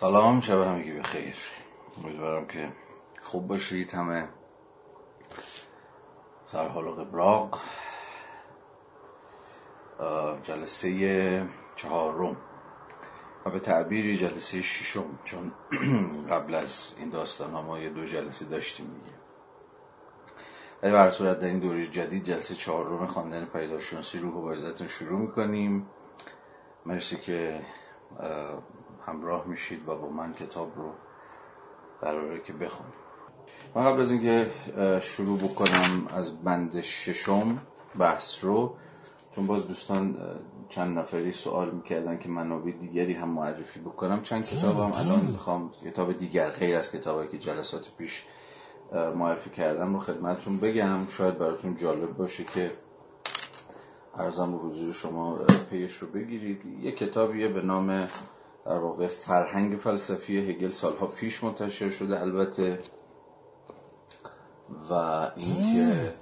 سلام شب همگی بخیر. امیدوارم که خوب باشید همه. سر حال و قبراق. جلسه چهارم. و به تعبیری جلسه ششم چون قبل از این داستان ها ما یه دو جلسه داشتیم دیگه. ولی بر صورت در این دوره جدید جلسه چهارم خواندن پیداشناسی روح و شروع می‌کنیم. مرسی که همراه میشید و با من کتاب رو قراره که بخونیم من قبل از اینکه شروع بکنم از بند ششم بحث رو چون باز دوستان چند نفری سوال می‌کردن که منابع دیگری هم معرفی بکنم چند کتاب هم الان می‌خوام کتاب دیگر غیر از کتابی که جلسات پیش معرفی کردم رو خدمتتون بگم. شاید براتون جالب باشه که ارزم به حضور شما پیش رو بگیرید. یه کتابیه به نام در واقع فرهنگ فلسفی هگل سالها پیش منتشر شده البته. و اینکه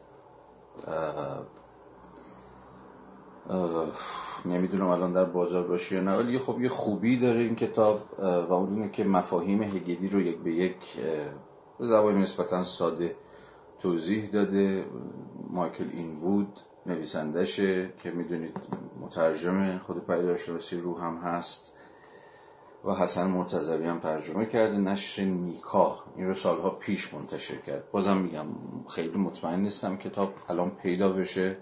نمی‌دونم الان در بازار باشه یا نه ولی خب یه خوبی داره این کتاب و اون اینه که مفاهیم هگلی رو یک به یک به زبان نسبتا ساده توضیح داده. مایکل این بود نویسندشه که می‌دونید مترجم خود پیداشناسی رو هم هست. و حسن مرتضوی هم ترجمه کرده نشر نیکا این رو سالها پیش منتشر کرد. بازم میگم خیلی مطمئن نیستم کتاب الان پیدا بشه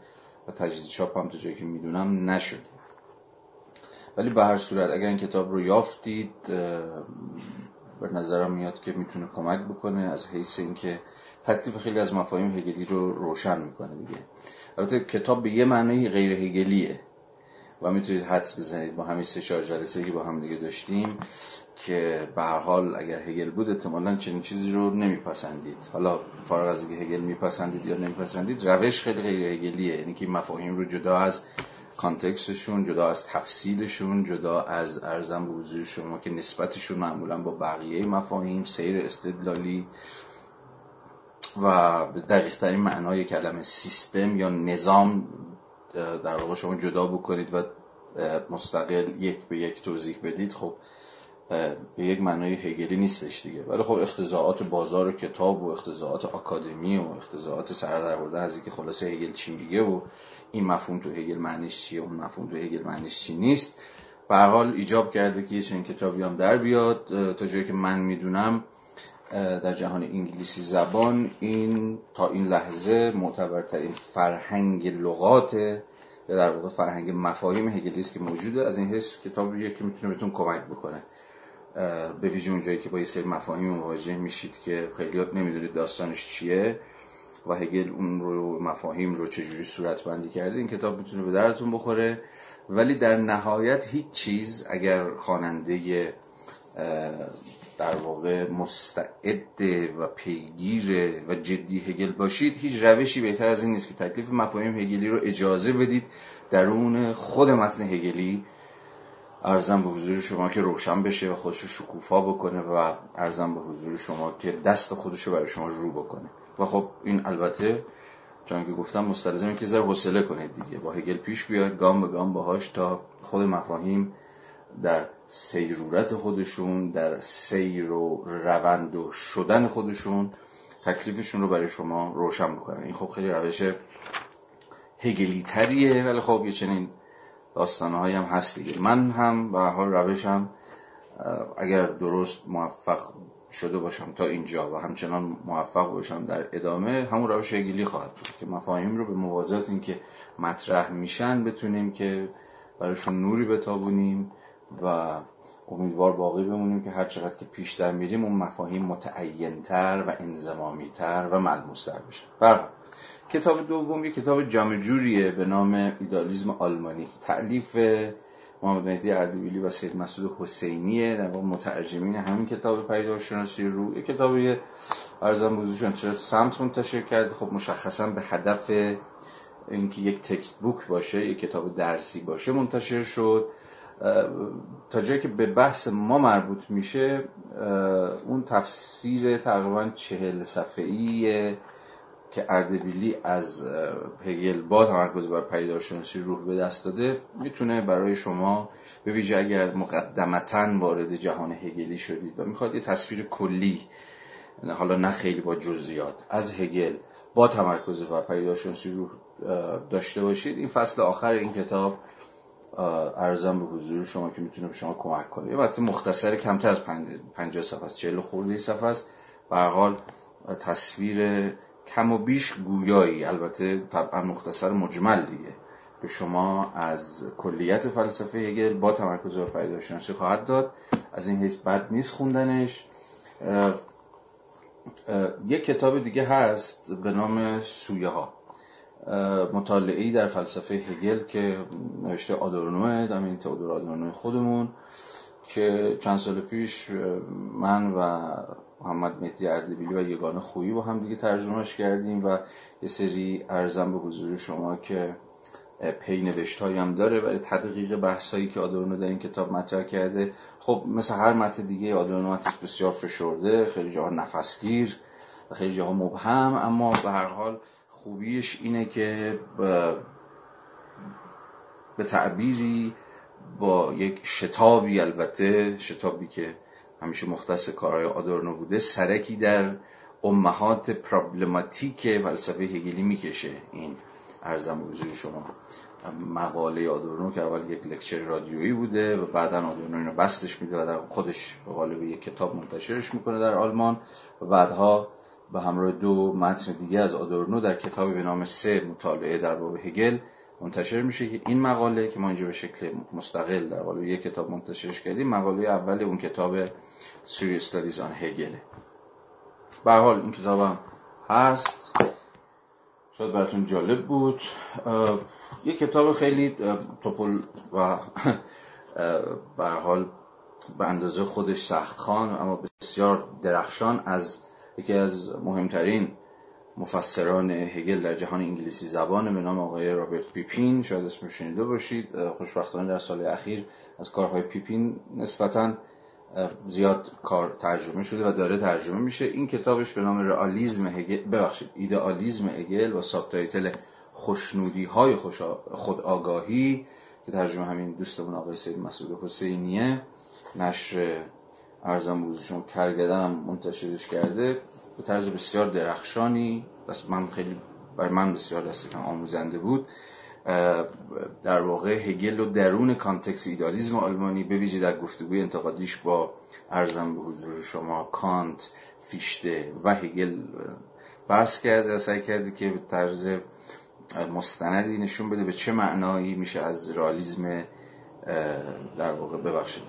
و تجدید چاپ هم تا جایی که می‌دونم نشده. ولی به هر صورت اگر این کتاب رو یافتید به نظرم میاد که می‌تونه کمک بکنه از حیث اینکه تکلیف خیلی از مفاهیم هگلی رو روشن می‌کنه دیگه. البته کتاب به یه معنی غیر هگلیه و می‌تونید حدس بزنید. با همین سه چهار جلسه که با هم دیگه داشتیم که به هر حال اگر هگل بود احتمالا چنین چیزی رو نمیپسندید. حالا فارغ از اینکه هگل میپسندید یا نمیپسندید روش خیلی غیر هگلیه. یعنی که مفاهیم رو جدا از کانتکستشون جدا از تفصیلشون جدا از ارزم به حضور شما که نسبتشون معمولا با بقیه مفاهیم سیر استدلالی و دقیق ترین معنای کلمه سیستم یا نظام در واقع شما جدا بکنید و مستقل یک به یک توضیح بدید خب به یک معنای هگلی نیستش دیگه. ولی خب اختزاعات بازار و کتاب و اختزاعات آکادمی و اختزاعات سر از اینکه خلاصه هگل چی میگه و این مفهوم تو هگل معنیش چیه اون مفهوم تو هگل معنیش چی نیست. به حال ایجاب کرده که یه چنین کتابی هم در بیاد. تا جایی که من می‌دونم در جهان انگلیسی زبان این تا این لحظه معتبرترین فرهنگ لغات یا در واقع فرهنگ مفاهیم هگلیست که موجوده از این حس کتابیه که می‌تونه بهتون کمک بکنه. به ویژه اونجایی که با یه سری مفاهیم مواجه میشید که خیلی نمی‌دونید داستانش چیه و هگل اون رو مفاهیم رو چجوری صورت بندی کرده این کتاب می‌تونه به درتون بخوره. ولی در نهایت هیچ چیز اگر خواننده در واقع مستعد و پیگیر و جدی هگل باشید هیچ روشی بهتر از این نیست که تکلیف مفاهیم هگلی رو اجازه بدید درون خود متن هگلی. ارزم به حضور شما که روشن بشه و خودش رو شکوفا بکنه و ارزم به حضور شما که دست خودش رو برای شما رو بکنه. و خب این البته چون که گفتم مستلزمه که ذره حوصله کنید دیگه. با هگل پیش بیاد گام به گام باهاش تا خود مفاهیم در سیرورت خودشون در سیر و روند و شدن خودشون تکلیفشون رو برای شما روشن بکنه. این خب خیلی روش هگلی تریه ولی خب یه چنین داستانهایی هم هست دیگه. من هم به حال روشم. اگر درست موفق شده باشم تا اینجا و همچنان موفق باشم در ادامه همون روش هگلی خواهد بود که مفاهیم رو به موازات اینکه مطرح میشن بتونیم که برایشون نوری بتابونیم. و امیدوار باقی بمونیم که هر چقدر که پیش در میریم اون مفاهیم متعینتر و انزمامیتر و ملموستر بشن برحال کتاب دوم یک کتاب جمع جوریه به نام ایدالیزم آلمانی. تعلیف محمد مهدی اردبیلی و سید مسعود حسینیه. در واقع مترجمین همین کتاب پیداشناسی رو یک کتابی ارزم بزرگشون چرا سمت منتشر کرده خب مشخصا به هدف اینکه یک تکست بوک باشه یک کتاب درسی باشه منتشر شد. تا جایی که به بحث ما مربوط میشه اون تفسیر تقریبا چهل صفحه‌ای که اردبیلی از هگل با تمرکز بر پیدارشناسی روح به دست داده می‌تونه برای شما به ویژه اگر مقدمتا وارد جهان هگلی شدید و می‌خواد یه تصویر کلی حالا نه خیلی با جزئیات از هگل با تمرکز بر پیدارشناسی روح داشته باشید. این فصل آخر این کتاب ارزم به حضور شما که می‌تونه به شما کمک کنه. یه وقتی مختصر کمتر از 50 صفحه است 40 خورده صفحه است. به حال تصویر کم و بیش گویایی. البته طبعا مختصر مجمل دیگه. به شما از کلیت فلسفه هگل با تمرکز بر پیداشناسی خواهد داد. از این حیث بد نیست خوندنش. یک کتاب دیگه هست به نام سویه ها مطالعه در فلسفه هگل که نوشته آدورنوه این تئودور آدورنو خودمون که چند سال پیش من و محمد مهدی اردبیلی و یگانه خویی با هم دیگه ترجمهش کردیم و یه سری ارزم به حضور شما که پی نوشت هم داره ولی تدقیق بحث هایی که آدورنو در این کتاب مطرح کرده. خب مثل هر متن دیگه آدورنو متنش بسیار فشرده خیلی جاها نفسگیر و خیلی جاها مبهم اما به هر حال خوبیش اینه که به تعبیری با یک شتابی البته شتابی که همیشه مختص کارهای آدورنو بوده سرکی در امهات پرابلماتیک فلسفه هگلی می‌کشه این ارزم حضور شما. مقاله آدورنو که اول یک لکچر رادیویی بوده و بعدا آدورنو اینو بستش میده و در خودش به قالب یک کتاب منتشرش می‌کنه در آلمان و بعدها به همراه دو متن دیگه از آدورنو در کتابی به نام سه مطالعه در باب هگل منتشر میشه که این مقاله که ما اینجا به شکل مستقل در قالب یک کتاب منتشرش کردیم مقاله اول اون کتاب Serious Studies on هگل به حال این کتابم هست. شاید براتون جالب بود. یک کتاب خیلی توپل و به حال به اندازه خودش سخت خان اما بسیار درخشان از یکی از مهمترین مفسران هگل در جهان انگلیسی زبان به نام آقای رابرت پیپین شاید اسمش شنیده باشید خوشبختانه در سال اخیر از کارهای پیپین نسبتا زیاد کار ترجمه شده و داره ترجمه میشه. این کتابش به نام رئالیسم هگل ببخشید ایدئالیسم هگل و subtitle خوشنودی های خود آگاهی که ترجمه همین دوستمون آقای سید مسعود حسینیه نشر عرضم به حضورتون کرگدن هم منتشرش کرده به طرز بسیار درخشانی بس من خیلی برای من بسیار دست کم آموزنده بود. در واقع هگل رو درون context ایدالیزم آلمانی به ویژه در گفتگوی انتقادیش با عرضم به حضور شما کانت فیشته و هگل بحث کرده و سعی کرده که به طرز مستندی نشون بده به چه معنایی میشه از رئالیزم در واقع ببخشید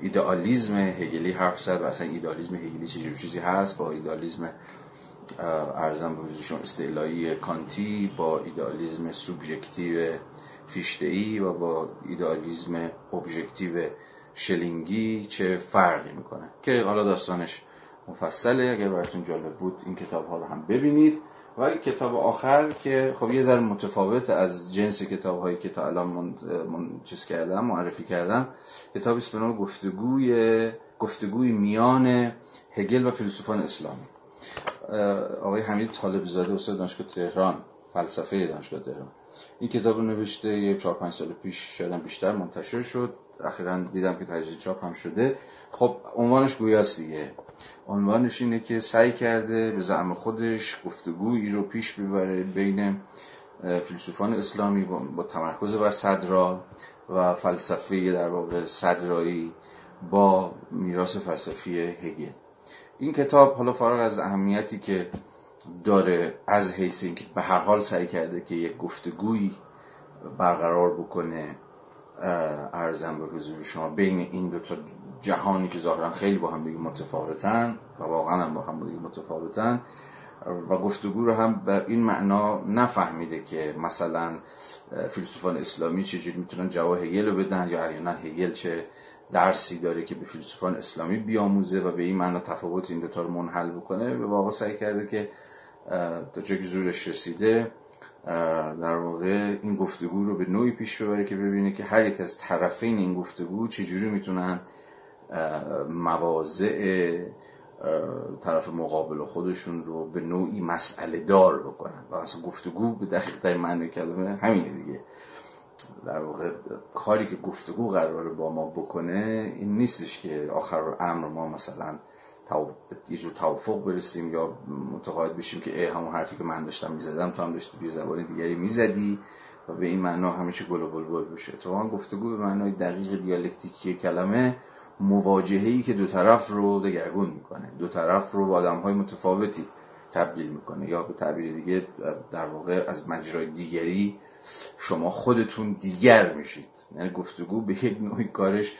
ایدئالیزم هگلی حرف زد و اصلا ایدئالیزم هگلی چه چیزی هست؟ با ایدئالیزم عرضم به حضورتون استعلایی کانتی با ایدئالیزم سوبژکتیو فیشته‌ای و با ایدئالیزم ابژکتیو شلینگی چه فرقی می‌کنه؟ که حالا داستانش مفصله اگر براتون جالب بود این کتاب ها رو هم ببینید. و کتاب آخر که خب یه ذره متفاوت از جنس کتاب هایی که تا الان من, من چیز کردم معرفی کردم. کتابی به نام گفتگوی گفتگوی میان هگل و فیلسوفان اسلامی آقای حمید طالب زاده استاد دانشگاه تهران فلسفه دانشگاه تهران. این کتاب رو نوشته یه چهار پنج سال پیش شاید بیشتر منتشر شد. اخیرا دیدم که تجدید چاپ هم شده. خب عنوانش گویاست دیگه. عنوانش اینه که سعی کرده به زعم خودش گفتگویی رو پیش ببره بین فیلسوفان اسلامی با تمرکز بر صدرا و فلسفه در واقع صدرایی با میراث فلسفی هگل. این کتاب حالا فارغ از اهمیتی که داره از حیث اینکه به هر حال سعی کرده که یک گفتگویی برقرار بکنه ارزم به حضور شما بین این دو تا جهانی که ظاهرا خیلی با هم دیگه متفاوتن و واقعا هم با هم دیگه متفاوتن و گفتگو رو هم به این معنا نفهمیده که مثلا فیلسوفان اسلامی چجوری می‌تونن جواب هگل رو بدن یا احیانا هگل چه درسی داره که به فیلسوفان اسلامی بیاموزه و به این معنا تفاوت این دوتا رو منحل بکنه. به واقع سعی کرده که تا جایی زورش رسیده در واقع این گفتگو رو به نوعی پیش ببره که ببینه که هر یک از طرفین این گفتگو چجوری می‌تونن مواضع طرف مقابل خودشون رو به نوعی مسئله دار بکنن. و اصلا گفتگو به دقیق در معنی کلمه همینه دیگه. در واقع کاری که گفتگو قراره با ما بکنه این نیستش که آخر امر ما مثلا یه جور توافق برسیم یا متقاعد بشیم که ای همون حرفی که من داشتم می‌زدم تو هم داشتی بی زبان دیگری می‌زدی و به این معنا همیشه گل و بلبل بشه تو گفتگو به معنای دقیق دیالکتیکی کلمه مواجهه‌ای که دو طرف رو دگرگون می‌کنه. دو طرف رو با آدم‌های متفاوتی تبدیل می‌کنه. یا به تعبیر دیگه در واقع از مجرای دیگری شما خودتون دیگر میشید. یعنی گفتگو به یک نوعی کارش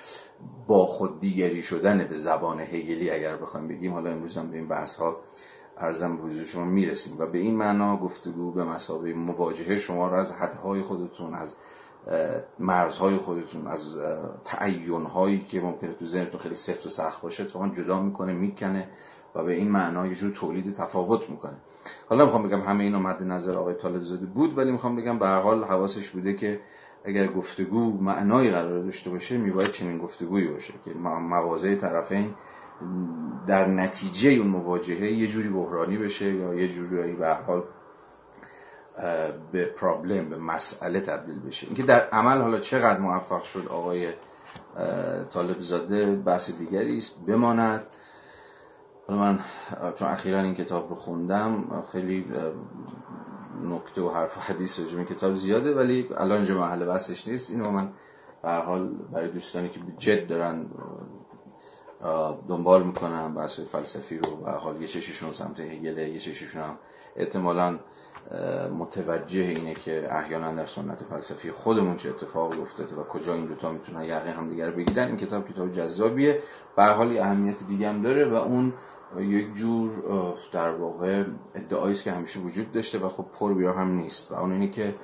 با خود دیگری شدن به زبان هگلی اگر بخوایم بگیم. حالا امروز هم به این بحث ها ارزم به شما می‌رسیم. و به این معنا گفتگو به مسابقه مواجهه شما رو از حدهای خودتون از مرزهای خودتون از تعینهایی که ممکنه تو ذهنتون خیلی سفت و سخت باشه تو جدا می‌کنه می‌کنه و به این معنا یه جور تولید تفاوت می‌کنه. حالا می‌خوام بگم همه اینو مد نظر آقای طالب زاده بود ولی می‌خوام بگم به هر حال حواسش بوده که اگر گفتگو معنایی قرار داشته باشه میباید چنین گفتگویی باشه که موازه طرفین در نتیجه اون مواجهه یه جوری بحرانی بشه یا یه جوری به هر حال به پرابلم به مسئله تبدیل بشه. اینکه در عمل حالا چقدر موفق شد آقای طالب زاده بحث دیگری است بماند. حالا من چون اخیرا این کتاب رو خوندم خیلی نکته و حرف و حدیث کتاب زیاده ولی الان اینجا محل بحثش نیست. اینو من به حال برای دوستانی که جد دارن دنبال می‌کنن بحث فلسفی رو و حال یه چششون سمت هگله یه چششون هم احتمالا متوجه اینه که احیانا در سنت فلسفی خودمون چه اتفاقی افتاده و کجا این دوتا می‌تونن یقین هم دیگر بگیرن. این کتاب کتاب جذابیه. به حال اهمیت دیگه هم داره و اون یک جور در واقع ادعایی است که همیشه وجود داشته و خب پر بیا هم نیست. و اون اینه که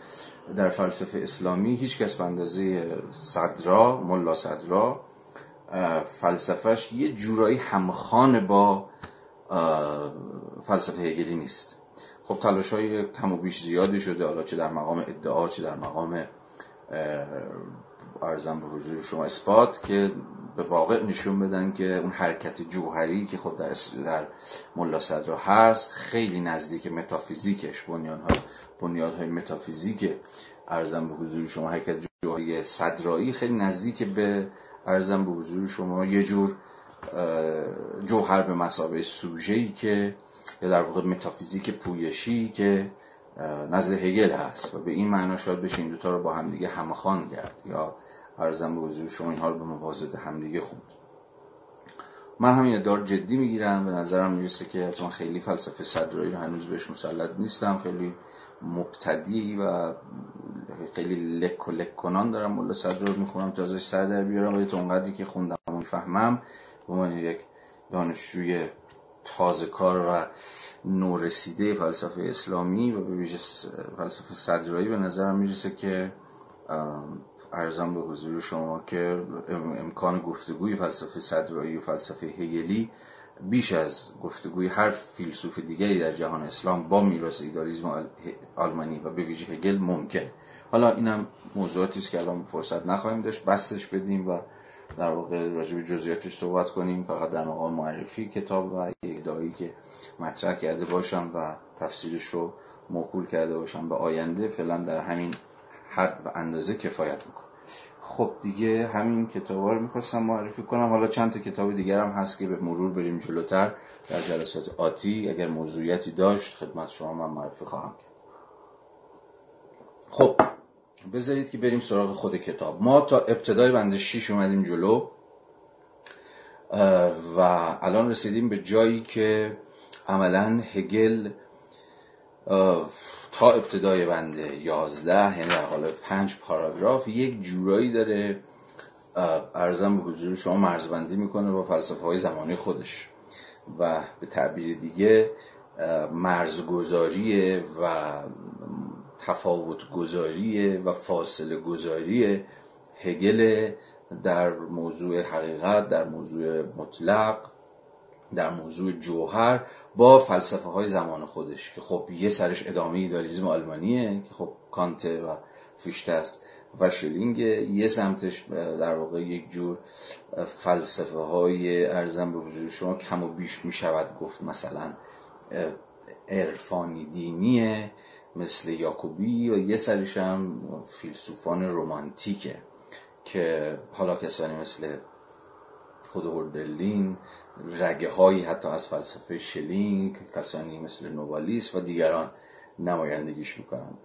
در فلسفه اسلامی هیچ کس به اندازه صدرا ملا صدرا فلسفهش یه جورایی همخان با فلسفه هگلی نیست. خب تلاش های کم و بیش زیادی شده. حالا چه در مقام ادعا چه در مقام ارزم به حضور شما اثبات که به واقع نشون بدن که اون حرکت جوهری که خب در, در ملا صدرا هست خیلی نزدیک متافیزیکش. بنیانهای بنیادهای متافیزیک ارزم به حضور شما حرکت جوهری صدرایی خیلی نزدیک به ارزم به حضور شما. یه جور جوهر به مسابقه سوژه‌ای که یا در واقع متافیزیک پویشی که نزد هگل هست و به این معنا شاید بشه این دوتا رو با همدیگه همخوان کرد یا ارزم به حضور شما اینها رو به موازد همدیگه خوند. من همین ادار جدی می‌گیرم. به نظرم می‌رسه که من خیلی فلسفه صدرایی رو هنوز بهش مسلط نیستم. خیلی مبتدی و خیلی لک و لک کنان دارم ملا صدر رو می‌خونم تا ازش سر در بیارم. ولی تا اونقدری که خوندم و می‌فهمم به من یک دانشجوی تازه کار و نورسیده فلسفه اسلامی و به ویژه فلسفه صدرایی به نظرم می‌رسه که ارزم به حضور شما که امکان گفتگوی فلسفه صدرایی و فلسفه هگلی بیش از گفتگوی هر فیلسوف دیگری در جهان اسلام با میراث ایدالیسم آلمانی و به ویژه هگل ممکن. حالا اینم موضوعاتی است که الان فرصت نخواهیم داشت بستش بدیم و در واقع راجع به جزئیاتش صحبت کنیم. فقط در مقام معرفی کتاب و ادعایی که مطرح کرده باشم و تفسیرش رو موکول کرده باشم به آینده فعلا در همین حد و اندازه کفایت می‌کنه خب دیگه همین کتاب رو می‌خواستم معرفی کنم. حالا چند تا کتاب دیگر هم هست که به مرور بریم جلوتر در جلسات آتی. اگر موضوعیتی داشت خدمت شما من معرفی خواهم کرد. خب بذارید که بریم سراغ خود کتاب. ما تا ابتدای بند 6 اومدیم جلو و الان رسیدیم به جایی که عملا هگل تا ابتدای بنده یازده یعنی در حال پنج پاراگراف یک جورایی داره ارزم به حضور شما مرزبندی می‌کنه با فلسفه های زمانی خودش و به تعبیر دیگه مرزگذاری و تفاوت گذاری و فاصله گذاری هگل در موضوع حقیقت در موضوع مطلق در موضوع جوهر با فلسفه های زمان خودش که خب یه سرش ادامه ایدالیزم آلمانیه که خب کانت و فیشته است و شلینگ یه سمتش در واقع یک جور فلسفه های ارزم به حضور شما کم و بیش می شود گفت مثلا عرفانی دینیه. مثل یاکوبی و یه سریش هم فیلسوفان رومانتیکه که حالا کسانی مثل خود هوردلین رگه هایی حتی از فلسفه شلینگ کسانی مثل نووالیس و دیگران نمایندگیش می‌کنن.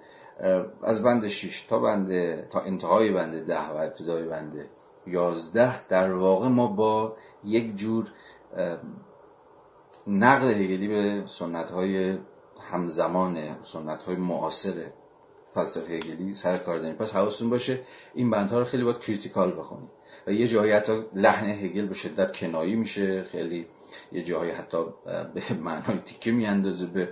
از بند 6 تا بند تا انتهای بند ده و ابتدای بند 11 در واقع ما با یک جور نقد هگلی به سنت های همزمان سنت های معاصر فلسفه هگلی سر کار داریم. پس حواستون باشه این بندها رو خیلی باید critical بخونید. و یه جایی حتی لحن هگل به شدت کنایی میشه. خیلی یه جایی حتی به معنای تیکه میاندازه به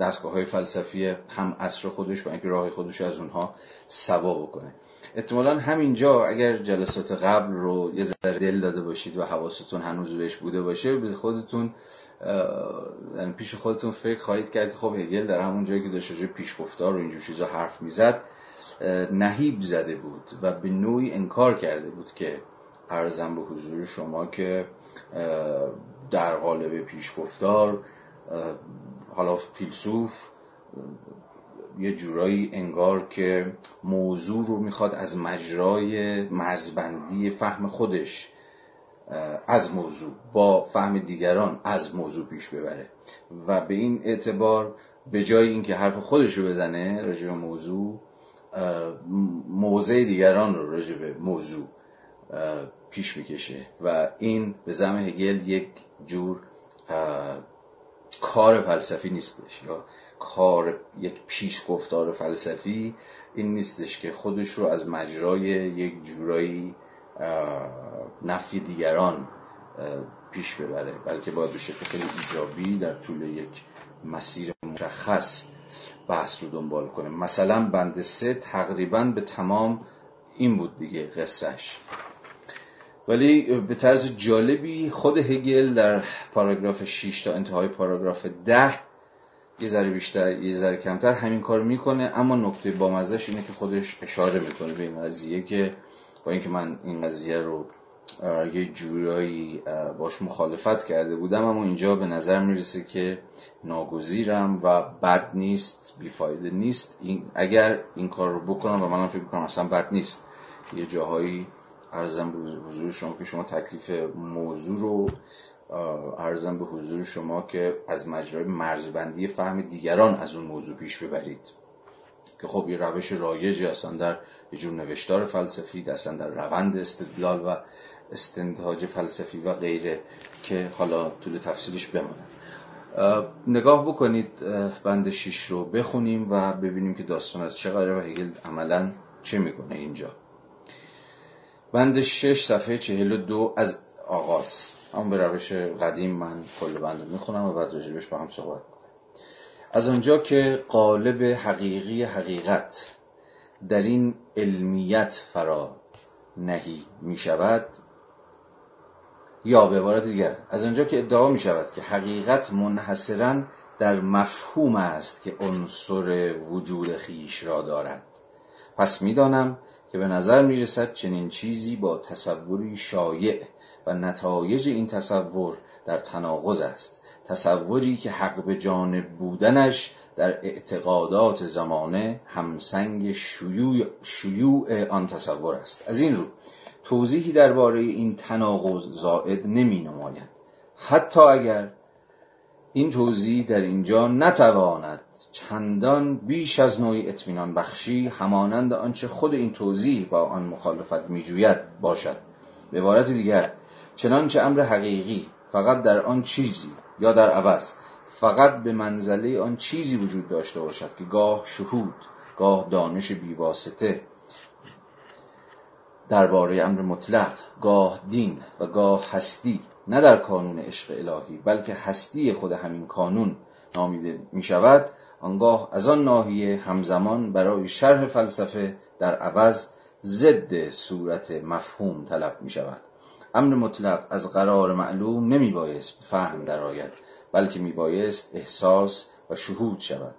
دستگاه های فلسفی هم عصر خودش با اینکه راه خودش از اونها سوا بکنه. احتمالا همینجا اگر جلسات قبل رو یه ذره دل داده باشید و حواستون هنوز بهش بوده باشه به خودتون یعنی پیش خودتون فکر خواهید کرد که خب هگل در همون جایی که داشت پیش پیشگفتار و اینجور چیزا حرف می‌زد نهیب زده بود و به نوعی انکار کرده بود که ارزم به حضور شما که در قالب پیشگفتار حالا فیلسوف یه جورایی انگار که موضوع رو می‌خواد از مجرای مرزبندی فهم خودش از موضوع با فهم دیگران از موضوع پیش ببره. و به این اعتبار به جای اینکه حرف خودش رو بزنه راجع به موضوع موضع دیگران رو راجع به موضوع پیش می‌کشه و این به زم هگل یک جور کار فلسفی نیستش یا کار یک پیش گفتار فلسفی این نیستش که خودش رو از مجرای یک جورایی نفی دیگران پیش ببره بلکه باید به شکل خیلی ایجابی در طول یک مسیر مشخص بحث رو دنبال کنه. مثلا بند سه تقریبا به تمام این بود دیگه قصهش ولی به طرز جالبی خود هگل در پاراگراف 6 تا انتهای پاراگراف 10 یه ذره بیشتر یه ذره کمتر همین کار می‌کنه اما نکته بامزش اینه که خودش اشاره می‌کنه به این قضیه که با اینکه من این قضیه رو یه جورایی باش مخالفت کرده بودم اما اینجا به نظر می‌رسه که ناگزیرم و بد نیست بیفایده نیست. این اگر این کار رو بکنم و منم فکر کنم اصلا بد نیست. یه جاهایی ارزم به حضور شما که شما تکلیف موضوع رو ارزم به حضور شما که از مجرای مرزبندی فهم دیگران از اون موضوع پیش ببرید. که خب یه روش رایجی اصلا در یه جور نوشتار فلسفی اصلا در روند استدلال و استنتاج فلسفی و غیره که حالا طول تفصیلش بمانم نگاه بکنید بند شیش رو بخونیم و ببینیم که داستان از چه قراره و هگل عملا چه می‌کنه اینجا. بند شش صفحه چهل و دو از آغاز. اما به روش قدیم من کل بند می‌خونم و بعد راجبش با هم صحبت از آنجا که قالب حقیقی حقیقت. در این علمیت فرا نهی می شود یا به عبارت دیگر از آنجا که ادعا می شود که حقیقت منحصرا در مفهوم است که عنصر وجود خیش را دارد. پس می‌دانم که به نظر می رسد چنین چیزی با تصوری شایع و نتایج این تصور در تناقض است. تصوری که حق به جانب بودنش در اعتقادات زمانه همسنگ شیوع, شیوع آن تصور است. از این رو توضیحی درباره این تناقض زائد نمی نماید. حتی اگر این توضیح در اینجا نتواند چندان بیش از نوعی اطمینان بخشی همانند آنچه خود این توضیح با آن مخالفت میجوید باشد. به عبارت دیگر چنانچه امر حقیقی فقط در آن چیزی یا در عوض فقط به منزله آن چیزی وجود داشته باشد که گاه شهود گاه دانش بیواسطه. درباره امر مطلق گاه دین و گاه هستی نه در کانون عشق الهی بلکه هستی خود همین کانون نامیده می شود آنگاه از آن ناحیه همزمان برای شرح فلسفه در عوض ضد صورت مفهوم طلب می شود امر مطلق از قرار معلوم نمی بایست فهم درآید. بلکه می بایست احساس و شهود شود.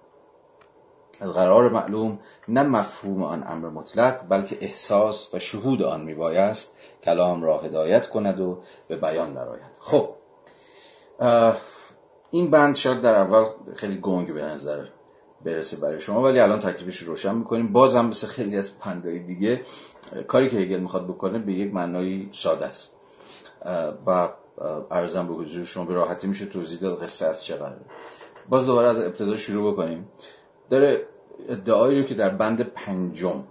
از قرار معلوم نه مفهوم آن امر مطلق بلکه احساس و شهود آن میبایست کلام را هدایت کند و به بیان درآید. خب این بند شاید در اول خیلی گنگ به نظر برسه برای شما ولی الان تکلیفش رو روشن می‌کنیم. بازم مثل خیلی از پندهای دیگه کاری که هگل می‌خواد بکنه به یک معنایی ساده است. و ارزم به حضور شما به راحتی میشه توضیح داد قصه از چه قراره. باز دوباره از ابتدا شروع بکنیم. داره ادعایی رو که در بند پنجم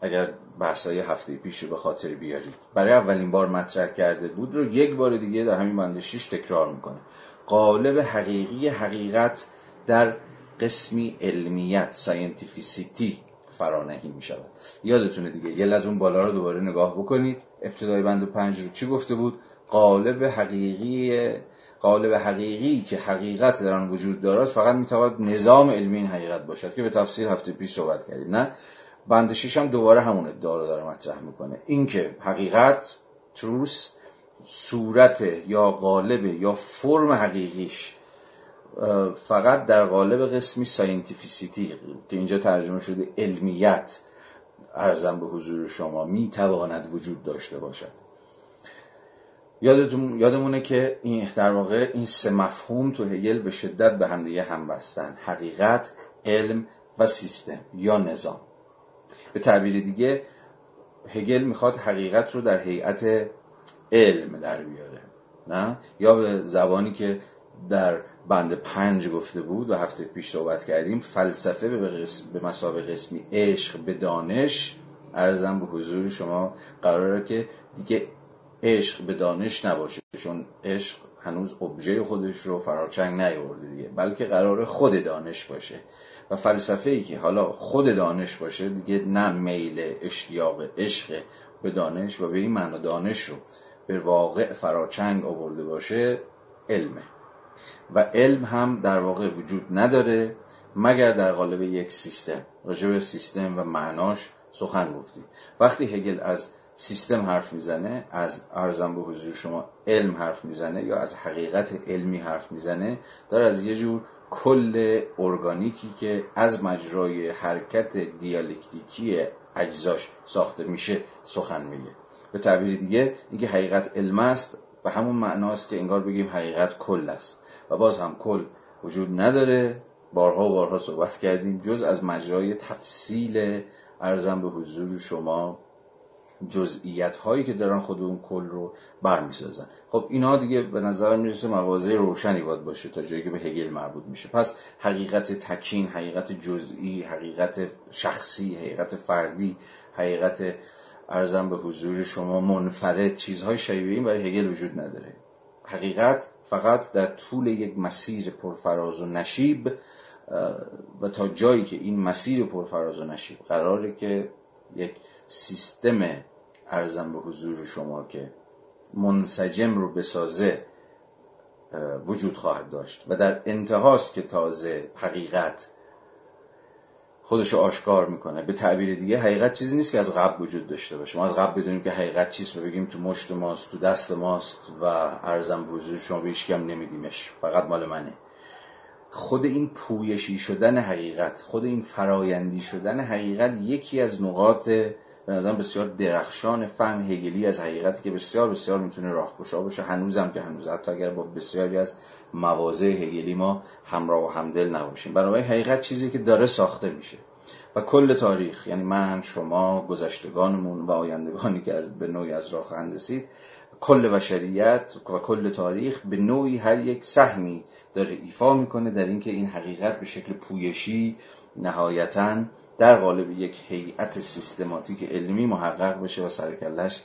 اگر بحثای هفته پیش رو به خاطر بیارید برای اولین بار مطرح کرده بود رو یک بار دیگه در همین بند 6 تکرار می‌کنه. قالب حقیقی حقیقت در قسمی علمیت scientificity فرانهاده می شود یادتونه دیگه یه لحظه بالا رو دوباره نگاه بکنید. ابتدای بند پنج رو چی گفته بود؟ قالب حقیقی قالب حقیقی که حقیقت در آن وجود دارد فقط می‌تواند نظام علمی این حقیقت باشد که به تفسیر هفته پیش صحبت کردیم. نه بند هم دوباره همون ادعا رو داره مطرح می‌کنه. اینکه حقیقت truth صورت یا قالب یا فرم حقیقیش فقط در قالب قسمی scientificity که اینجا ترجمه شده علمیت عرضم به حضور شما می‌تواند وجود داشته باشد. یادمونه که این در واقع این سه مفهوم تو هگل به شدت به همدیگه هم بسته‌ان. حقیقت علم و سیستم یا نظام. به تعبیر دیگه هگل می‌خواد حقیقت رو در هیئت علم در بیاره. نه؟ یا به زبانی که در بند پنج گفته بود و هفته پیش صحبت کردیم فلسفه به, به مسابقه قسمی عشق به دانش. ارزم به حضور شما قراره که دیگه عشق به دانش نباشه چون عشق هنوز ابژه خودش رو فراچنگ نیورده دیگه بلکه قرار خود دانش باشه. و فلسفه ای که حالا خود دانش باشه دیگه نه میل اشتیاق عشق به دانش و به این معنا دانش رو به واقع فراچنگ آورده باشه علمه. و علم هم در واقع وجود نداره مگر در قالب یک سیستم. راجع سیستم و معناش سخن گفتیم وقتی هگل از سیستم حرف می‌زنه از ارزم به حضور شما علم حرف می‌زنه یا از حقیقت علمی حرف می‌زنه داره از یه جور کل ارگانیکی که از مجرای حرکت دیالکتیکی اجزاش ساخته میشه سخن میگه. به تعبیر دیگه اینکه حقیقت علم است و همون معناست که انگار بگیم حقیقت کل است. و باز هم کل وجود نداره. بارها و بارها صحبت کردیم جز از مجرای تفصیل. ارزم به حضور شما. جزئیت هایی که دارن خود اون کل رو برمیسازن. خب اینا دیگه به نظر می‌رسه مواضع روشنی باید باشه تا جایی که به هگل مربوط میشه. پس حقیقت تکین حقیقت جزئی حقیقت شخصی حقیقت فردی حقیقت ارزم به حضور شما منفرد چیزهای شبیه این برای هگل وجود نداره. حقیقت فقط در طول یک مسیر پرفراز و نشیب و تا جایی که این مسیر پرفراز و نشیب قراره که یک سیستم ارزم به حضور شما که منسجم رو بسازه وجود خواهد داشت و در انتهاست که تازه حقیقت خودش آشکار می‌کنه. به تعبیر دیگه حقیقت چیزی نیست که از قبل وجود داشته باشه. ما از قبل بدونیم که حقیقت چیست و بگیم تو مشت ماست تو دست ماست و ارزم حضور شما به هیچ نمیدیمش. فقط مال منه. خود این پویشی شدن حقیقت خود این فرایندی شدن حقیقت یکی از نقاط به نظرم بسیار درخشان فهم هگلی از حقیقتی که بسیار بسیار می‌تونه راهگشا باشه. هنوزم که هنوز حتی اگر با بسیاری از مواضع هگلی ما همراه و همدل نباشیم. برای حقیقت چیزی که داره ساخته میشه. و کل تاریخ یعنی من شما گذشتگانمون و آیندگانی که به نوعی از راه خواهند رسید کل بشریت و کل تاریخ به نوعی هر یک سهمی داره ایفا می‌کنه در اینکه این حقیقت به شکل پویشی نهایتا در قالب یک هیئت سیستماتیک علمی محقق بشه و سرکلش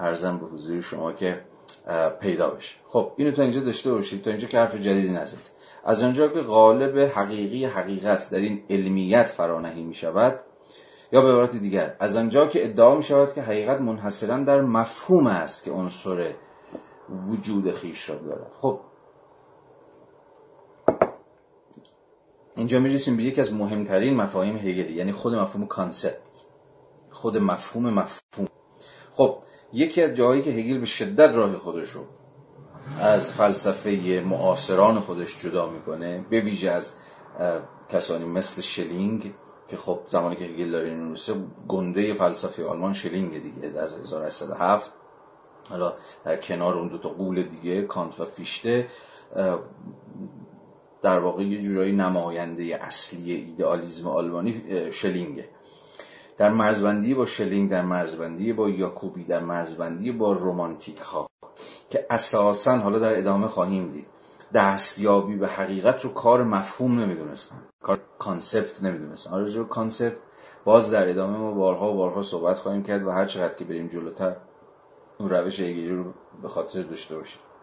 ارزم به حضور شما که پیدا بشه. خب اینو تا اینجا داشته باشید تا اینجا که حرف جدیدی نزد از آنجا که قالب حقیقی حقیقت در این علمیت فرانهی می شود یا به عبارت دیگر از آنجا که ادعا می شود که حقیقت منحصرا در مفهوم است که عنصر وجود خیش را دارد. خب اینجا می‌رسیم به یکی از مهمترین مفاهیم هگلی یعنی خود مفهوم concept خود مفهوم مفهوم. خب یکی از جاهایی که هگل به شدت راه خودش رو از فلسفه معاصران خودش جدا می‌کنه به ویژه از کسانی مثل شلینگ که خب زمانی که هگل داره این گنده‌ی فلسفه آلمان شلینگ دیگه در 1807 حالا در کنار اون دو تا غول دیگه کانت و فیشته در واقع یه جورایی نماینده اصلی ایدئالیزم آلمانی شلینگه. در مرزبندی با شلینگ در مرزبندی با یاکوبی در مرزبندی با رومانتیک ها که اساسا حالا در ادامه خواهیم دید. دستیابی به حقیقت رو کار مفهوم نمی‌دونستن. کار concept نمی‌دونستن. آره concept باز در ادامه ما بارها و بارها صحبت خواهیم کرد و هر چقدر که بریم جلوتر اون روش هگلی رو به خاطر داشته باشید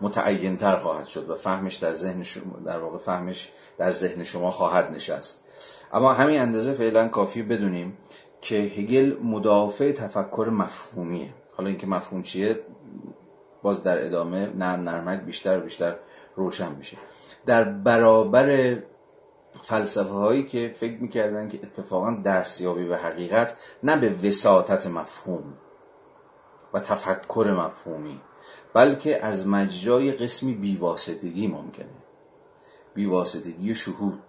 متعین تر خواهد شد و فهمش در ذهن شما در واقع فهمش در ذهن شما خواهد نشست. اما همین اندازه فعلا کافی بدونیم که هگل مدافع تفکر مفهومیه. حالا اینکه مفهوم چیه باز در ادامه نرم نرمک بیشتر و بیشتر روشن میشه. در برابر فلسفه هایی که فکر می‌کردن که اتفاقا دستیابی به حقیقت نه به وساطت مفهوم و تفکر مفهومی. بلکه از مجرای قسمی بیواسطگی ممکنه. بیواسطگی شهود.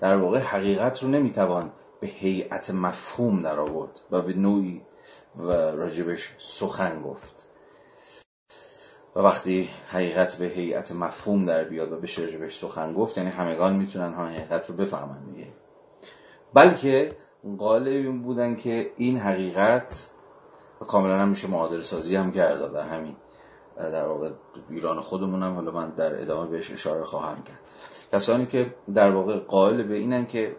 در واقع حقیقت رو نمی‌توان به هیئت مفهوم در آورد و به نوعی و راجبش سخن گفت. و وقتی حقیقت به هیئت مفهوم در بیاد و بشه راجبش سخن گفت یعنی همگان می‌تونن ها حقیقت رو بفهمن دیگه. بلکه این بودن که این حقیقت و کاملا هم میشه معادل سازی هم کرد در همین. در واقع ایران خودمون هم حالا من در ادامه بهش اشاره خواهم کرد. کسانی که در واقع قائل به اینن که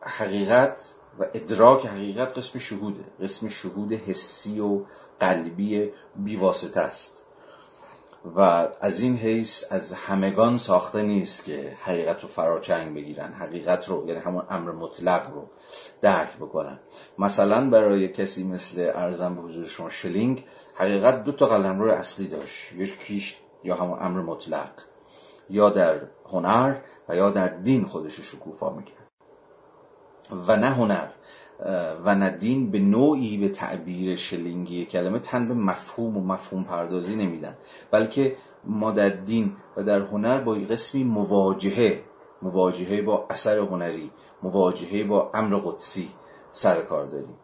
حقیقت و ادراک حقیقت قسم شهوده قسم شهود حسی و قلبی بیواسطه است. و از این حیث از همگان ساخته نیست که حقیقت رو فراچنگ بگیرن حقیقت رو یعنی همون امر مطلق رو درک بکنن. مثلا برای کسی مثل ارزم به حضور شما شلینگ حقیقت دو تا قلم رو اصلی داشت یکیش یا همون امر مطلق یا در هنر و یا در دین خودش شکوفا می‌کرد. و نه هنر. و نه دین به نوعی به تعبیر شلینگی کلمه تن به مفهوم و مفهوم پردازی نمیدن. بلکه ما در دین و در هنر با قسمی مواجهه مواجهه با اثر هنری مواجهه با امر قدسی سر کار داریم.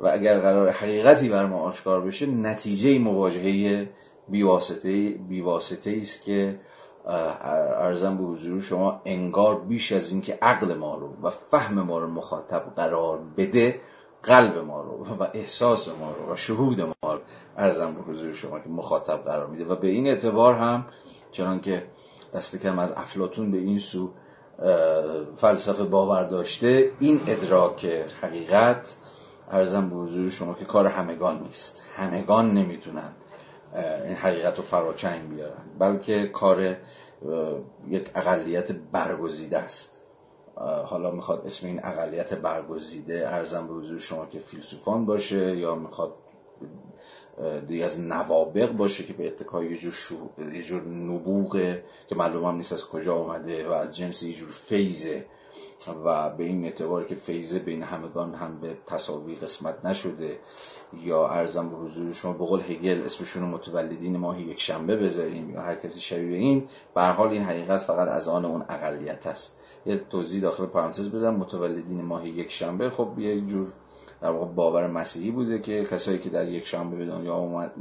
و اگر قرار حقیقتی بر ما آشکار بشه نتیجه مواجهه بیواسطه بیواسطه است که ارزم به حضور شما انگار بیش از اینکه عقل ما رو و فهم ما رو مخاطب قرار بده قلب ما رو و احساس ما رو و شهود ما رو ارزم به حضور شما که مخاطب قرار میده. و به این اعتبار هم چنان که دست کم از افلاتون به این سو فلسفه باور داشته این ادراک حقیقت ارزم به حضور شما که کار همگان نیست. همگان نمی‌تونن این حقیقت رو فراچنگ بیارن. بلکه کار یک اقلیت برگزیده است. حالا می‌خواد اسم این اقلیت برگزیده ارزم به حضور شما که فیلسوفان باشه یا می‌خواد دیگه از نوابق باشه که به اتکای یه جور, شو... یه جور نبوغه که معلوم نیست از کجا آمده و از جنس یه جور فیزه و به این اعتبار که فیضه بین همگان هم به تصاوی قسمت نشده یا ارزم به حضور شما به قول هگل اسمشون متولدین ماهی یک شنبه بذاریم یا هر کسی شبیه این به حال این حقیقت فقط از آن اون اقلیت است. یه توضیح داخل پرانتز بدم متولدین ماهی یک شنبه خب یه جور در واقع باور مسیحی بوده که کسایی که در یک شنبه به دنیا اومد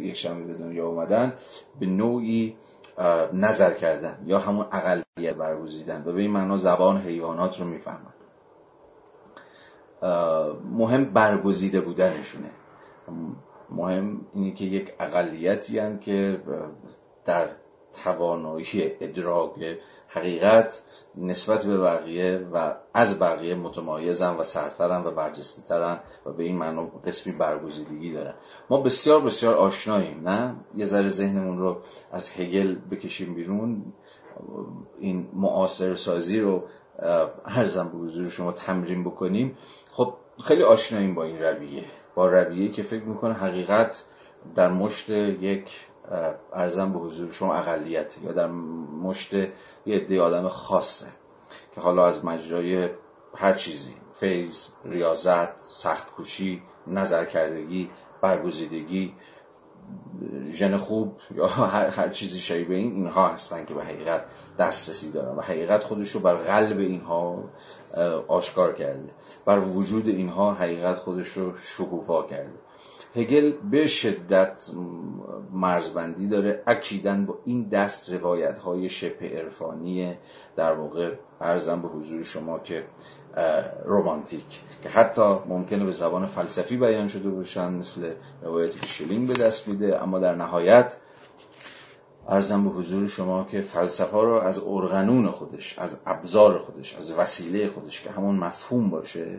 یک شنبه به دنیا اومدن به نوعی نظر کردن یا همون اقلیت برگزیدن. و به این معنا زبان حیوانات رو می‌فهمن. مهم برگزیده بودنشونه. مهم اینه که یک اقلیتی که در توانایی ادراک حقیقت نسبت به بقیه و از بقیه متمایزن و سرترن و برجسته ترن و به این معنا قسمی برگزیدگی دارن. ما بسیار بسیار آشناییم نه؟ یه ذره ذهنمون رو از هگل بکشیم بیرون. این معاصر سازی رو ارزم به حضور شما تمرین بکنیم. خب خیلی آشناییم با این رویه. با رویه که فکر می‌کنه حقیقت در مشت یک ارزم به حضور شما اقلیت یا در مشت یه عده آدم خاصه که حالا از مجرای هر چیزی فیض، ریاضت، سخت کوشی، نظر کردگی، برگزیدگی ژن خوب یا هر, هر چیزی شبیه این اینها هستن که به حقیقت دسترسی دارن و حقیقت خودش رو بر قلب اینها آشکار کرده. بر وجود اینها حقیقت خودش رو شکوفا کرده. هگل به شدت مرزبندی داره اکیدن با این دست روایت های عرفانی در واقع ارزم به حضور شما که رومانتیک که حتی ممکنه به زبان فلسفی بیان شده باشن مثل روایتی که شلینگ به دست میده اما در نهایت ارزم به حضور شما که فلسفه رو از ارغنون خودش از ابزار خودش از وسیله خودش که همون مفهوم باشه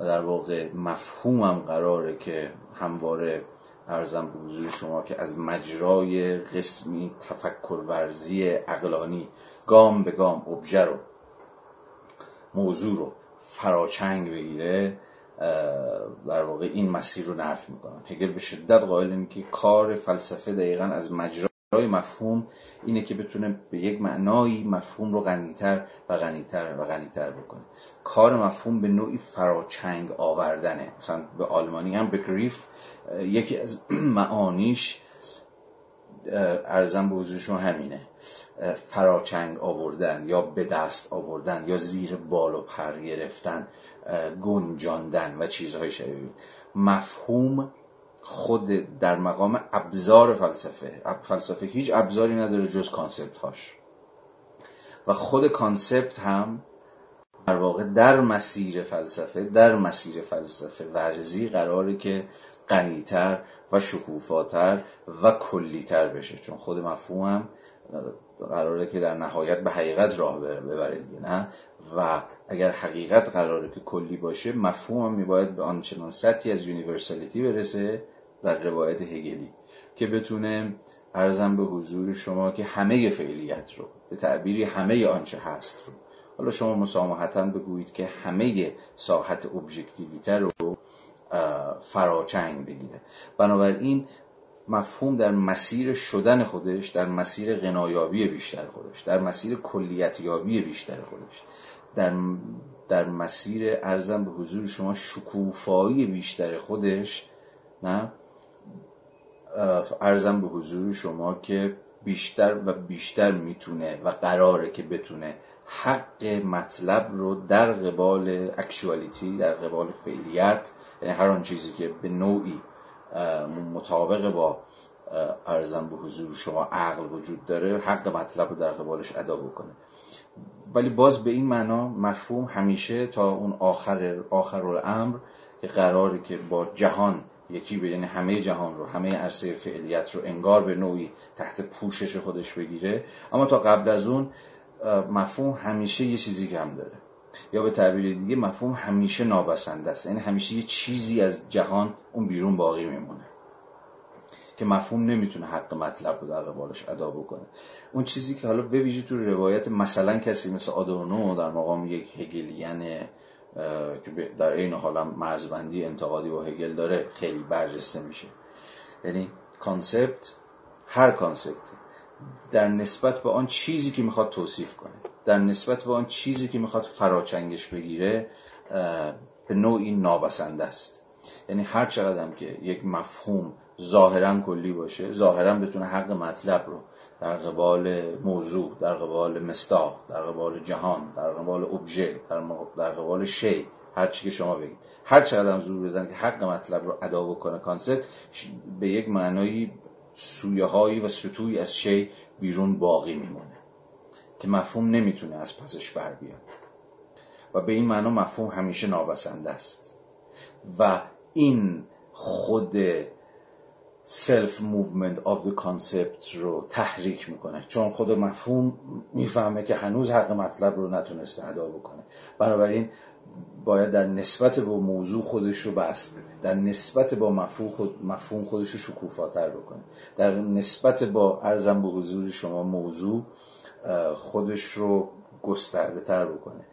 و در واقع مفهومم قراره که همواره ارزم به حضور شما که از مجرای قسمی تفکر ورزی اقلانی گام به گام ابژه رو موضوع رو فراچنگ بگیره در واقع این مسیر رو نفی می‌کنن هگل به شدت قائل که کار فلسفه دقیقا از مجرای مفهوم اینه که بتونه به یک معنایی مفهوم رو غنیتر و غنیتر و غنیتر بکنه. کار مفهوم به نوعی فراچنگ آوردنه. مثلا به آلمانی هم بگریف یکی از معانیش ارزم به حضور شما همینه فراچنگ آوردن یا به دست آوردن یا زیر بال و پر گرفتن گنجاندن و چیزهای شبیه. مفهوم خود در مقام ابزار فلسفه. فلسفه هیچ ابزاری نداره جز کانسپت هاش و خود concept هم در واقع در مسیر فلسفه در مسیر فلسفه ورزی قراره که غنیتر و شکوفاتر و کلیتر بشه. چون خود مفهوم هم قراره که در نهایت به حقیقت راه ببره دیگه نه؟ و اگر حقیقت قراره که کلی باشه مفهوم هم میباید به آنچنان سطحی از universality برسه در روایت هگلی که بتونه ارزم به حضور شما که همه فعلیت رو به تعبیری همه آنچه هست رو. حالا شما مسامحتا بگویید که همه ساحت ابژکتیویته رو فراچنگ بگیره. بنابراین مفهوم در مسیر شدن خودش در مسیر غنایابی بیشتر خودش در مسیر کلیتیابی بیشتر خودش در, در مسیر ارزم به حضور شما شکوفایی بیشتر خودش نه؟ ارزم به حضور شما که بیشتر و بیشتر می‌تونه و قراره که بتونه حق مطلب رو در قبال اکشوالیتی در قبال فعلیت یعنی هر آن چیزی که به نوعی مطابق با ارزم به حضور شما عقل وجود داره حق مطلب رو در قبالش ادا بکنه. ولی باز به این معنا مفهوم همیشه تا اون آخر آخر الامر که قراری که با جهان یکی به یعنی همه جهان رو همه عرصه فعلیت رو انگار به نوعی تحت پوشش خودش بگیره. اما تا قبل از اون مفهوم همیشه یه چیزی کم داره. یا به تعبیر دیگه مفهوم همیشه نابسنده است. یعنی همیشه یه چیزی از جهان اون بیرون باقی میمونه. که مفهوم نمی‌تونه حق مطلب رو در قبالش ادا بکنه. اون چیزی که حالا به ویژه تو روایت مثلا کسی مثل آدورنو در مقام یک هگلیان که در عین حال مرزبندی انتقادی با هگل داره خیلی برجسته میشه. یعنی concept هر concept در نسبت به آن چیزی که می‌خواد توصیف کنه در نسبت به آن چیزی که می‌خواد فراچنگش بگیره به نوعی نابسنده است. یعنی هر چقدر که یک مفهوم ظاهرا کلی باشه ظاهرا بتونه حق مطلب رو در قبال موضوع در قبال مصداق در قبال جهان در قبال ابژه در, در قبال شی هر چی که شما بگید. هر چقدر هم زور بزن که حق مطلب رو ادا بکنه concept به یک معنایی سویه هایی و سطوحی از شی بیرون باقی میمونه که مفهوم نمی‌تونه از پسش بر بیاد. و به این معنا مفهوم همیشه نابسنده است. و این خود self-movement of the concept رو تحریک می‌کنه. چون خود مفهوم می‌فهمه که هنوز حق مطلب رو نتونسته ادا بکنه. بنابراین باید در نسبت با موضوع خودش رو بست بده. در نسبت با مفهوم, خود مفهوم خودش رو شکوفاتر بکنه. در نسبت با ارزم به حضور شما موضوع خودش رو گسترده تر بکنه.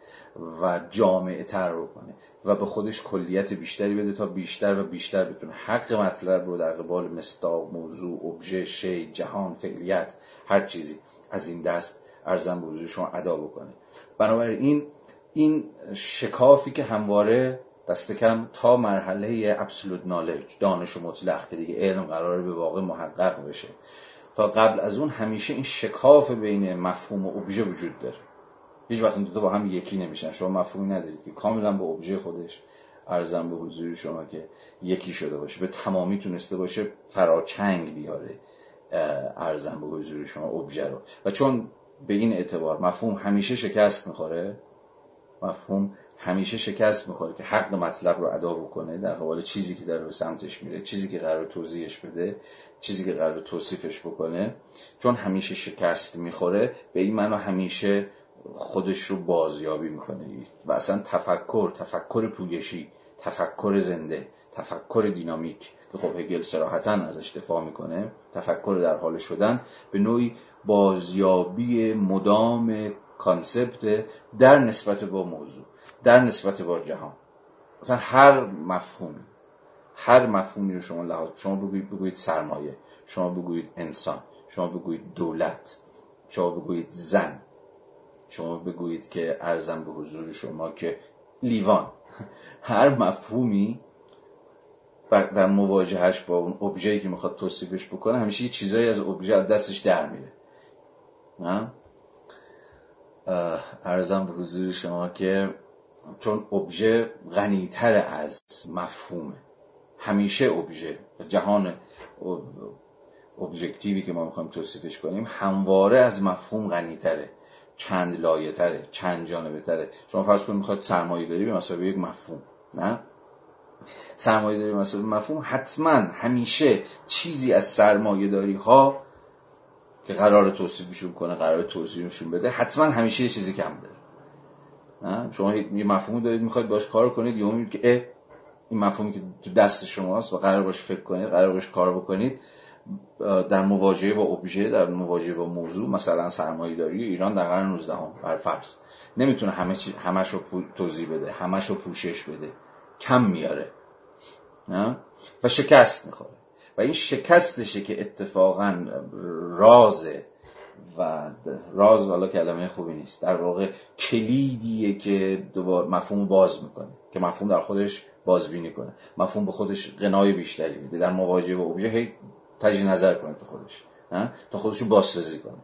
و جامعه تر بکنه و به خودش کلیت بیشتری بده تا بیشتر و بیشتر بتونه حق مطلب رو در قبال مستاق موضوع ابژه شی جهان فعلیت هر چیزی از این دست ارزم به شما ادا بکنه. بنابراین این شکافی که همواره دست کم تا مرحله ابسولوت نالج دانش مطلق که دیگه علم قراره به واقع محقق بشه. تا قبل از اون همیشه این شکاف بین مفهوم و ابژه وجود داره. هیچ وقت این دو با هم یکی نمیشن. شما مفهومی ندارید که کاملا به ابژه خودش ارزم به حضور شما که یکی شده باشه. به تمامی تونسته باشه فراچنگ بیاره ارزم به حضور شما ابژه رو. و چون به این اعتبار مفهوم همیشه شکست می‌خوره مفهوم همیشه شکست می‌خوره که حق مطلب رو ادا بکنه در قبال چیزی که داره به سمتش میره چیزی که قرار توضیحش بده چیزی که قرار توصیفش بکنه. چون همیشه شکست می‌خوره به این معنا همیشه خودش رو بازیابی می‌کنه. و اصلا تفکر تفکر پویشی تفکر زنده تفکر دینامیک. که خب هگل سراحتا ازش دفاع می‌کنه. تفکر در حال شدن به نوعی بازیابی مدام کانسپت در نسبت با موضوع در نسبت با جهان. مثلا هر مفهومی هر مفهومی رو شما لحاظ شما بگویید, بگویید سرمایه شما بگویید انسان شما بگویید دولت شما بگویید زن شما بگویید که ارزم به حضور شما که لیوان هر مفهومی در مواجهش با اون ابژه‌ای که می‌خواد توصیفش بکنه همیشه یه چیزایی از ابژه دستش در میره. نه؟ ارزم به حضور شما که چون ابژه غنیتر از مفهومه. همیشه ابژه جهان ابژکتیوی که ما می‌خوایم توصیفش کنیم همواره از مفهوم غنیتره. چند لایه تره چند جانبه تره شما فرض کنید می‌خواد سرمایه داری به مسابقه یک مفهوم نه؟ سرمایه داری مسابقه مفهوم حتما همیشه چیزی از سرمایه داری ها که قرار توصیفشون کنه قرار توضیحشون بده حتما همیشه یه چیزی کم داره شما یه مفهومی دارید می‌خواید باش کار کنید یا که این مفهومی که تو دست شماست و قرار باش فکر کنید قرار باش کار بکنید. در مواجهه با ابژه در مواجهه با موضوع مثلا سرمایه داری ایران در قرن 19 هم بر فرض. نمی‌تونه همه چی همش رو توضیح بده همش رو پوشش بده. کم میاره. و شکست می‌خوره. و این شکستشه که اتفاقا رازه و راز حالا کلمه خوبی نیست. در واقع کلیدیه که دوبار مفهوم باز می‌کنه. که مفهوم در خودش بازبینی کنه. مفهوم به خودش قنای بیشتری میده. در مواجهه با ابژه تجی نظر کنه تو خودش تا خودش رو بازسازی کنه.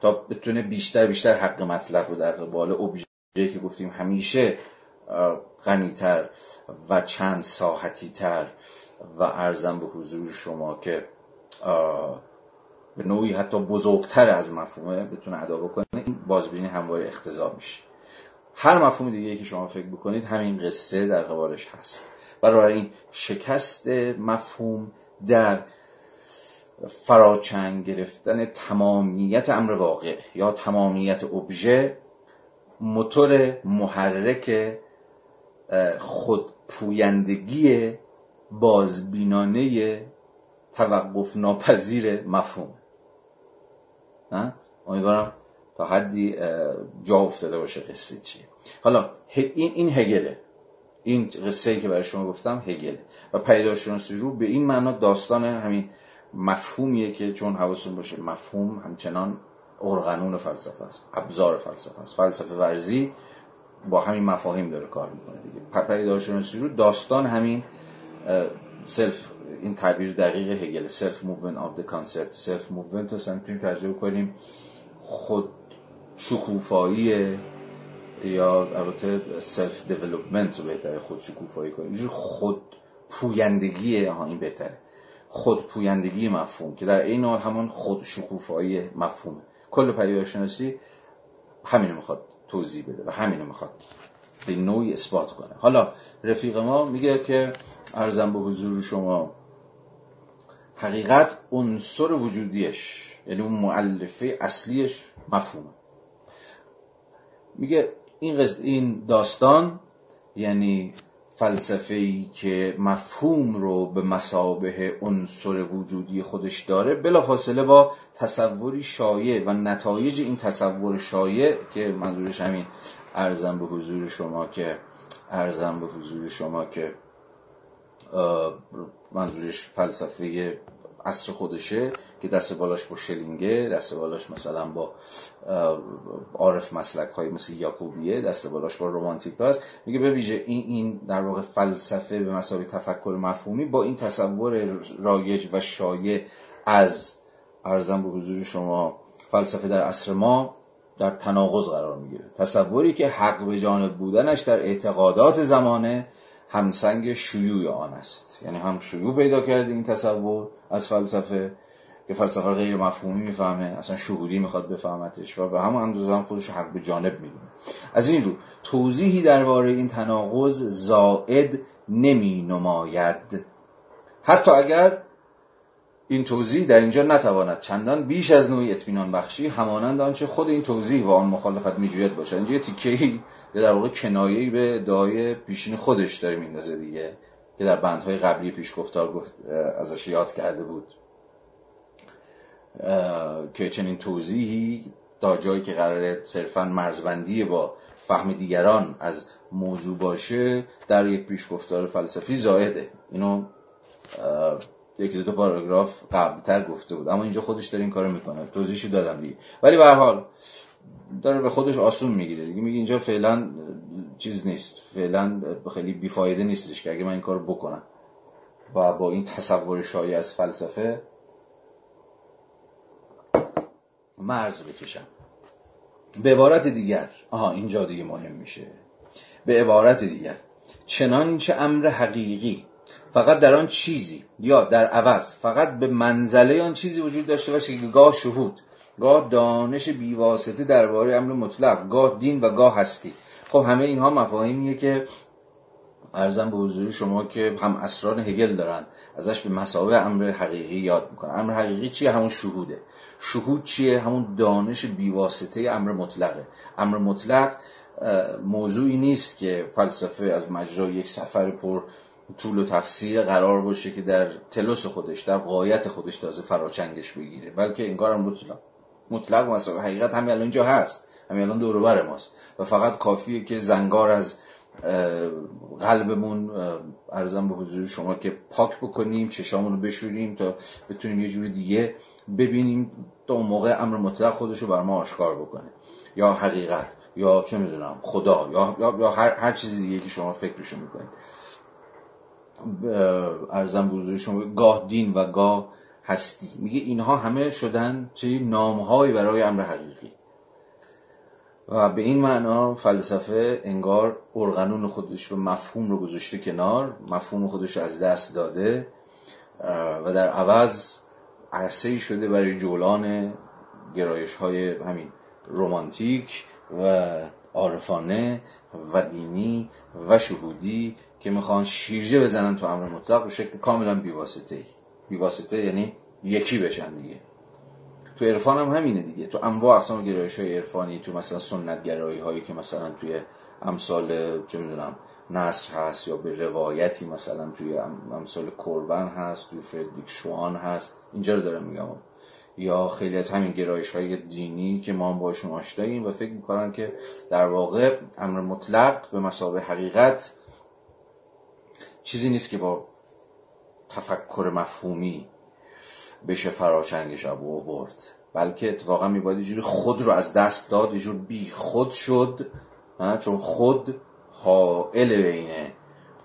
تا بتونه بیشتر بیشتر حق مطلب رو در قبال ابژه که گفتیم همیشه غنیتر و چند ساحتی تر و ارزم به حضور شما که به نوعی حتی بزرگتر از مفهومه بتونه ادا بکنه این بازبینی همواره اختزا میشه. هر مفهوم دیگه که شما فکر بکنید همین قصه در قبالش هست. برای این شکست مفهوم در فراچنگ گرفتن تمامیت امر واقع یا تمامیت ابژه موتور محرک خود پویندگی بازبینانه توقف ناپذیر مفهوم امیدوارم تا حدی جا افتاده باشه قصه چیه. حالا این این هگله. این قصه که برای شما گفتم هگل و پدیدارشناسی رو به این معنا داستان همین مفهومیه که چون حواستون باشه مفهوم همچنان ارغنون فلسفه است ابزار فلسفه است. فلسفه ورزی با همین مفاهیم داره کار می‌کنه دیگه. پدیدارشناسی روح داستان همین self این تعبیر دقیق هگل self-movement of the concept self-movement رو می‌تونیم ترجمه کنیم خود شکوفایی یا البته self development رو بهتره خود شکوفایی کنیم. خود پویندگی ها این بهتره. خود پویندگی مفهوم که در این حال همون خود شکوفایی مفهومه. کل پدیدارشناسی همینو می‌خواد توضیح بده و همینو می‌خواد به نوعی اثبات کنه. حالا رفیق ما میگه که عرضم به حضور شما حقیقت عنصر وجودیش یعنی اون مؤلفه اصلیش مفهومه. میگه این, این داستان یعنی فلسفه ای که مفهوم رو به مسابه عنصر وجودی خودش داره بلافاصله با تصوری شایع و نتایج این تصور شایع که منظورش همین ارزم به حضور شما که ارزم به حضور شما که منظورش فلسفه عصر خودشه. که دست بالاش با شلینگه دست بالاش مثلا با عارف مسلک های مثل یاکوبیه دست بالاش با رومانتیک هست میگه به ویژه این این در واقع فلسفه به مسابقه تفکر مفهومی با این تصور رایج و شایع از ارزم به حضور شما فلسفه در عصر ما در تناقض قرار می‌گیره. تصوری که حق به جانب بودنش در اعتقادات زمانه همسنگ شیوع آن است. یعنی هم شیوع پیدا کرده این تصور از فلسفه که فلسفه غیر مفهومی می‌فهمه اصلا شهودی می‌خواد بفهمتش و به همون اندازه هم خودش حق به جانب می‌دونه از این رو توضیحی درباره این تناقض زائد نمی نماید حتی اگر این توضیح در اینجا نتواند چندان بیش از نوعی اطمینان بخشی همانند آنچه خود این توضیح و آن مخالفت میجوید باشد. اینجا یه تیکه‌ای در واقع کنایه‌ای به دعای پیشین خودش داره میندازه دیگه که در بندهای قبلی پیش گفتار گفت ازش یاد کرده بود. که چنین توضیحی تا جایی که قراره صرفا مرزبندی با فهم دیگران از موضوع باشه در یک پیشگفتار فلسفی زائده. اینو یکی دو پاراگراف قبلتر گفته بود. اما اینجا خودش داره این کارو می‌کنه. توضیحشو دادم دیگه. ولی به حال داره به خودش آسون می‌گیره دیگه. میگه اینجا فعلا چیز نیست. فعلا خیلی بیفایده نیستش که اگه من این کارو بکنم. و با این تصور شایع از فلسفه مرز بکشم. به عبارت دیگر آها اینجا دیگه مهم میشه. به عبارت دیگر چنانچه امر حقیقی فقط در آن چیزی یا در عوض فقط به منزله آن چیزی وجود داشته باشه که گاه شهود گاه دانش بیواسطه درباره امر مطلق گاه دین و گاه هستی. خب همه اینها مفاهیمیه که ارزم به حضور شما که هم اسران هگل دارن ازش به مسابقه امر حقیقی یاد می‌کنن. امر حقیقی چیه؟ همون شهوده. شهود چیه؟ همون دانش بیواسطه امر مطلقه. امر مطلق موضوعی نیست که فلسفه از مجرای یک سفر پر طول و تفسیر قرار باشه که در تلوس خودش در قایت خودش تازه فراچنگش بگیره. بلکه انگار مطلق. مطلق مثلا حقیقت همین الان اینجا هست. همین الان دور ماست. و فقط کافیه که زنگار از قلبمون ارزم به حضور شما که پاک بکنیم چشامون رو بشوریم تا بتونیم یه جور دیگه ببینیم تا اون موقع امر مطلق خودش رو بر ما آشکار بکنه. یا حقیقت یا چه می‌دونم خدا یا, یا, هر, هر چیزی دیگه که شما فکرشو می‌کنید. ارزم بزرگ شما گاه دین و گاه هستی. میگه اینها همه شدن چه نامهایی برای امر حقیقی. و به این معنا فلسفه انگار ارغنون خودش و مفهوم رو گذاشته کنار مفهوم خودش از دست داده و در عوض عرصه شده برای جولان گرایش های همین رومانتیک و عارفانه و دینی و شهودی که می‌خوان شیرجه بزنن تو امر مطلق به شکل کاملا بیواسطه بیواسطه یعنی یکی بشن دیگه. تو عرفان هم همینه دیگه. تو انواع اقسام گرایش های عرفانی تو مثلا سنت گرایی هایی که مثلا توی امثال چه می‌دونم نصر هست یا به روایتی مثلا توی امثال کربن هست توی فردریک شوان هست. اینجا رو دارم میگم. یا خیلی از همین گرایش های دینی که ما هم باشون آشناییم و فکر می‌کنن که در واقع امر مطلق به مسابقه حقیقت چیزی نیست که با تفکر مفهومی بشه فراچنگش ابو آورد. بلکه اتفاقا میباید جوری خود رو از دست داد یه جور بی خود شد چون خود حائل بینه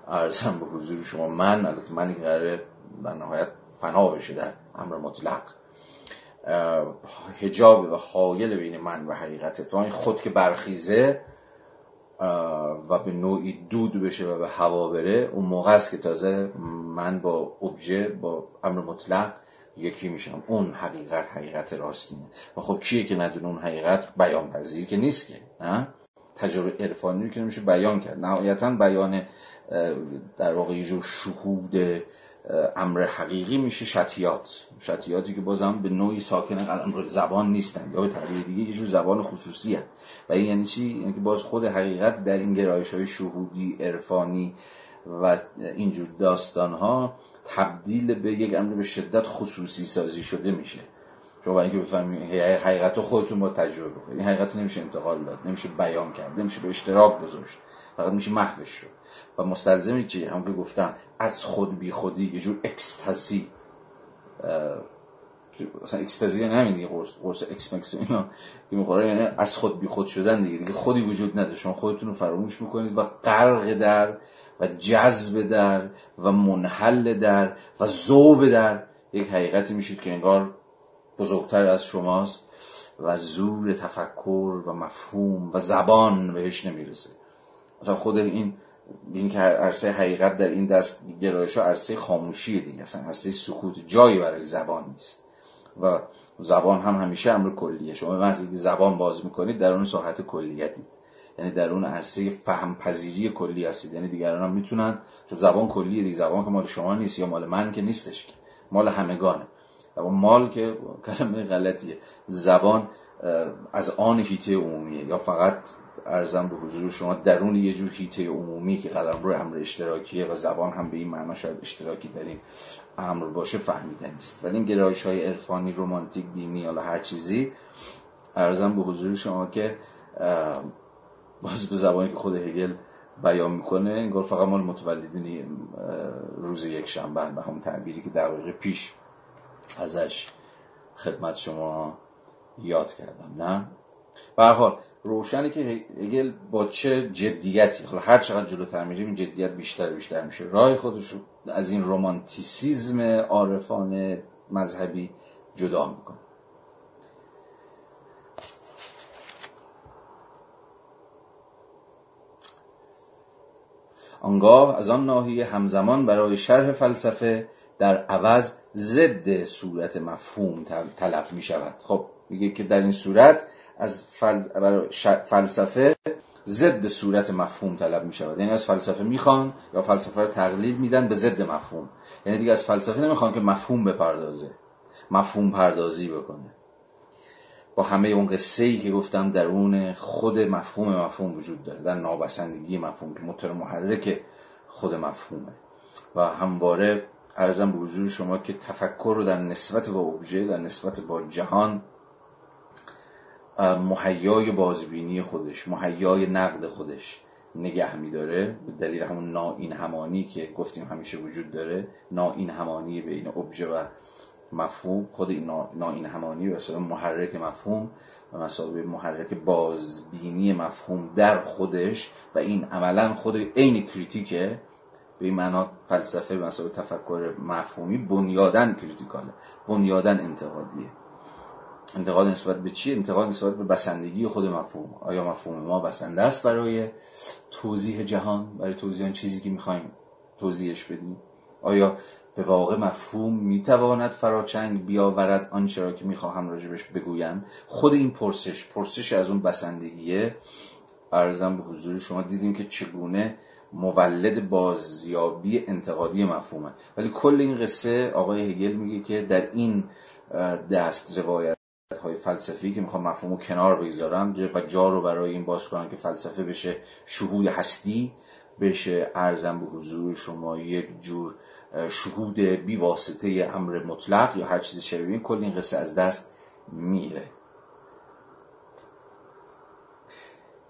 ارزم به حضور شما من البته منی که قراره در نهایت فنا بشه در امر مطلق هجاب و حایل بین من و حقیقت تو این خود که برخیزه و به نوعی دود بشه و به هوا بره اون موقع است که تازه من با ابژه با امر مطلق یکی میشم. اون حقیقت حقیقت راستینه. و خب کیه که ندونه اون حقیقت؟ بیان پذیر که نیست که نه؟ تجربه عرفانی که نمیشه بیان کرد. نهایتا بیان در واقع یه جور شهود امر حقیقی میشه شتیات. شتیاتی که بازم به نوعی ساکن قلم زبان نیستن. یا به تعبیر دیگه یه جور زبان خصوصی هست و این یعنی چی؟ یعنی که باز خود حقیقت در این گرایش های شهودی عرفانی و اینجور داستان ها تبدیل به یک امر به شدت خصوصی سازی شده میشه. شما برای اینکه بفهمید حقیقت خودتون با تجربه بکنید. این حقیقت نمیشه انتقال داد نمیشه بیان کرد نمیشه به اشتراک گذاشت. فقط میشه محوش شد. و مستلزمی که هم که گفتم از خود بی خودی یه جور اکستاسی مثلا اکستازی یعنی همین دیگه قرص قرص اکس اینا. می‌خوره یعنی از خود بی خود شدن دیگه. دیگه خودی وجود نداره. شما خودتون رو فراموش می‌کنید و غرق در و جذب در و منحل در و ذوب در یک حقیقتی میشید که انگار بزرگتر از شماست و زور تفکر و مفهوم و زبان بهش نمی‌رسه. مثلا خود این این که عرصه حقیقت در این دست گرایش ها عرصه خاموشی دیگه اصلا عرصه سکوت جایی برای زبان نیست. و زبان هم همیشه امر کلیه. شما به زبان باز می‌کنید در اون ساحت کلیتید یعنی در اون عرصه فهم پذیری کلی هستید. یعنی دیگران هم می‌تونن چون زبان کلیه دیگه زبان که مال شما نیست یا مال من که نیستش که. مال همگانه. و مال که کلمه غلطیه. زبان از آن هیته عمومیه. یا فقط ارزم به حضور شما درون یه جور هیته عمومی که قلم رو امر اشتراکیه و زبان هم به این معنا شاید اشتراکی این امر باشه فهمیدن است ولی این گرایش های عرفانی رومانتیک دینی یا هر چیزی ارزم به حضور شما که باز به زبانی که خود هگل بیان می‌کنه انگار فقط مال متولدین روز یک شنبه به همون تعبیری که دقیقه پیش ازش خدمت شما یاد کردم نه؟ به حال روشنه که هگل با چه جدیتی حالا هر چقدر جلوتر میریم این جدیت بیشتر بیشتر میشه. راه خودش از این رومانتیسیزم عارفان مذهبی جدا می‌کنه. آنگاه از آن ناحیه همزمان برای شرح فلسفه در عوض ضد صورت مفهوم طلب می شود خب میگه که در این صورت از فلسفه ضد صورت مفهوم طلب می شود یعنی از فلسفه می‌خوان یا فلسفه رو تقلید میدن به ضد مفهوم. یعنی دیگه از فلسفه نمی‌خوان که مفهوم بپردازه مفهوم پردازی بکنه. با همه اون قصه ای که گفتم درون خود مفهوم مفهوم وجود داره در نابسندگی مفهوم که موتور محرک خود مفهومه. و همواره ارزم به حضور شما که تفکر رو در نسبت با ابژه در نسبت با جهان محیای بازبینی خودش محیای نقد خودش نگه میداره به دلیل همون ناین همانی که گفتیم همیشه وجود داره. ناین همانی بین ابژه و مفهوم خود این همانی و محرک مفهوم و مسابقه محرک بازبینی مفهوم در خودش و این عملا خود عین کریتیکه. به این معنا فلسفه به مسابقه تفکر مفهومی بنیادن کریتیکاله بنیادن انتقادیه. انتقاد نسبت به چی؟ انتقاد نسبت به بسندگی خود مفهوم. آیا مفهوم ما بسنده است برای توضیح جهان؟ برای توضیح چیزی که می‌خوایم توضیحش بدیم؟ آیا به واقع مفهوم می‌تواند فراچنگ بیاورد آنچه را که می‌خواهم راجبش بگویم. خود این پرسش پرسش از اون بسندگیه. ارزم به حضور شما دیدیم که چگونه مولد بازیابی انتقادی مفهومه. ولی کل این قصه آقای هگل میگه که در این دست روایت های فلسفی که می‌خوام مفهوم رو کنار بگذارم و جا رو برای این باز کنم که فلسفه بشه شهود هستی بشه ارزم به حضور شما یک جور شهود بی واسطه امر مطلق یا هر چیزی شبیه کل این قصه از دست میره.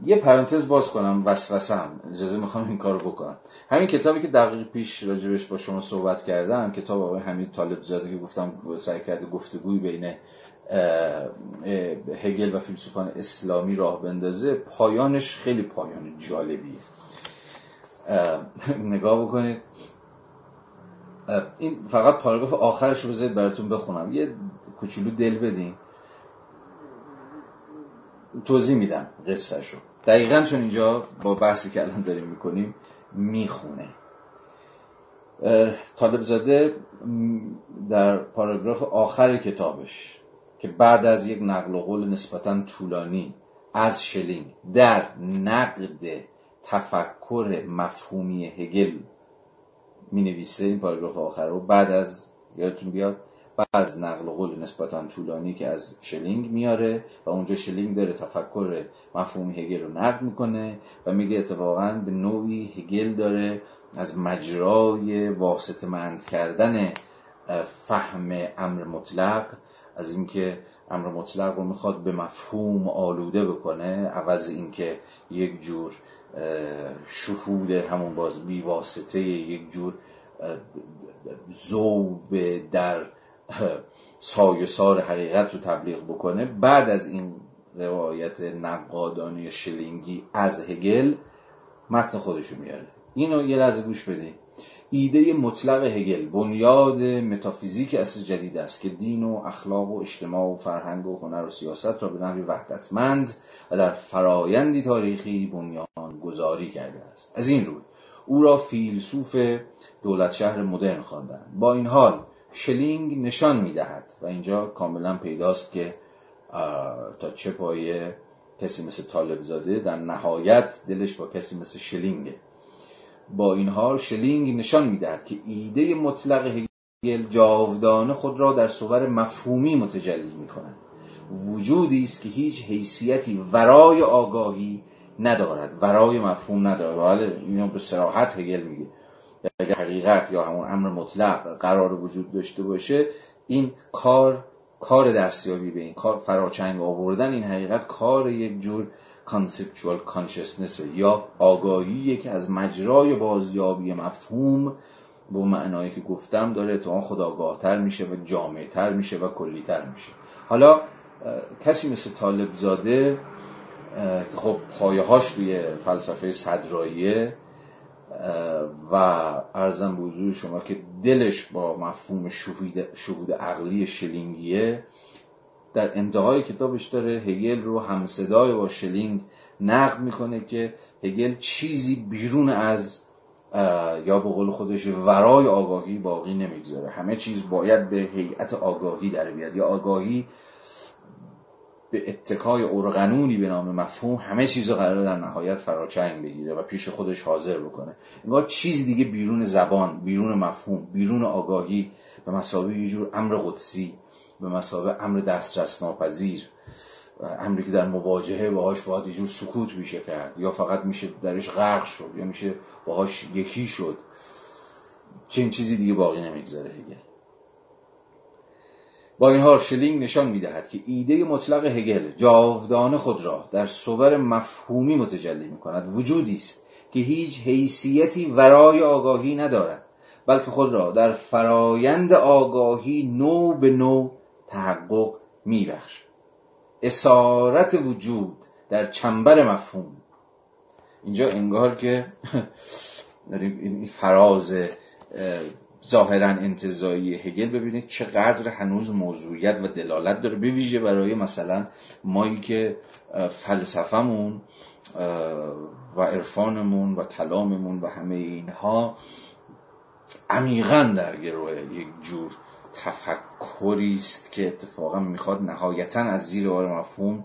یه پرانتز باز کنم وسوسه هم اجازه می‌خوام این کارو بکنم. همین کتابی که دقیق پیش راجبش با شما صحبت کردم کتاب آقای حمید طالب زاده که گفتم سعی کرده گفتگوی بین هگل و فیلسوفان اسلامی راه بندازه پایانش خیلی پایان جالبیه. نگاه بکنید. این فقط پاراگراف آخرش رو بذارید براتون بخونم. یه کوچولو دل بدین. توضیح میدم قصه شو دقیقا چون اینجا با بحثی که الان داریم می‌کنیم می‌خونه. طالب زاده در پاراگراف آخر کتابش که بعد از یک نقل و قول نسبتا طولانی از شلینگ در نقد تفکر مفهومی هگل می نویسه این پاراگراف آخر رو بعد از یادتون بیاد بعد از نقل قول نسبتا طولانی که از شلینگ میاره و اونجا شلینگ داره تفکر مفهوم هگل رو نقد می‌کنه و میگه اتفاقا به نوعی هگل داره از مجرای واسط مند کردن فهم امر مطلق از اینکه امر مطلق رو می‌خواد به مفهوم آلوده بکنه عوض اینکه یک جور شهود همون باز بی واسطه یک جور زوب در سایسار حقیقت رو تبلیغ بکنه. بعد از این روایت نقادانی شلینگی از هگل متن خودشو میاره. اینو یه لحظه گوش بدین. ایده مطلق هگل بنیاد متافیزیک اصل جدید است که دین و اخلاق و اجتماع و فرهنگ و هنر و سیاست را به نحوی وحدتمند و در فرایندی تاریخی بنیان گذاری کرده است. از این روی او را فیلسوف دولت شهر مدرن خواندند با این حال شلینگ نشان می‌دهد و اینجا کاملا پیداست که تا چه پایه کسی مثل طالب زاده در نهایت دلش با کسی مثل شلینگه. با این حال شلینگ نشان می‌دهد که ایده مطلق هگل جاودانه خود را در صور مفهومی متجلی می کند وجودی است که هیچ حیثیتی ورای آگاهی ندارد. ورای مفهوم ندارد. حالا اینو به سراحت هگل میگه. اگر حقیقت یا همون امر مطلق قرار وجود داشته باشه این کار کار دستیابی به این کار فراچنگ آوردن این حقیقت کار یک جور conceptual consciousness یا آگاهی که از مجرای بازیابی مفهوم با معنایی که گفتم داره اتفاقا خودآگاه‌تر میشه و جامعتر میشه و کلیتر میشه. حالا کسی مثل طالب زاده که خب پایه هاش توی فلسفه صدراییه و ارزم به حضور شما که دلش با مفهوم شهود, شهود عقلی شلینگیه در انتهای کتابش داره هگل رو همصدای با شلینگ نقد می‌کنه که هگل چیزی بیرون از یا به قول خودش ورای آگاهی باقی نمی‌گذاره. همه چیز باید به هیئت آگاهی در بیاد. یا آگاهی به اتکای ارغنونی به نام مفهوم همه چیز رو قرار در نهایت فراچنگ بگیره و پیش خودش حاضر بکنه. انگار چیز دیگه بیرون زبان بیرون مفهوم بیرون آگاهی به مسابقه یه جور امر قدسی به مسابقه امر دسترس ناپذیر امری که در مواجهه باهاش باید یه جور سکوت میشه کرد. یا فقط میشه درش غرق شد یا میشه باهاش یکی شد. چه چیزی دیگه باقی نمی‌گذاره هگل. با این حال شلینگ نشان می‌دهد که ایده مطلق هگل جاودانه خود را در صور مفهومی متجلی می‌کند. وجودی است که هیچ حیثیتی ورای آگاهی ندارد بلکه خود را در فرایند آگاهی نو به نو تحقق میبخش. اسارت وجود در چنبر مفهوم. اینجا انگار که این فراز ظاهرا انتظایی هگل ببینید چقدر هنوز موضوعیت و دلالت داره. بویژه برای مثلا مایی که فلسفهمون و عرفانمون و کلاممون و همه اینها عمیقا در گروه یک جور تفکری است که اتفاقا می‌خواد نهایتا از زیر بار مفهوم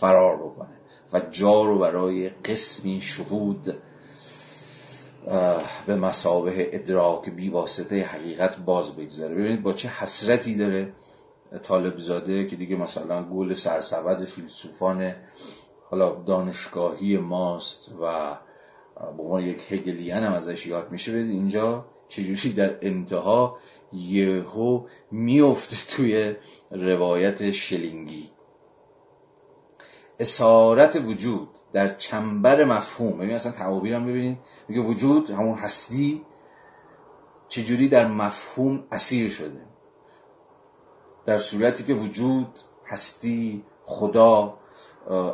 فرار بکنه و جا رو برای قسمی شهود به مسابه ادراک بی واسطه حقیقت باز بگذاره. ببینید با چه حسرتی داره طالب زاده که دیگه مثلا گول سرسود فیلسوفان حالا دانشگاهی ماست و به عنوان یک هگلیان هم ازش یاد میشه. بدید اینجا چجوری در انتها یهو میفته توی روایت شلینگی. اسارت وجود در چنبر مفهوم. ببین اصلا تعابیرم ببینید. میگه وجود همون هستی چجوری در مفهوم اسیر شده. در صورتی که وجود هستی خدا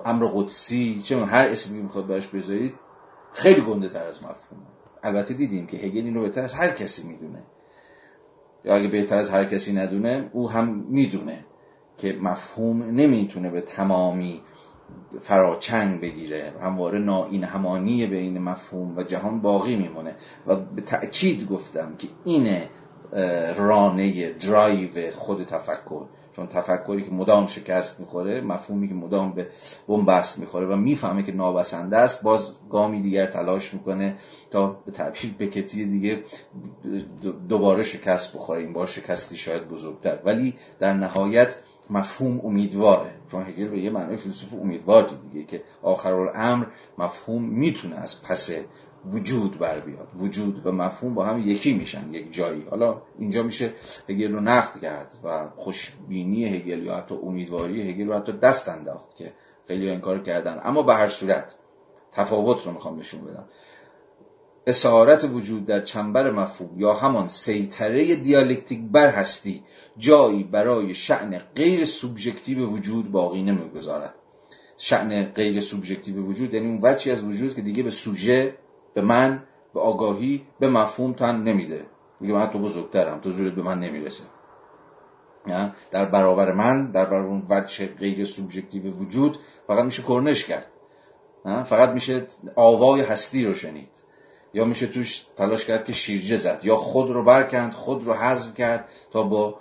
امر قدسی چه هر اسمی می‌خواد براش بذارید خیلی گنده تر از مفهوم البته دیدیم که هگل اینو بهتر از هر کسی می‌دونه. یا اگه بهتر از هر کسی ندونه او هم می‌دونه که مفهوم نمی‌تونه به تمامی فراچنگ بگیره. همواره ناین همانی بین مفهوم و جهان باقی میمونه. و به تأکید گفتم که اینه رانه درایو خود تفکر. چون تفکری که مدام شکست می‌خوره مفهومی که مدام به بنبست می‌خوره و می‌فهمه که نابسنده است باز گامی دیگر تلاش می‌کنه تا به تعبیر بکتی دیگه دوباره شکست بخوره. این بار شکستی شاید بزرگتر. ولی در نهایت مفهوم امیدواره. چون هگل به یه معنی فیلسوف امیدوار دیگه که آخر الامر مفهوم می‌تونه از پس وجود بر بیاد. وجود و مفهوم با هم یکی میشن یک جایی. حالا اینجا میشه هگل رو نقد کرد و خوشبینی هگل یا حتی امیدواری هگل رو حتی دست انداخت که خیلی این کار کردن. اما به هر صورت تفاوت رو می‌خوام نشون بدم. اسارت وجود در چنبر مفهوم یا همان سیطره دیالکتیک بر هستی جایی برای شعن غیر سوبژکتیو وجود باقی نمی‌گذارد. شعن غیر سوبژکتیو وجود یعنی اون وچی از وجود که دیگه به سوژه به من به آگاهی به مفهوم تن نمیده. میگه من تو بزرگترم تو زورت به من نمی‌رسه. در برابر من در برابر اون وجه غیر سوبژکتیو وجود فقط میشه کرنش کرد. فقط میشه آوای هستی رو شنید. یا میشه توش تلاش کرد که شیرجه زد. یا خود رو برکند خود رو حذف کرد تا با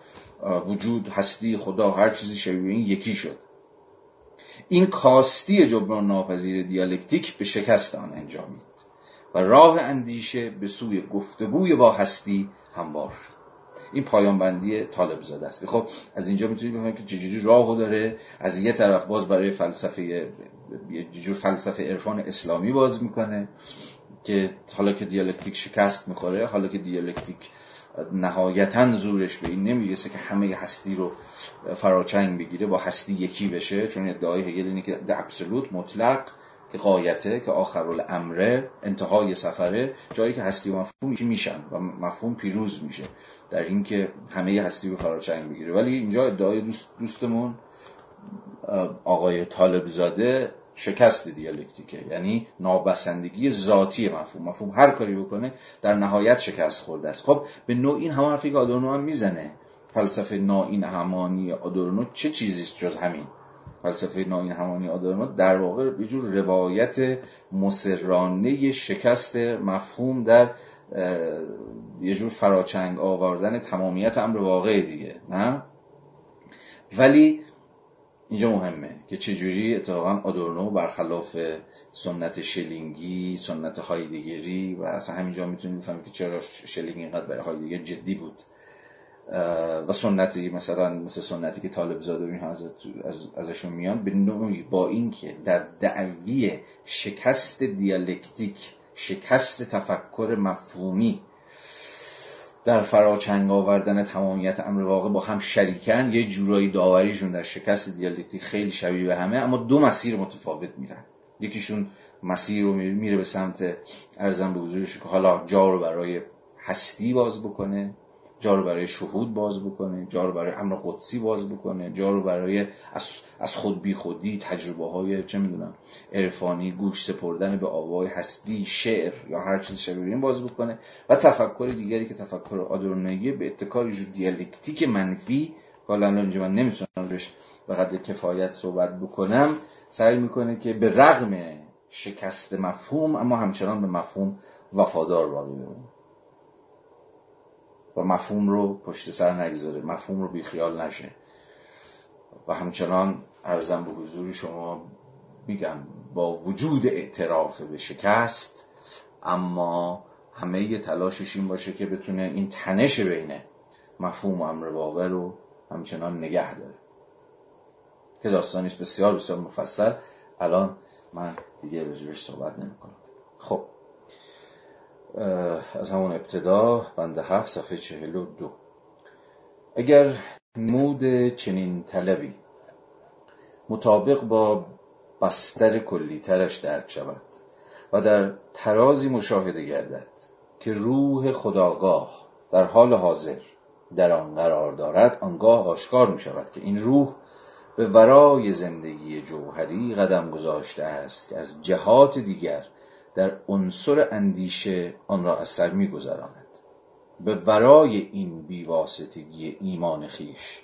وجود هستی خدا هر چیزی شبیه این یکی شد. این کاستی جبران ناپذیر دیالکتیک به شکست آن انجامید و راه اندیشه به سوی گفتگوی با هستی هموار شد. این پایان بندی طالب زاده است. خب از اینجا می‌تونید بفهمید که چجوری راهو داره. از یه طرف باز برای فلسفه یه جور فلسفه عرفان اسلامی باز می‌کنه که حالا که دیالکتیک شکست می‌خوره حالا که دیالکتیک نهایتا زورش به این نمی‌رسه که همه هستی رو فراچنگ بگیره با هستی یکی بشه. چون ادعای هگل اینه که ابسولوت مطلق که قایته که آخر الامره انتهای سفره جایی که هستی و مفهوم میشن و مفهوم پیروز میشه در اینکه همه هستی رو فراچنگ بگیره ولی اینجا ادعای دوست دوستمون آقای طالب زاده شکست دیالکتیکه. یعنی نابسندگی ذاتی مفهوم. مفهوم هر کاری بکنه در نهایت شکست خورده است. خب به نوع این همون حرفی که آدورنو هم می‌زنه فلسفه ناین همانی آدورنو چه چیزیست جز همین؟ فلسفه ناین همانی آدورنو در واقع یه جور روایت مسررانه شکست مفهوم در یه جور فراچنگ آوردن تمامیت امر واقع دیگه نه؟ ولی اینجا مهمه که چجوری اتفاقا آدورنو برخلاف سنت شلینگی سنت هایدگری و اصلا همینجا می‌تونیم بفهمیم که چرا شلینگ اینقدر برای هایدگر جدی بود. و سنتی مثلا مثل سنتی که طالب زاده این از ازشون میان به نوعی با اینکه در دعوی شکست دیالکتیک شکست تفکر مفهومی در فراچنگ آوردن تمامیت امر واقع با هم شریکن یه جورایی داوریشون در شکست دیالکتیک خیلی شبیه به همه اما دو مسیر متفاوت میرن. یکیشون مسیر رو میره به سمت ارزم به حضورش که حالا جا رو برای هستی باز بکنه. جا رو برای شهود باز بکنه جا رو برای امر قدسی باز بکنه جا رو برای از, خود بی خودی تجربه های چه می‌دونم عرفانی گوش سپردن به آوای هستی شعر یا هر چیز شبیه این باز بکنه و تفکر دیگری که تفکر آدورنویه به اتکار جو دیالکتیک منفی حالا اینجا من نمی‌تونم بهش به قدر کفایت صحبت بکنم سعی می‌کنه که به رغم شکست مفهوم اما همچنان به مفهوم وفادار باقی بمونه. و مفهوم رو پشت سر نگذاره مفهوم رو بیخیال نشه. و همچنان ارزم به حضور شما میگم با وجود اعتراف به شکست اما همه تلاشش این باشه که بتونه این تنش بین مفهوم و امر واقع رو همچنان نگه داره. که داستانیش بسیار بسیار مفصل. الان من دیگه رجبش صحبت نمی کنم خب. از همون ابتدا بنده هفت صفحه چهل و دو. اگر نمود چنین طلبی مطابق با بستر کلیترش درک شود و در ترازی مشاهده گردد که روح خداگاه در حال حاضر در آن قرار دارد آنگاه آشکار می شود که این روح به ورای زندگی جوهری قدم گذاشته است که از جهات دیگر در عنصر اندیشه آن را اثر میگذراند. به ورای این بیواسطگی ایمان خیش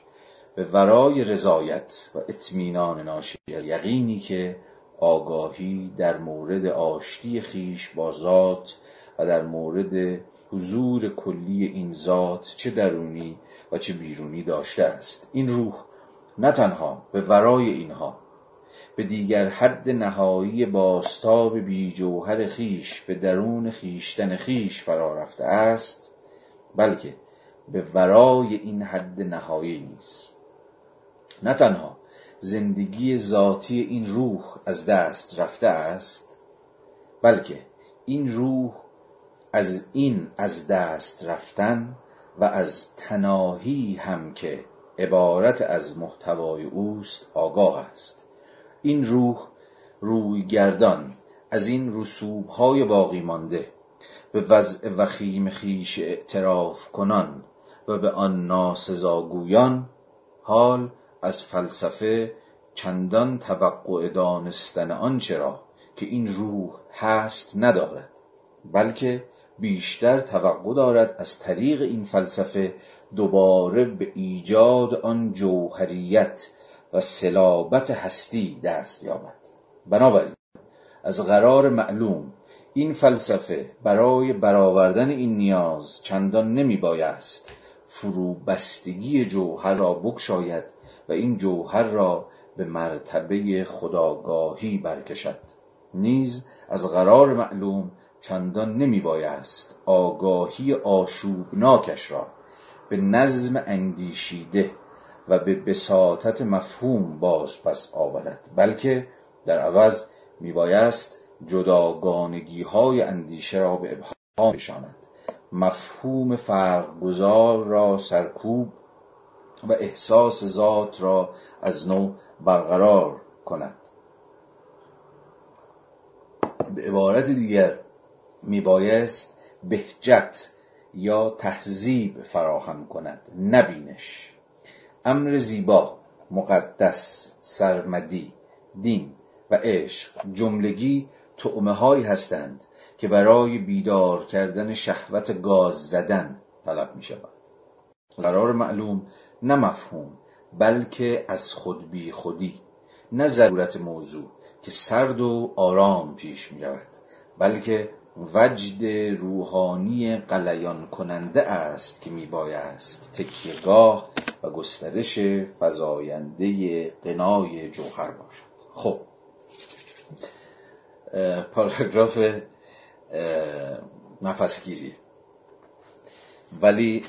به ورای رضایت و اطمینان ناشی از یقینی که آگاهی در مورد آشتی خیش با ذات و در مورد حضور کلی این ذات چه درونی و چه بیرونی داشته است. این روح نه تنها به ورای اینها به دیگر حد نهایی باستاب بی جوهر خیش به درون خیشتن خیش فرا رفته است بلکه به ورای این حد نهایی نیست. نه تنها زندگی ذاتی این روح از دست رفته است بلکه این روح از این از دست رفتن و از تناهی هم که عبارت از محتوای اوست آگاه است. این روح روی گردان از این رسوب های باقی مانده. به وضع وخیم خیش اعتراف کنان و به آن ناسزاگویان حال از فلسفه چندان توقع دانستن آن چرا که این روح هست ندارد بلکه بیشتر توقع دارد از طریق این فلسفه دوباره به ایجاد آن جوهریت و سلابت هستی دست یابد. بنابراین از قرار معلوم این فلسفه برای برآوردن این نیاز چندان نمی بایست فرو بستگی جوهر را بکشاید و این جوهر را به مرتبه خداگاهی برکشد. نیز از قرار معلوم چندان نمی بایست آگاهی آشوبناکش را به نظم اندیشیده و به بساطت مفهوم باز پس آورد بلکه در عوض میبایست جداگانگی های اندیشه را به ابهام بشاند. مفهوم فرقگذار را سرکوب و احساس ذات را از نو برقرار کند. به عبارت دیگر میبایست بهجت یا تهذیب فراهم کند نبینش. امر زیبا مقدس سرمدی دین و عشق جملگی تعمه هایی هستند که برای بیدار کردن شهوت گاز زدن طلب می شود قرار معلوم نه مفهوم بلکه از خود بی خودی نه ضرورت موضوع که سرد و آرام پیش می رود بلکه وجد روحانی قلیان کننده است که می بایست تکیهگاه و گسترش فزاینده قنای جوهر باشد. خب. پاراگراف نفسگیری. ولی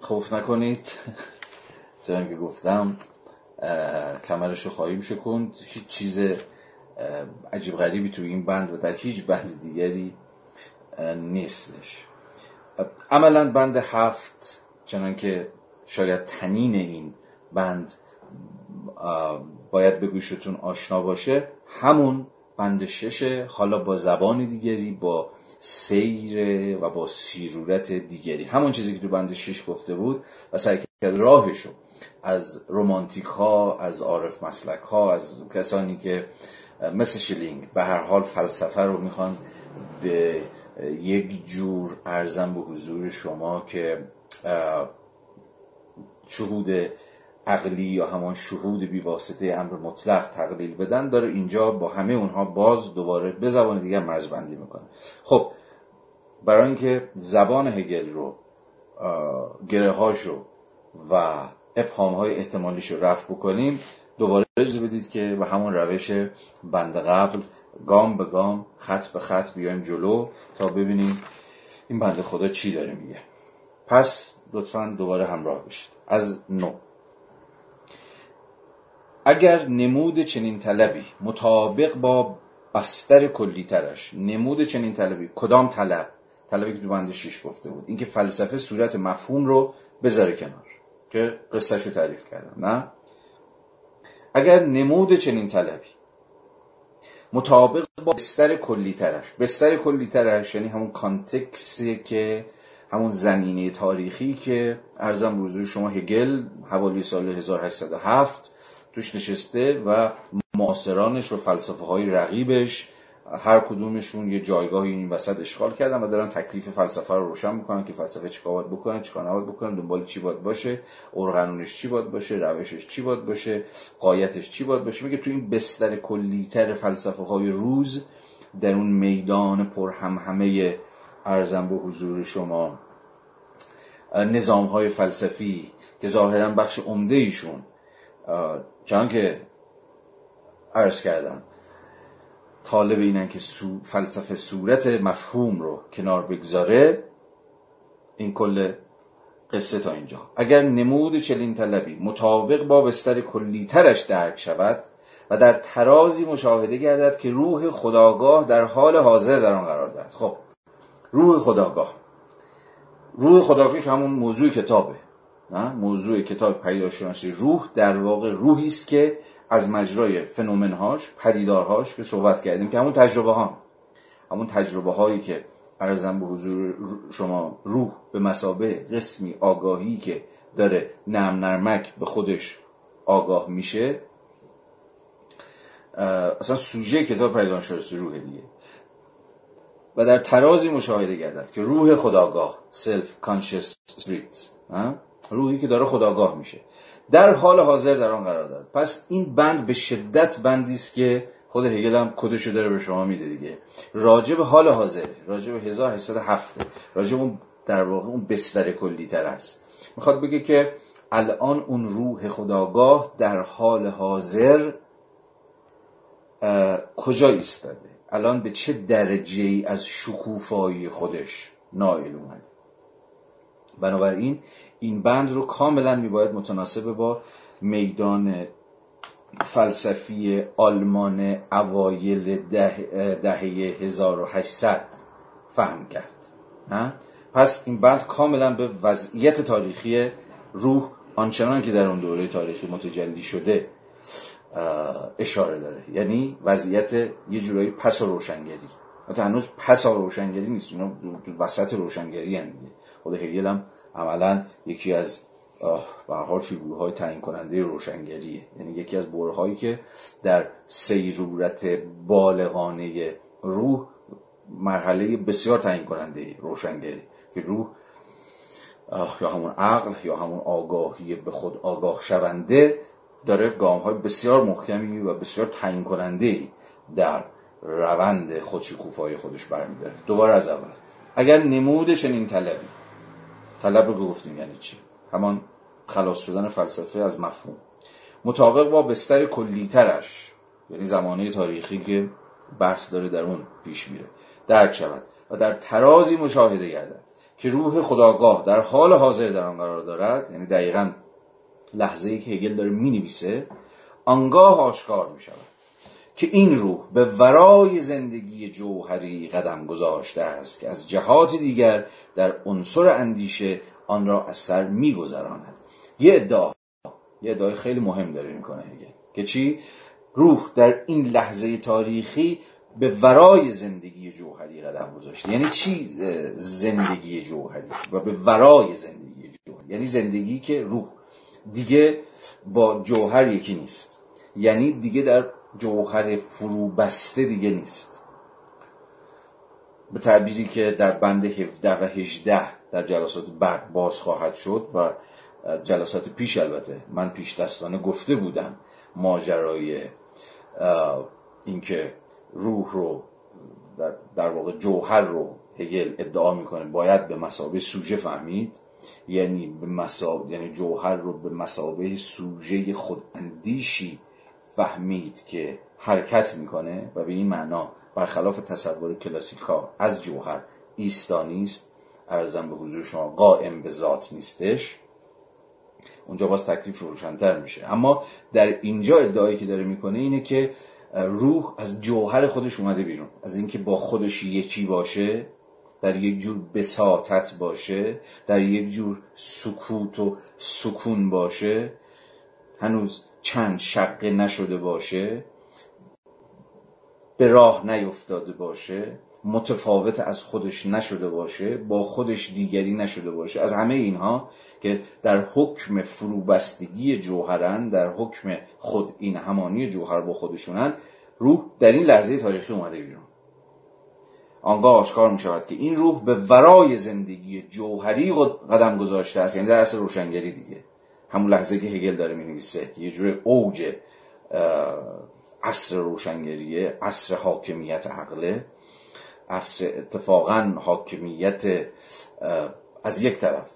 خوف نکنید. چون که گفتم کمرشو خواهیم شکند. هیچ چیز عجیب غریبی توی این بند و در هیچ بند دیگری نیستش. عملا بند هفت چنان که شاید تنین این بند باید به گوشتون آشنا باشه. همون بند ششه حالا با زبان دیگری با سیر و با سیرورت دیگری. همون چیزی که تو بند شش گفته بود و سعی کرد راهشو از رومانتیک ها از عارف مسلک ها از کسانی که مثل شلینگ به هر حال فلسفه رو می‌خوان به یک جور ارزم به حضور شما که شهود عقلی یا همان شهود بیواسطه امر مطلق تقلیل بدن داره اینجا با همه اونها باز دوباره به زبان دیگر مرزبندی می‌کنه. خب برای اینکه زبان هگل رو گره هاشو و ابهام های احتمالیش رو رفع بکنیم دوباره اجازه بدید که به همون روش بند قبل گام به گام خط به خط بیایم جلو تا ببینیم این بند خدا چی داره میگه. پس لطفا دوباره همراه بشید از نو. اگر نمود چنین طلبی مطابق با بستر کلیترش نمود چنین طلبی کدام طلب؟ طلبی که تو بند شیش گفته بود. اینکه فلسفه صورت مفهوم رو بذاره کنار. که قصهش رو تعریف کردم نه؟ اگر نمود چنین طلبی مطابق با بستر کلیترش بستر کلیترش یعنی همون کانتکسی که همون زمینه تاریخی که ارزم روزوی شما هگل حوالی سال 1807 توش نشسته و معاصرانش و فلسفه های رقیبش هر کدومشون یه جایگاهی این وسط اشغال کردن و دارن تکلیف فلسفه رو روشن می‌کنن که فلسفه چیکار باید بکنه چیکار نباید بکنه دنبال چی باید باشه ارقانونش چی باید باشه روشش چی باید باشه قایتش چی باید باشه. میگه تو این بستر کلیتر فلسفه های روز در اون میدان پر هم همه ارزم به حضور شما. نظام های فلسفی که ظاهرا بخش عمده ایشون چون که عرض کردم طالب اینن که فلسفه صورت مفهوم رو کنار بگذاره این کل قصه تا اینجا. اگر نمود چلین طلبی مطابق با بستر کلیترش درک شود و در ترازی مشاهده گردد که روح خداگاه در حال حاضر در آن قرار دارد. خب روح خداگاه. روح خداگاه که همون موضوع کتابه. نه؟ موضوع کتاب پیداشناسی روح در واقع روحی است که از مجرای فنومنهاش پدیدارهاش که صحبت کردیم که همون تجربه ها همون تجربه هایی که عرضم به حضور شما روح به مثابه قسمی آگاهی که داره نرم نرمک به خودش آگاه میشه اصلا سوژه کتاب پدیدارشناسی روح دیگه. و در ترازی مشاهده گردد که روح خودآگاه self conscious spirit روحی که داره خودآگاه میشه. در حال حاضر در آن قرار دارد. پس این بند به شدت بندی است که خود هگل هم کدشو داره به شما میده دیگه. راجب حال حاضر راجب 1807 راجب اون در واقع اون بستر کلی تر است. می‌خواد بگه که الان اون روح خداگاه در حال حاضر کجا ایستاده؟ الان به چه درجه ای از شکوفایی خودش نائل اومده بنابراین این بند رو کاملا میباید متناسب با میدان فلسفی آلمان اوایل دهه ده 1800 فهم کرد. پس این بند کاملا به وضعیت تاریخی روح آنچنان که در اون دوره تاریخی متجلی شده. اشاره داره. یعنی وضعیت یه جورایی پس و روشنگری. حتی هنوز پس و روشنگری نیست. اینا وسط روشنگری هم خود هگل هم عملا یکی از به حال فیگورهای تعیین کننده روشنگریه. یعنی یکی از برهایی که در سیرورت بالغانه روح مرحله بسیار تعیین کننده روشنگری. که روح یا همون عقل یا همون آگاهی به خود آگاه شونده داره گام های بسیار محکمی و بسیار تعیین کننده در روند خودشکوفای خودش برمیداره. دوباره از اول. اگر نمود چنین طلبی طلب رو گفتیم یعنی چی؟ همان خلاص شدن فلسفه از مفهوم. مطابق با بستر کلیترش یعنی زمانه تاریخی که بحث داره در اون پیش میره درک شود و در ترازی مشاهده گردد که روح خداگاه در حال حاضر در آن قرار دارد یعنی دقیقا لحظه ای که هگل داره می نویسه آنگاه آشکار می شود که این روح به ورای زندگی جوهری قدم گذاشته است که از جهات دیگر در عنصر اندیشه آن را از سر میگذراند. یه ادعا یه ادعای خیلی مهم داره می‌کنه هگل که چی؟ روح در این لحظه تاریخی به ورای زندگی جوهری قدم گذاشته. یعنی چی زندگی جوهری؟ و به ورای زندگی جوهری. یعنی زندگی که روح دیگه با جوهر یکی نیست. یعنی دیگه در جوهر فرو بسته دیگه نیست. به تعبیری که در بند 17 و 18 در جلسات بعد باز خواهد شد و جلسات پیش البته. من پیش دستانه گفته بودم ماجرای اینکه روح رو در واقع جوهر رو هگل ادعا می‌کنه. باید به مسابه سوژه فهمید. یعنی به مسابه یعنی جوهر رو به مسابه سوژه خوداندیشی فهمید که حرکت می‌کنه و به این معنا برخلاف تصور کلاسیکا از جوهر ایستانی است. ارزم به حضور شما قائم به ذات نیستش. اونجا باز تکلیف روشنتر میشه. اما در اینجا ادعایی که داره می‌کنه اینه که روح از جوهر خودش اومده بیرون. از اینکه با خودش یکی باشه در یک جور بساطت باشه در یک جور سکوت و سکون باشه هنوز چند شقه نشده باشه به راه نیفتاده باشه متفاوت از خودش نشده باشه با خودش دیگری نشده باشه. از همه اینها که در حکم فروبستگی جوهرن در حکم خود این همانی جوهر با خودشونن روح در این لحظه تاریخی اومده بیرون. آنگاه آشکار می شود که این روح به ورای زندگی جوهری قدم گذاشته است. یعنی در اصل روشنگری دیگه. همون لحظه که هگل داره می نویسه یه جور اوج عصر روشنگریه عصر حاکمیت عقله. عصر اتفاقا حاکمیت از یک طرف.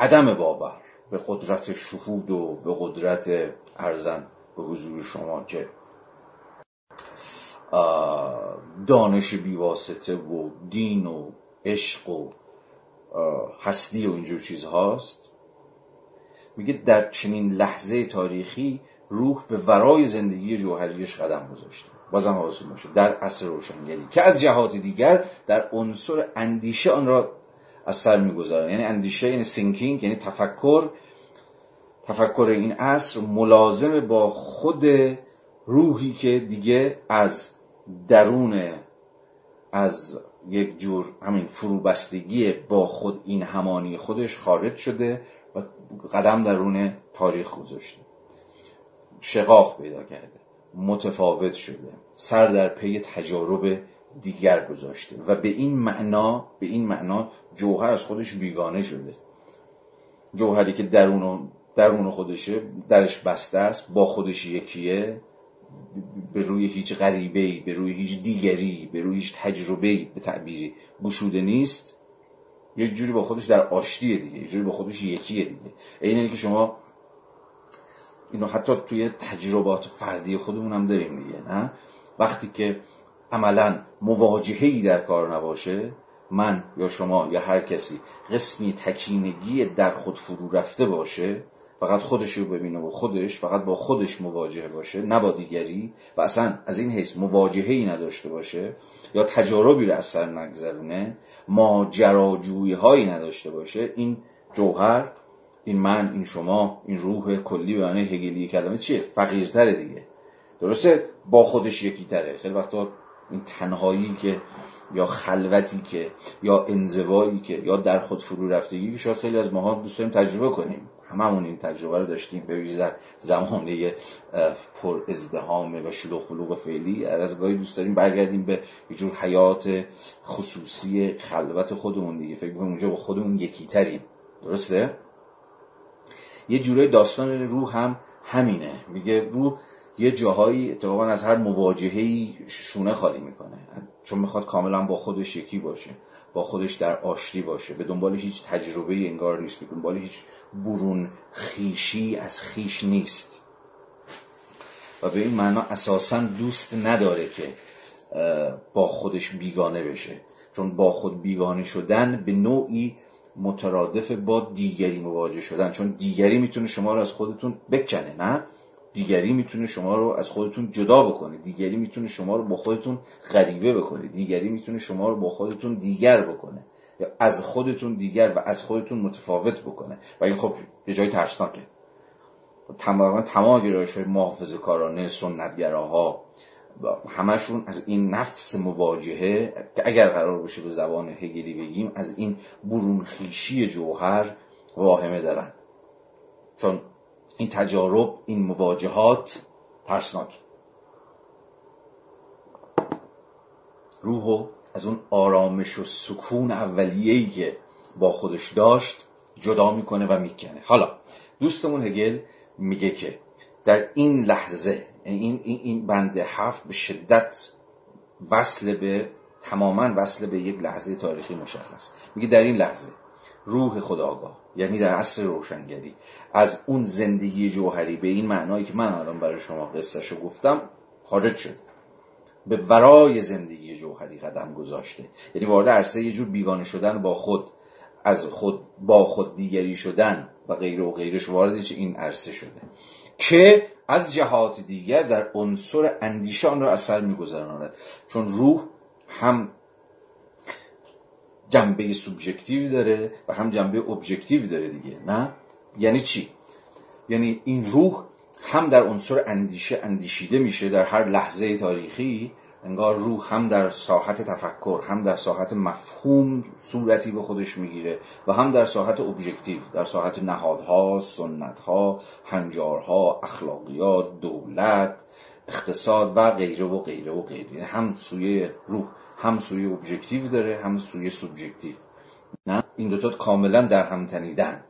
عدم باور به قدرت شهود و به قدرت ارزن به حضور شما که دانش بیواسطه و دین و عشق و هستی و اینجور چیزهاست. میگه در چنین لحظه تاریخی روح به ورای زندگی جوهریش قدم گذاشته. بازم حواستون باشه. در عصر روشنگری که از جهات دیگر در عنصر اندیشه آن را از سر می‌گذارن. یعنی اندیشه یعنی سینکینگ یعنی تفکر. تفکر این عصر ملازم با خود روحی که دیگه از درون از یک جور همین فروبستگی با خود این همانی خودش خارج شده و قدم درون تاریخ گذاشته. شقاق پیدا کرده متفاوت شده سر در پی تجارب دیگر گذاشته و به این معنا به این معنا جوهر از خودش بیگانه شده. جوهری که درون درون خودشه درش بسته است با خودش یکیه. به روی هیچ غریبه به روی هیچ دیگری به روی هیچ تجربه به تعبیری گشوده نیست. یک جوری با خودش در آشتیه دیگه یک جوری با خودش یکیه دیگه. اینه که شما اینو حتی توی تجربات فردی خودمون هم داریم دیگه نه؟ وقتی که عملا مواجهه در کار نباشه من یا شما یا هر کسی قسمی تکینگی در خود فرو رفته باشه فقط خودش رو ببینه و خودش فقط با خودش مواجهه باشه نه با دیگری. و اصلا از این حیث مواجهه ای نداشته باشه. یا تجاربی رو از سر نگذرونه ماجراجویی هایی نداشته باشه. این جوهر این من این شما این روح کلی به معنی هگلی کلمه چیه؟ فقیرتره دیگه. درسته؟ با خودش یکی تره خیلی وقتا این تنهایی که یا خلوتی که یا انزوایی که یا در خود فرو رفتگی که شاید خیلی از ماها دوست داریم تجربه کنیم. هممون این تجربه رو داشتیم. به در زمانه پر ازدهام و شلوغ فلوغ فعلی. از گاهی دوست داریم برگردیم به یه جور حیات خصوصی خلوت خودمون دیگه. فکر کنیم اونجا با خودمون یکی تریم درسته؟ یه جورای داستان روح هم همینه. میگه روح یه جاهایی اتفاقا از هر مواجههی شونه خالی می‌کنه. چون می‌خواد کاملا با خودش یکی باشه. با خودش در آشتی باشه. به دنبال هیچ تجربه انگار نیست. به دنبال هیچ برون خیشی از خیش نیست. و به این معنا اساسا دوست نداره که با خودش بیگانه بشه. چون با خود بیگانه شدن به نوعی مترادف با دیگری مواجه شدن. چون دیگری می‌تونه شما رو از خودتون بکنه نه؟ دیگری می‌تونه شما رو از خودتون جدا بکنه. دیگری می‌تونه شما رو با خودتون غریبه بکنه. دیگری می‌تونه شما رو با خودتون دیگر بکنه. یا از خودتون دیگر و از خودتون متفاوت بکنه. و این خب یه جای ترسناکه. تمام تمام گرایش های محافظ کارانه سنتگراها همشون از این نفس مواجهه که اگر قرار باشه به زبان هگلی بگیم از این برونخیشی جوهر واهمه دارن. چون این تجارب این مواجهات ترسناک. روحو از اون آرامش و سکون اولیه‌ای که با خودش داشت جدا می‌کنه و می‌کنه. حالا دوستمون هگل میگه که در این لحظه این, این, این بند هفت به شدت وصل به تماما وصل به یک لحظه تاریخی مشخص. میگه در این لحظه روح خداگاه یعنی در عصر روشنگری. از اون زندگی جوهری به این معنایی که من الان برای شما قصهشو گفتم خارج شد. به ورای زندگی جوهری قدم گذاشته. یعنی وارد عرصه یه جور بیگانه شدن با خود از خود با خود دیگری شدن و غیر و غیرش وارد این عرصه شده. که از جهات دیگر در عنصر اندیشه آن را اثر میگذراند. چون روح هم جنبه سوبژکتیو داره و هم جنبه ابژکتیو داره دیگه نه؟ یعنی چی؟ یعنی این روح هم در عنصر اندیشه اندیشیده میشه در هر لحظه تاریخی انگار روح هم در ساحت تفکر هم در ساحت مفهوم صورتی به خودش می‌گیره و هم در ساحت ابژکتیو در ساحت نهادها سنتها هنجارها اخلاقیات دولت اقتصاد و غیره و غیره و غیره. یعنی هم سوی روح. هم سوی ابژکتیو داره هم سوی سوبژکتیو نه این دوتا کاملا در هم تنیدند.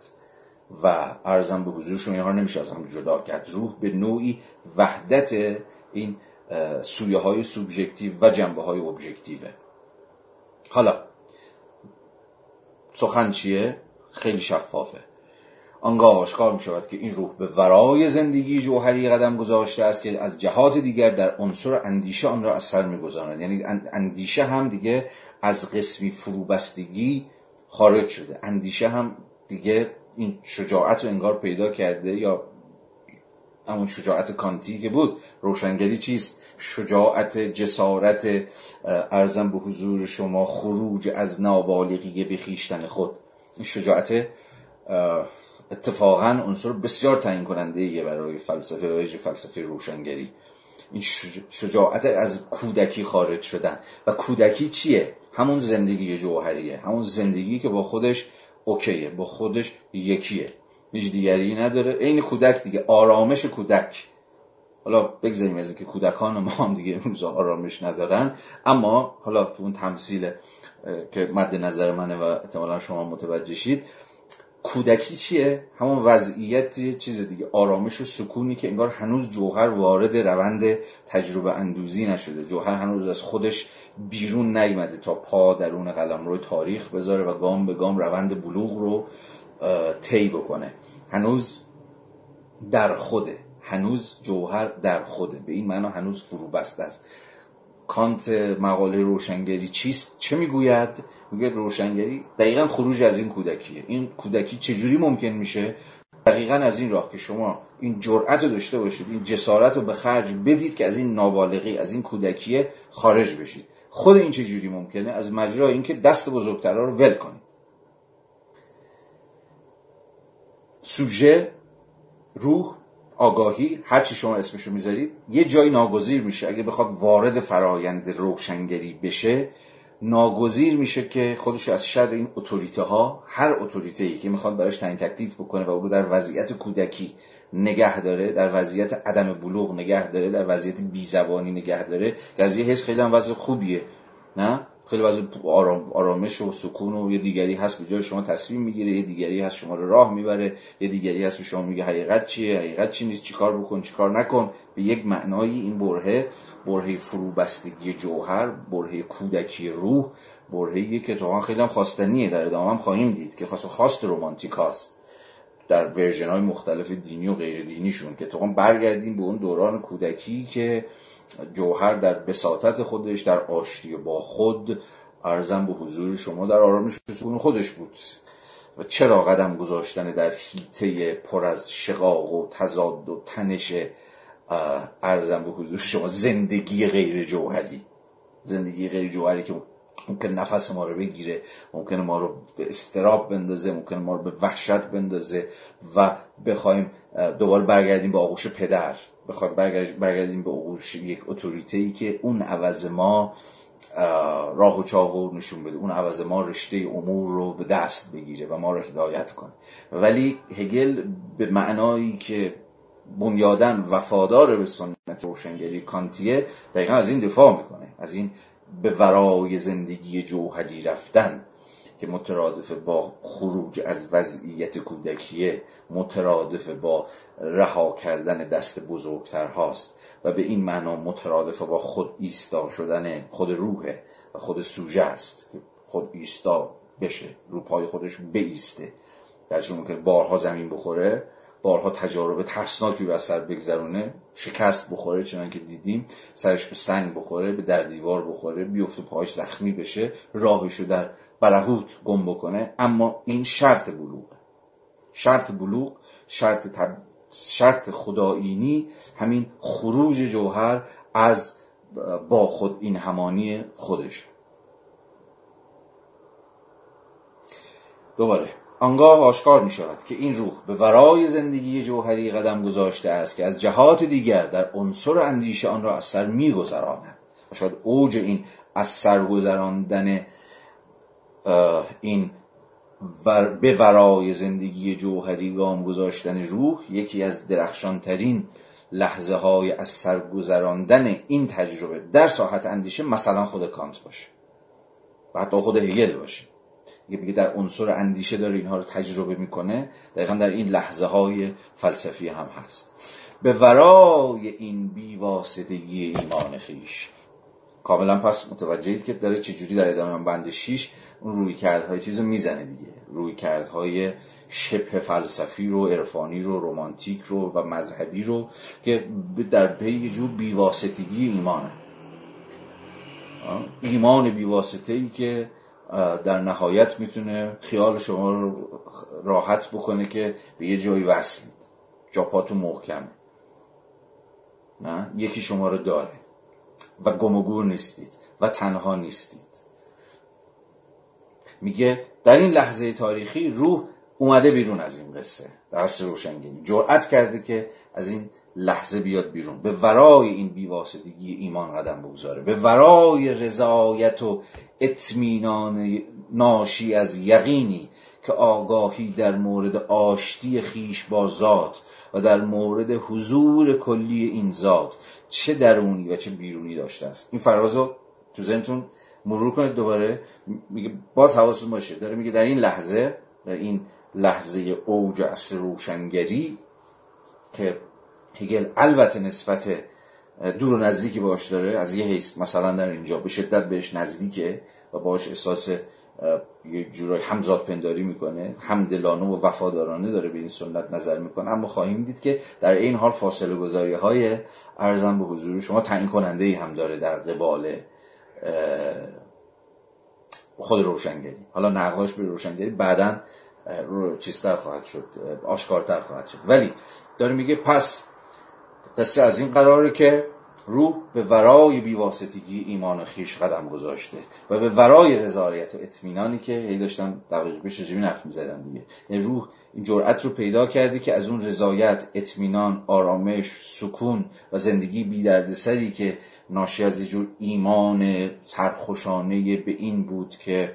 و ارزم به حضورشون اینها نمیشه از هم جدا کرد. روح به نوعی وحدت این سویه های سوبژکتیو و جنبه های ابژکتیوه حالا سخن چیه؟ خیلی شفافه. آنگاه آشکار می شود که این روح به ورای زندگی جوهری قدم گذاشته است که از جهات دیگر در عنصر اندیشه آن را از سر می‌گذارند. یعنی اندیشه هم دیگه از قسمی فروبستگی خارج شده. اندیشه هم دیگه این شجاعت رو انگار پیدا کرده یا همون شجاعت کانتی که بود. روشنگری چیست؟ شجاعت جسارت ارزم به حضور شما خروج از نابالغی به خیشتن خود. این شجاعت اتفاقا عنصر بسیار تعیین کننده ایه برای فلسفه و فلسفه روشنگری. این شجاعت از کودکی خارج شدن. و کودکی چیه؟ همون زندگی جوهریه. همون زندگی که با خودش اوکیه با خودش یکیه. هیچ دیگری نداره. عین کودک دیگه. آرامش کودک. حالا بگذاریم از که کودکان ما هم دیگه امروز آرامش ندارن. اما حالا تو اون تمثیل که مد نظر منه و احتمالا شما متوجه شید کودکی چیه؟ همون وضعیت چیز دیگه. آرامش و سکونی که انگار هنوز جوهر وارد روند تجربه اندوزی نشده. جوهر هنوز از خودش بیرون نیامده تا پا درون قلم روی تاریخ بذاره و گام به گام روند بلوغ رو طی بکنه. هنوز در خوده. هنوز جوهر در خوده. به این معنا هنوز فرو بسته است. کانت مقاله روشنگری چیست؟ چه می‌گوید؟ میگه روشنگری دقیقا خروج از این کودکیه. این کودکی چجوری ممکن میشه دقیقا از این راه که شما این جرأت رو داشته باشید این جسارت رو به خرج بدید که از این نابالغی از این کودکیه خارج بشید. خود این چجوری ممکنه؟ از مجرای اینکه دست بزرگترها رو ول کنید. سوژه روح آگاهی هر چی شما اسمشو می‌ذارید یه جایی ناگزیر میشه. اگه بخواد وارد فرایند روشنگری بشه ناگزیر میشه که خودش از شر این اتوریته ها هر اتوریته ای که می‌خواد براش تعیین تکلیف بکنه و او رو در وضعیت کودکی نگه داره در وضعیت عدم بلوغ نگه داره در وضعیت بیزبانی نگه داره که یه حس خیلی هم وضع خوبیه نه؟ خیلی وضع آرام، آرامش و سکون و یه دیگری هست به جای شما تصمیم می‌گیره یه دیگری هست شما رو راه می‌بره یه دیگری هست به شما میگه حقیقت چیه حقیقت چی نیست چیکار بکن چیکار نکن. به یک معنایی این برهه برهه فروبستگی جوهر برهه کودکی روح برهه که تو خیلی هم خواستنیه در ادامه هم خواهیم دید که خواست رومانتیک هاست در ورژن های مختلف دینی و غیر دینیشون که تو برگردیم به اون دوران کودکی که جوهر در بساطت خودش در آشتی با خود ارزم به حضور شما در آرامش سکون خودش بود. و چرا قدم گذاشتن در حیطه پر از شقاق و تضاد و تنش ارزم به حضور شما زندگی غیر جوهری. زندگی غیر جوهری که ممکن نفس ما رو بگیره ممکن ما رو به استراب بندازه ممکن ما رو به وحشت بندازه و بخوایم دوباره برگردیم به آغوش پدر. بخواد برگردیم به آغوش یک اتوریته ای که اون عوض ما راه و چاقو نشون بده. اون عوض ما رشته امور رو به دست بگیره و ما رو هدایت کنه. ولی هگل به معنایی که بنیادن وفادار به سنت روشنگری کانتیه دقیقا از این دفاع می‌کنه. از این به ورای زندگی جوهری رفتن. که مترادف با خروج از وضعیت کودکیه مترادف با رها کردن دست بزرگتر هاست و به این معنا مترادف با خود ایستا شدن خود روحه و خود سوژه است که خود ایستا بشه رو پای خودش بیسته. در ممکن بارها زمین بخوره بارها تجارب ترسناکی رو از سر بگذرونه. شکست بخوره چنان که دیدیم. سرش به سنگ بخوره به در دیوار بخوره بیفته پاهاش زخمی بشه راهشو در برهوت گم بکنه. اما این شرط بلوغ. شرط بلوغ شرط, تب... شرط خدایینی همین خروج جوهر از با خود این همانی خودش. دوباره. آنگاه آشکار می شود که این روح به ورای زندگی جوهری قدم گذاشته است که از جهات دیگر در عنصر اندیشه آن را از سر می گذراند و شاید اوج این از سر گذراندن این به ورای زندگی جوهری گام گذاشتن روح یکی از درخشانترین لحظه های از سرگذراندن این تجربه در ساحت اندیشه مثلا خود کانت باشه. و حتی خود هگل باشه. یه بگه در عنصر اندیشه داره اینها رو تجربه می‌کنه. دقیقا در این لحظه های فلسفی هم هست. به ورای این بیواسطگی ایمان خیش. کاملا پس متوجهید که داره چجوری در ادامه بند 6 اون روی کردهای چیز رو می‌زنه دیگه. روی کردهای شبه فلسفی رو عرفانی رو رومانتیک رو و مذهبی رو که در پی یه جور بیواسطگی ایمانه. ایمان بیواسطه ای که در نهایت می‌تونه خیال شما رو راحت بکنه که به یه جایی وصلید جا پاتون محکمه. نه؟ یکی شما رو داره. و گم نیستید. و تنها نیستید. میگه در این لحظه تاریخی روح اومده بیرون از این قصه. در روشنگری جرأت کرده که از این لحظه بیاد بیرون. به ورای این بیواسطگی ایمان قدم بگذاره. به ورای رضایت و اطمینان ناشی از یقینی که آگاهی در مورد آشتی خیش با ذات و در مورد حضور کلی این ذات چه درونی و چه بیرونی داشته است. این فراز رو تو ذهنتون مرور کنید دوباره. میگه باز حواستون باشه. داره میگه در این لحظه در این لحظه اوج اصر روشنگری که هگل البته نسبت دور و نزدیکی باش داره. از یه حیث مثلا در اینجا به شدت بهش نزدیکه و باش احساس یه جورای همزاد پنداری می‌کنه همدلانه و وفادارانه داره به این سنت نظر می‌کنه. اما خواهیم دید که در این حال فاصله گذاری های ارزم به حضور شما تعیین کننده ای هم داره در قبال خود روشنگری. حالا نقلاش به روشنگری بعدا رو چیزتر خواهد شد آشکارتر خواهد شد. ولی داره میگه پس قصه از این قراره که روح به ورای بیواسطگی ایمان خیش قدم گذاشته و به ورای رضایت اطمینانی که هی داشتم دقیق پیش رجوی نفت می‌زدم دیگه. یعنی روح این جرأت رو پیدا کرده که از اون رضایت اطمینان آرامش سکون و زندگی بی سری که ناشی از یه جور ایمان سرخوشانه به این بود که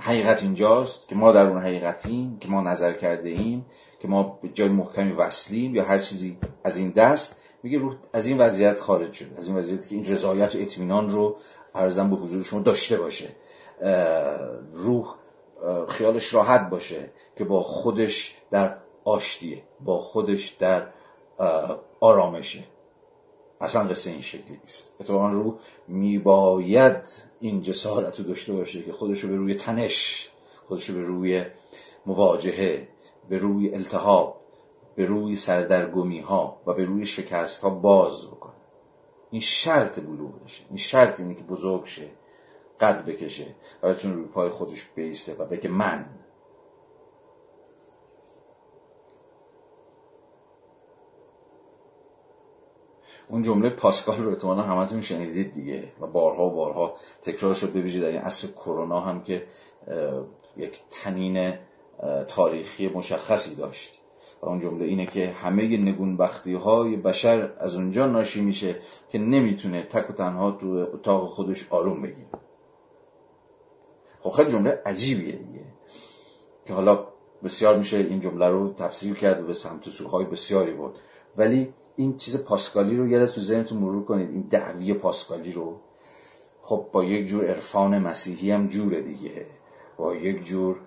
حقیقت اینجاست که ما در اون حقیقتیم که ما نظر کرده ایم که ما به جای محکمی وصلیم یا هر چیزی از این دست. میگه روح از این وضعیت خارج شد. از این وضعیت که این رضایت و اطمینان رو ارزم به حضور شما داشته باشه. روح خیالش راحت باشه که با خودش در آشتیه با خودش در آرامشه. اصلا قصه این شکلی نیست. اتفاقا روح میباید این جسارت رو داشته باشه که خودش رو به روی تنش خودش رو به روی مواجهه به روی التهاب به روی سردرگمی ها و به روی شکست ها باز بکنه. این شرط بلوغشه. این شرط اینه که بزرگ شه قد بکشه و بتونه روی پای خودش بیسته و بگه من. اون جمله پاسکال رو احتمالا همتون شنیدید دیگه و بارها و بارها تکرار شد ببینید در این عصر کرونا هم که یک تنین تاریخی مشخصی داشت. و اون جمله اینه که همه نگونبختی های بشر از اونجا ناشی میشه که نمی‌تونه تک و تنها تو اتاق خودش آروم بگیره. خب خیلی جمله عجیبیه دیگه. که حالا بسیار میشه این جمله رو تفسیر کرد و به سمت سوخهای بسیاری بود ولی این چیز پاسکالی رو یاد از تو ذهنتون مرور کنید. این دعوی پاسکالی رو. خب با یک جور عرفان مسیحی هم جوره دیگه. با یک جور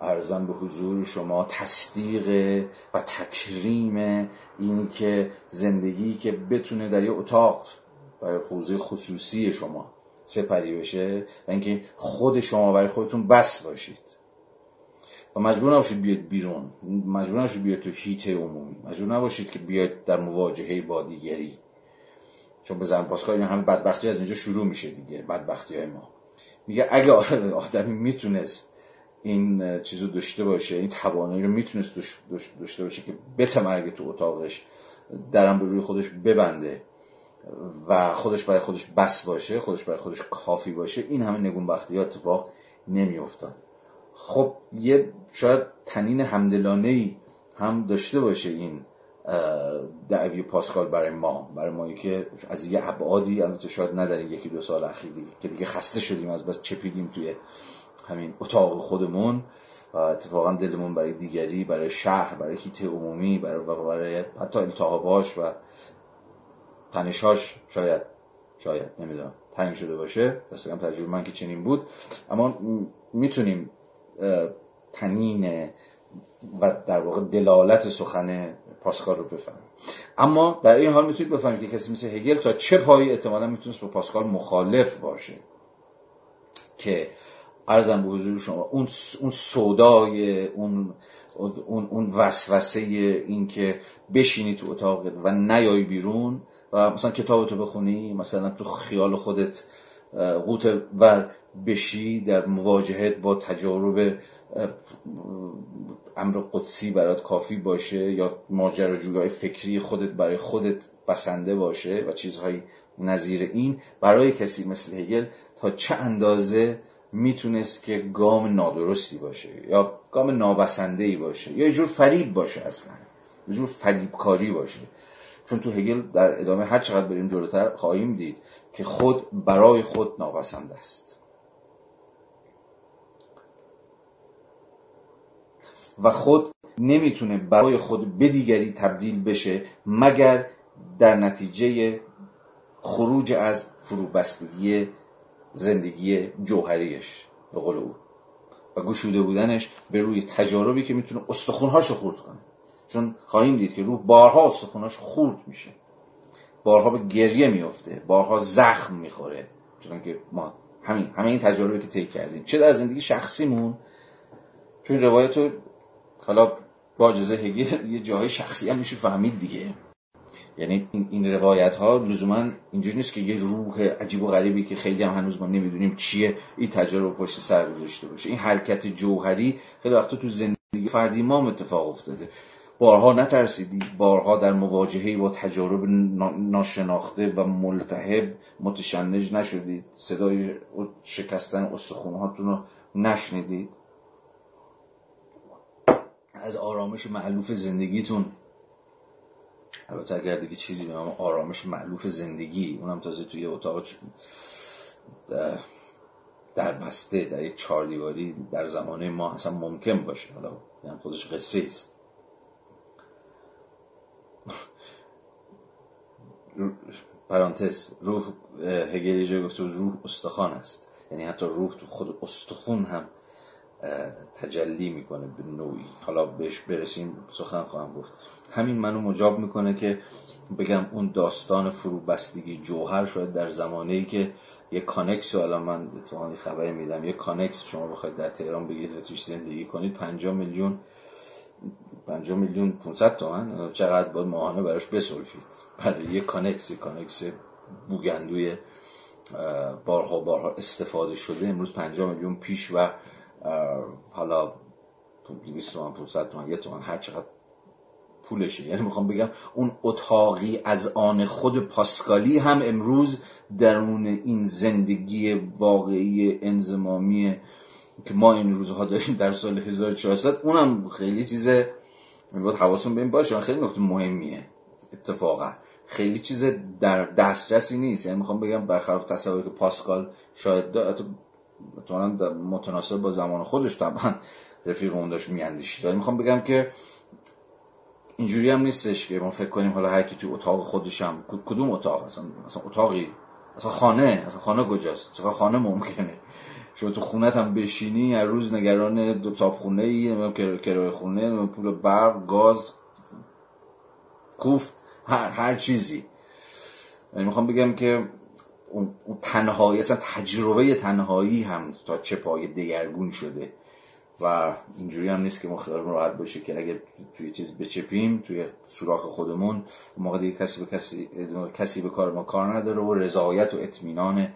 ارزم به حضور شما تصدیق و تکریم اینی که زندگی که بتونه در یه اتاق برای حوزه خصوصی شما سپری بشه و اینکه خود شما برای خودتون بس باشید. و مجبور نباشید بیاد بیرون. مجبور نباشید بیاد تو هیت عمومی. مجبور نباشید که بیاد در مواجهه با دیگری. چون بزن پاسکال این همه بدبختی از اینجا شروع میشه دیگه بدبختی های ما. میگه اگه آدمی می‌تونست این چیزو داشته باشه این توانایی رو می‌تونست داشته باشه که بتمرگه تو اتاقش درم به روی خودش ببنده و خودش برای خودش بس باشه خودش برای خودش کافی باشه این همه نگونبختی ها اتفاق نمیافتاد. خب یه شاید تنین همدلانه ای هم داشته باشه این دعوی پاسکال برای ما برای ما که از یه ابعادی البته شاید نداریم یکی دو سال اخیر دیگه که دیگه خسته شدیم از بس چپیدیم توی همین اتاق خودمون و اتفاقا دلمون برای دیگری برای شهر برای هیته عمومی برای, برای حتی التهاباش و تنشاش شاید شاید نمی‌دونم. تنگ شده باشه. دست تجربه من که چنین بود. اما می‌تونیم تنین و در واقع دلالت سخن پاسکال رو بفهمیم. اما در این حال می‌تونید بفهمید که کسی مثل هگل تا چه پایی احتمالا می‌تونست با پاسکال مخالف باشه که ارزم به حضور شما اون اون سودای اون اون اون وسوسه این که بشینی تو اتاق و نیای بیرون و مثلا کتابتو بخونی مثلا تو خیال خودت قوت ور بشی در مواجهت با تجارب امر قدسی برات کافی باشه یا ماجراجویی فکری خودت برای خودت بسنده باشه و چیزهای نظیر این برای کسی مثل هگل تا چه اندازه می‌تونست که گام نادرستی باشه یا گام نابسنده ای باشه یا یه جور فریب باشه اصلا. یه جور فریبکاری باشه. چون تو هگل در ادامه هر چقدر بریم جلوتر خواهیم دید که خود برای خود نابسنده است. و خود نمی‌تونه برای خود به دیگری تبدیل بشه مگر در نتیجه خروج از فروبستگی زندگی جوهریش به قول او. و گشوده بودنش به روی تجاربی که می‌تونه استخونهاشو خورد کنه. چون خواهیم دید که روح بارها استخونهاش خورد میشه. بارها به گریه میفته بارها زخم می‌خوره. چون که ما همین همه این تجاربی که طی کردیم. چه در زندگی شخصیمون؟ چون روایت حالا با اجازه هگل یه جای شخصی هم میشه فهمید دیگه. یعنی این, روایت ها لزوما اینجوری نیست که یه روح عجیب و غریبی که خیلی هم هنوز ما نمی‌دونیم چیه این تجربه پشت سر گذاشته باشه. این حرکت جوهری خیلی وقتا تو زندگی فردی ما اتفاق افتاده. بارها نترسیدی بارها در مواجهه با تجارب ناشناخته و ملتهب متشنج نشدید صدای شکستن استخونهاتون رو نشنیدید. از آرامش معلوف زندگیتون. البته اگر دیگه چیزی به نام آرامش معلوف زندگی اونم تازه توی اتاق در بسته در یک چهار دیواری در زمانه ما اصلا ممکن باشه. حالا یعنی خودش قصه است. پرانتز روح هگلی جای گفته روح استخوان است. یعنی حتی روح تو خود استخون هم تجلی می‌کنه به نوعی. حالا بهش برسیم سخن خواهم گفت. همین منو مجاب می‌کنه که بگم اون داستان فروبستگی جوهر شاید در زمانه ای که یه کانکس حالا من اتفاقی خبری میدم یه کانکس شما بخواید در تهران بگید و توش زندگی کنید 50 میلیون 50 میلیون 500 تومن چقدر باید ماهانه براش بسلفید برای یه کانکس کانکس بوگندوی بارها بارها استفاده شده امروز 50 میلیون پیش و حالا 200 تومن 500 تومن یه تومن هر چقدر پولشه. یعنی می‌خوام بگم اون اتاقی از آن خود پاسکالی هم امروز درون این زندگی واقعی انضمامی که ما این روزها داریم در سال 1400 اونم خیلی چیز باید حواسون به این باشه. خیلی نکته مهمیه اتفاقا. خیلی چیز در دسترسی نیست. یعنی می‌خوام بگم برخلاف تصوری که پاسکال شاید متناسب با زمان خودش طبعا رفیق اون داشت میاندیشید. ولی می‌خوام بگم که اینجوری هم نیستش که ما فکر کنیم حالا هر کی تو اتاق خودش هم کدوم اتاق؟ اصلا اصلا اتاقی اصلا خانه اصلا خانه کجاست؟ چرا خانه ممکنه؟ شما تو خونت هم بشینی هر روز نگران دو تاپ خونه ای کرایه خونه پول برق گاز کوفت هر, هر چیزی. یعنی می‌خوام بگم که اون تنهایی اصلا تجربه تنهایی هم تا چه پای دگرگون شده. و اینجوری هم نیست که ما راحت باشه که اگه توی چیز بچپیم توی سوراخ خودمون موقع دیگه کسی به کسی کسی به کار ما کار نداره و رضایت و اطمینان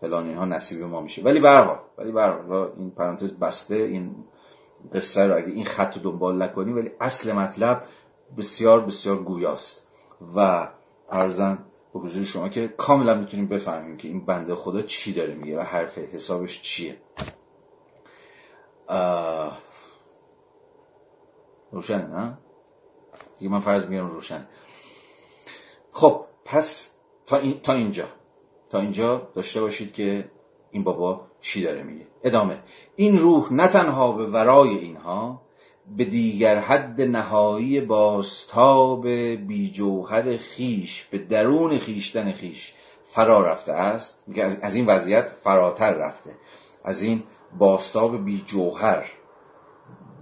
فلان اینها نصیب ما میشه. ولی به ولی به این پرانتز بسته این قصه رو اگه این خط رو دنبال نکنیم ولی اصل مطلب بسیار بسیار گویاست. و ارزن به حضور شما که کاملا می‌تونیم بفهمیم که این بنده خدا چی داره میگه و حرف حسابش چیه. روشنه نه؟ دیگه من فرض میگم روشن. خب پس تا, این، تا اینجا. تا اینجا داشته باشید که این بابا چی داره میگه. ادامه. این روح نه تنها به ورای اینها به دیگر حد نهایی باستاب بی جوهر خیش به درون خیشتن خیش فرا رفته است. از این وضعیت فراتر رفته. از این باستاب بی جوهر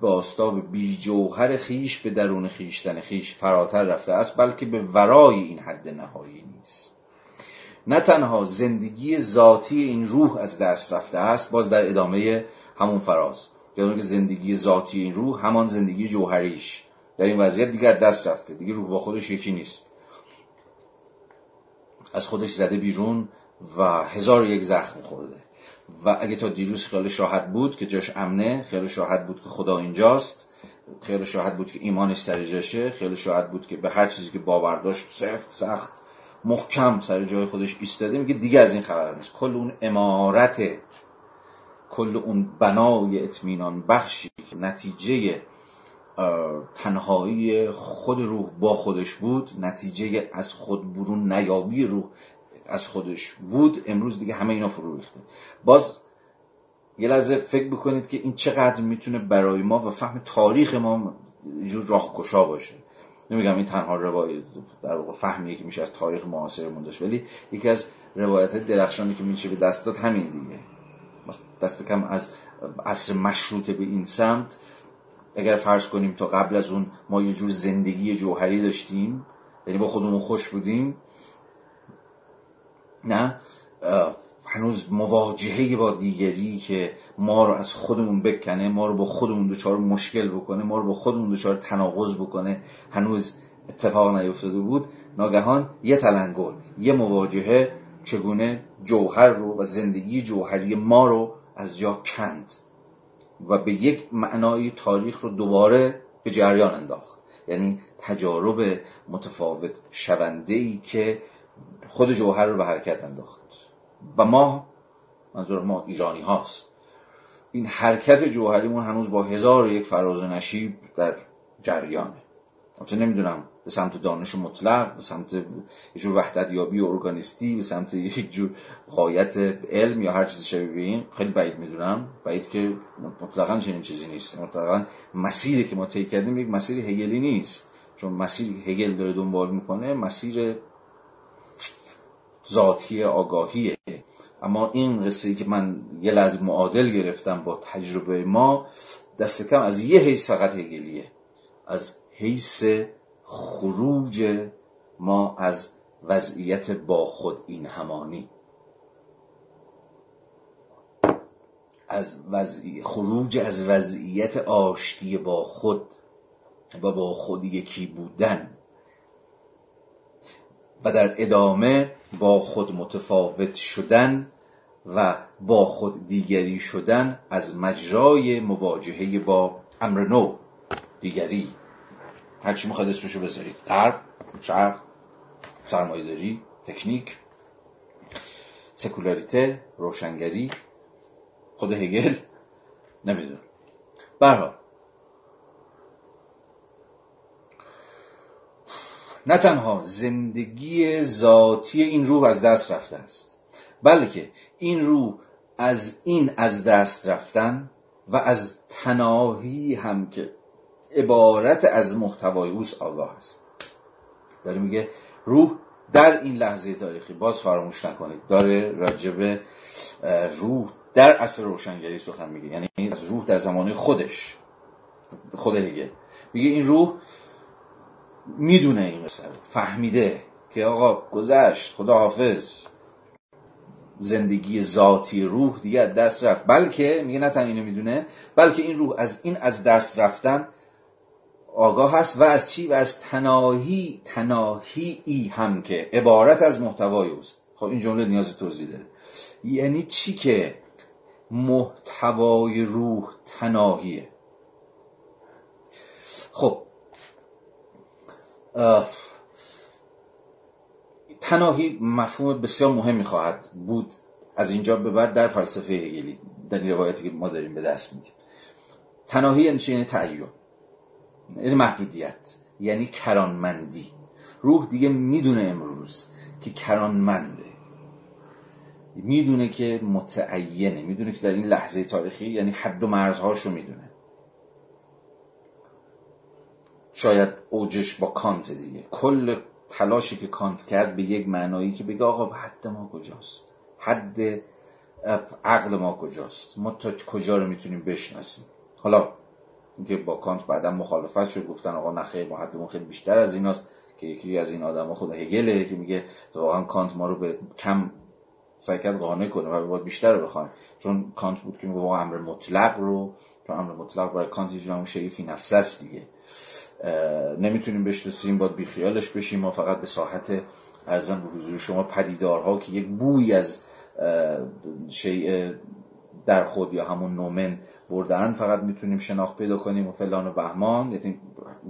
باستاب بی جوهر خیش به درون خیشتن خیش فراتر رفته است بلکه به ورای این حد نهایی نیست. نه تنها زندگی ذاتی این روح از دست رفته است باز در ادامه همون فراز. یعنی که زندگی ذاتی این روح همان زندگی جوهریش. در این وضعیت دیگر دست رفته. دیگه روح با خودش یکی نیست. از خودش زده بیرون و هزار یک زخم خورده. و اگه تا دیروز خیال شاهد بود که جاش امنه خیال شاهد بود که خدا اینجاست. خیال شاهد بود که ایمانش سر جاشه. خیال شاهد بود که به هر چیزی که باور داشت سفت سخت محکم سر جای خودش ایستاده میگه دیگه از این خبر نیست. کل اون امارت کل اون بنای اطمینان بخشی که نتیجه تنهایی خود روح با خودش بود نتیجه از خود برون نیابی روح از خودش بود امروز دیگه همه اینا فرو ریخته. باز یه لحظه فکر بکنید که این چقدر می‌تونه برای ما و فهم تاریخ ما جور راهگشا باشه. نمیگم این تنها روایت در واقع فهمیه که میشه از تاریخ معاصرمون داشت ولی یکی از روایت درخشانی که میشه به دست داد همین دیگه. دست کم از عصر مشروطه به این سمت. اگر فرض کنیم تا قبل از اون ما یه جور زندگی جوهری داشتیم یعنی با خودمون خوش بودیم نه؟ هنوز مواجهه با دیگری که ما رو از خودمون بکنه ما رو با خودمون دچار مشکل بکنه ما رو با خودمون دچار تناقض بکنه هنوز اتفاق نیفتاده بود. ناگهان یه تلنگر یه مواجهه چگونه جوهر رو و زندگی جوهری ما رو از جا کند و به یک معنای تاریخ رو دوباره به جریان انداخت. یعنی تجارب متفاوت شونده ای که خود جوهر رو به حرکت انداخت. و ما منظور ما ایرانی هاست. این حرکت جوهریمون هنوز با هزار یک فراز و نشیب در جریانه. البته نمی‌دونم به سمت دانش مطلق به سمت یه جور وحدت یابی ارگانیستی به سمت یک جور غایت علم یا هر چیزی شبیه به این. خیلی بعید می‌دونم. بعید که مطلقا چنین چیزی نیست. مطلقا مسیری که ما طی کردیم یک مسیر هگلی نیست. چون مسیر هگل داره دنبال می‌کنه مسیر ذاتی آگاهیه. اما این قصه ای که من یه لحظه معادل گرفتم با تجربه ما دست کم از یه حیث فقط هگلیه. از حیث خروج ما از وضعیت با خود این همانی. از وضعی... خروج از وضعیت آشتی با خود و با خود یکی بودن. و در ادامه با خود متفاوت شدن و با خود دیگری شدن از مجرای مواجهه با امر نو دیگری. هرچی می‌خواد اسمشو بذارید. غرب شرق سرمایهداری تکنیک سکولاریته روشنگری خود هگل نمی‌دونم. برها نه تنها زندگی ذاتی این روح از دست رفته است بلکه این روح از این از دست رفتن و از تناهی هم که عبارت از محتوای اوست آگاه است. داره میگه روح در این لحظه تاریخی باز فراموش نکنید داره راجب روح در اصل روشنگری سخن میگه. یعنی از روح در زمانه خودش خود دیگه. میگه این روح می‌دونه این قصه فهمیده که آقا گذشت خدا حافظ زندگی ذاتی روح دیگه دست رفت. بلکه میگه نه اینو می‌دونه بلکه این روح از این از دست رفتن آگاه هست و از چی؟ و از تناهی تناهی ای هم که عبارت از محتوای اوست. خب این جمله نیاز توضیح داره. یعنی چی که محتوای روح تناهیه. خب تناهی مفهوم بسیار مهمی خواهد بود. از اینجا به بعد در فلسفه هگلی در این روایتی که ما داریم به دست میدیم. تناهی یعنی چی؟ یعنی تعین. یعنی محدودیت یعنی کرانمندی. روح دیگه می‌دونه امروز که کرانمنده. می‌دونه که متعینه می‌دونه که در این لحظه تاریخی یعنی حد و مرزهاشو می‌دونه. شاید اوجش با کانت دیگه. کل تلاشی که کانت کرد به یک معنایی که بگه آقا حد ما کجاست؟ حد عقل ما کجاست؟ ما تا کجا رو می‌تونیم بشناسیم؟ حالا اینکه با کانت بعدا مخالفت شد گفتن آقا نخیر ما حدمون خیلی بیشتر از ایناست که یکی از این آدم خود هگله که میگه واقعا کانت ما رو به کم سعی کرد قانع کنه و باید بیشتر رو بخوایم. چون کانت بود که میگه واقعا امر مطلق رو چون امر مطلق برای کانت یه جور شریفی نفس است دیگه. نمی‌تونیم بشناسیم باید بیخیالش بشیم. ما فقط به ساحت ارزم به حضور شما پدیدارها که یک بوی از شیء در خود یا همون نومن بردن فقط می‌تونیم شناخت پیدا کنیم و فلان و بهمان. یعنی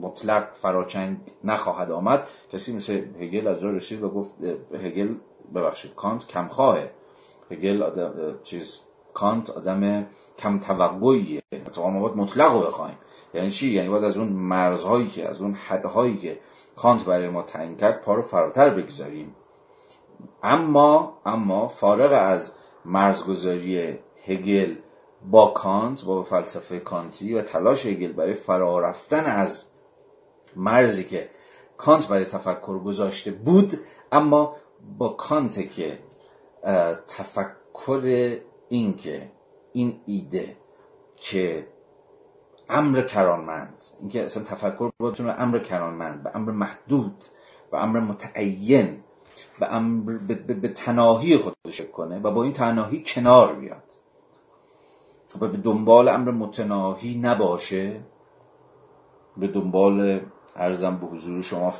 مطلق فراچنگ نخواهد آمد. کسی مثل هگل از رسید و گفت هگل ببخشید کانت کمخواهه هگل چیز کانت آدم کم توقعیه. ما باید مطلق رو بخوایم. یعنی چی؟ یعنی باید از اون مرزهایی که از اون حدهایی که کانت برای ما تعیین کرد پا رو فراتر بگذاریم. اما اما فارغ از مرزگذاری هگل با کانت با فلسفه کانتی و تلاش هگل برای فرا رفتن از مرزی که کانت برای تفکر گذاشته بود اما با کانت که تفکر این که این ایده که امر کرانمند اینکه اصلا تفکر باتون امر کرانمند به امر محدود و امر متعین به, امر به, به تناهی خودش کنه و با این تناهی کنار بیاد. و به دنبال امر متناهی نباشه. به دنبال ارزم به حضور شما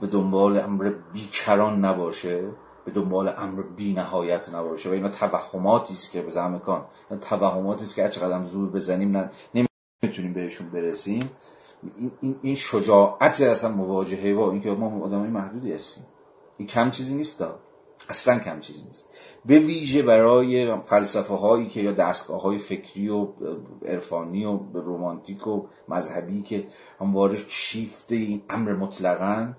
به دنبال امر بیکران نباشه. به دنبال امر بی نهایت نباشه. و اینا توهماتی است که به زعم کان. توهماتی است که چقدر زور بزنیم نه نمی‌تونیم بهشون برسیم. این, این شجاعت اصلا مواجهه با اینکه ما آدمای محدودی هستیم. این کم چیزی نیست اصلا کم چیزی نیست. به ویژه برای فلسفه هایی که یا دستگاه های فکری و عرفانی و رومانتیک و مذهبی که همواره شیفته این امر مطلقا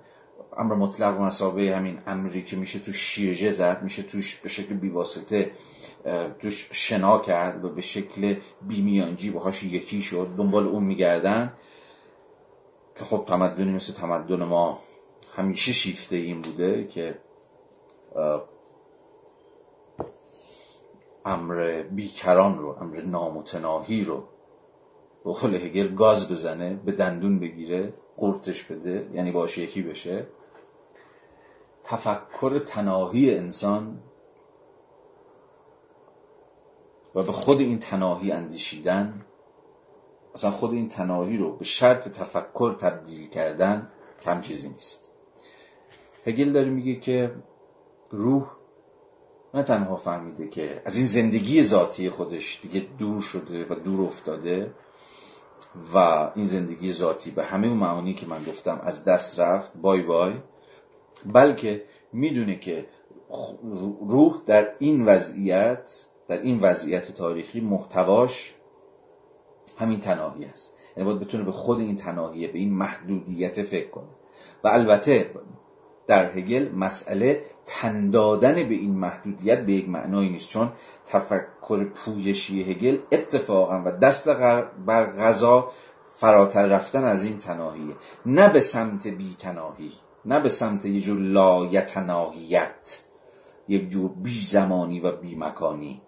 امر مطلق مسابه همین امری که میشه تو شیرجه زد میشه توش به شکل بیواسطه توش شنا کرد و به شکل بیمیانجی باهاش یکی شد دنبال اون میگردن. که خب تمدنی مثل تمدن ما همیشه شیفته این بوده که امر بیکران رو امر نامتناهی رو به قول هگل گاز بزنه به دندون بگیره قورتش بده یعنی باشه یکی بشه. تفکر تناهی انسان و به خود این تناهی اندیشیدن اصلا خود این تناهی رو به شرط تفکر تبدیل کردن کم چیزی نیست. هگل داره میگه که روح. نه تنها فهمیده که از این زندگی ذاتی خودش دیگه دور شده و دور افتاده و این زندگی ذاتی به همه معانی که من گفتم از دست رفت. بای بای. بلکه می‌دونه که روح در این وضعیت در این وضعیت تاریخی محتواش همین تناهی است. یعنی باید بتونه به خود این تناهیه به این محدودیت فکر کنه. و البته در هگل مسئله تندادن به این محدودیت به یک معنایی نیست چون تفکر پویشی هگل اتفاقا و دست بر غذا فراتر رفتن از این تناهیه. نه به سمت بی تناهی نه به سمت یه جور لایتناهیت یک جور بی زمانی و بی مکانی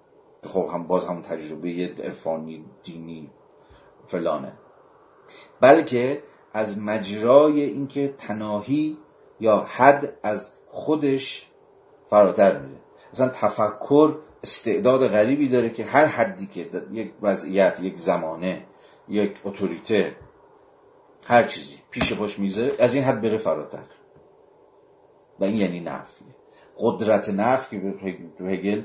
خب هم باز هم تجربه عرفانی دینی فلانه. بلکه از مجرای اینکه تناهی یا حد از خودش فراتر میره. مثلا تفکر استعداد غریبی داره که هر حدی که یک وضعیت یک زمانه یک اتوریته هر چیزی پیش پاش می‌ذاره از این حد بره فراتر. و این یعنی نفیه. قدرت نفی که تو هگل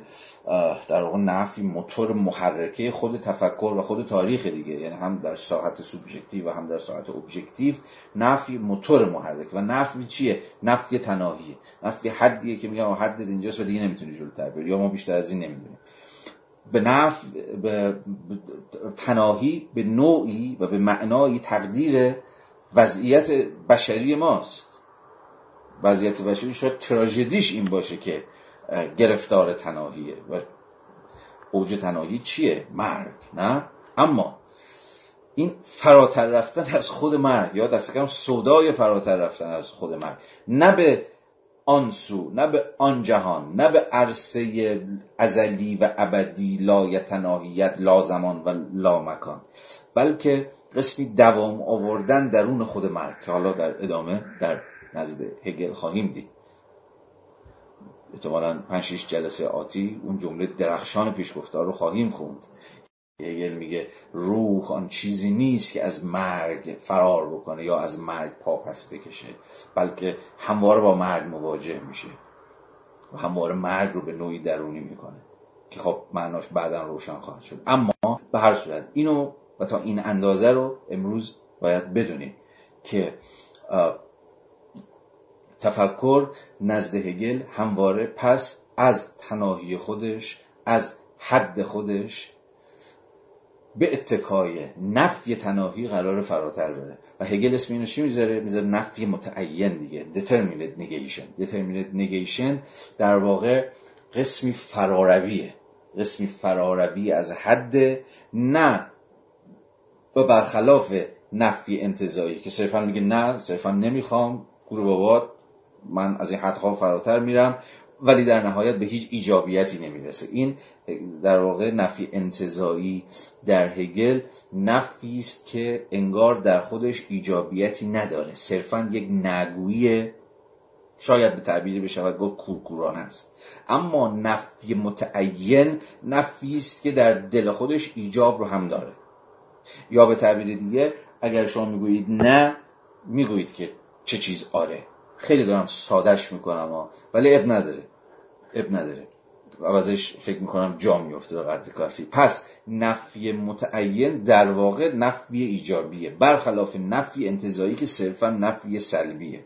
در واقع نفی موتور محرکه خود تفکر و خود تاریخ دیگه. یعنی هم در ساحت سوبژکتیو و هم در ساحت ابژکتیو نفی موتور محرک و نفی چیه؟ نفی تناهیه. نفی حدیه که میگم حد اینجاست و دیگه نمی‌تونی جلوتر بری. یا ما بیشتر از این نمی‌دونیم. به نف به تناهی به نوعی و به معنای تقدیر وضعیت بشری ماست. وضعیت بشری شاید تراژدیش این باشه که گرفتار تناهیه. و اوج تناهی چیه؟ مرگ نه؟ اما این فراتر رفتن از خود مرگ یا دست کم صدای فراتر رفتن از خود مرگ نه به آن سو نه به آن جهان نه به عرصه ازلی و ابدی لا تناهیت لا زمان و لا مکان بلکه قسمی دوام آوردن درون خود مرگ که حالا در ادامه در نزد هگل خواهیم دید. احتمالا 5 جلسه آتی اون جمله درخشان پیشگفتار رو خواهیم خوند. هگل میگه روح آن چیزی نیست که از مرگ فرار بکنه یا از مرگ پاپس بکشه بلکه همواره با مرگ مواجه میشه و همواره مرگ رو به نوعی درونی می‌کنه که خب معناش بعدا روشن خواهد شد. اما به هر صورت اینو و تا این اندازه رو امروز باید بدونیم که تفکر نزد هگل همواره پس از تناهی خودش از حد خودش به اتکای نفی تناهی قرار فراتر بره. و هگل اسم اینو چی می‌ذاره؟ می‌ذاره نفی متعین دیگه. Determinate negation. Determinate negation در واقع قسمی فرارویه قسمی فراروی از حد نه و برخلاف نفی انتظایی که صرفا میگه نه صرفا نمی‌خوام گروه بابات. من از این حدها فراتر میرم ولی در نهایت به هیچ ایجابیتی نمی‌رسه. این در واقع نفی انتظایی در هگل نفی است که انگار در خودش ایجابیتی نداره. صرفا یک نگویی شاید به تعبیری بشود گفت کورکوران است. اما نفی متعین نفی است که در دل خودش ایجاب رو هم داره. یا به تعبیر دیگه اگر شما می‌گویید نه می‌گویید که چه چیز آره. خیلی دارم سادش می‌کنم ولی اب نداره. اب نداره. عوضش فکر می‌کنم جا میفته به قدر کافی. پس نفی متعین در واقع نفی ایجابیه. برخلاف نفی انتظایی که صرفا نفی سلبیه.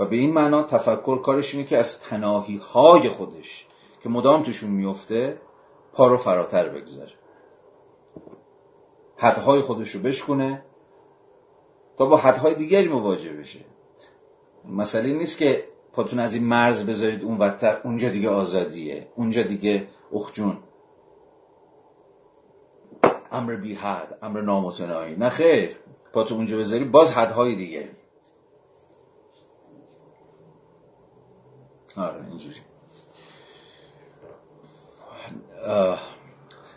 و به این معنا تفکر کارش اینه که از تناهی های خودش که مدام توشون میفته پا رو فراتر بگذاره. حدهای خودش رو بشکنه تا با حدهای دیگری مواجه بشه. مسئله نیست که پاتون از این مرز بذارید اون بدتر اونجا دیگه آزادیه اونجا دیگه اخجون. امر بی حد امر نامتناهی. نه خیر پاتون اونجا بذاری باز حدهای دیگری آره اینجوری.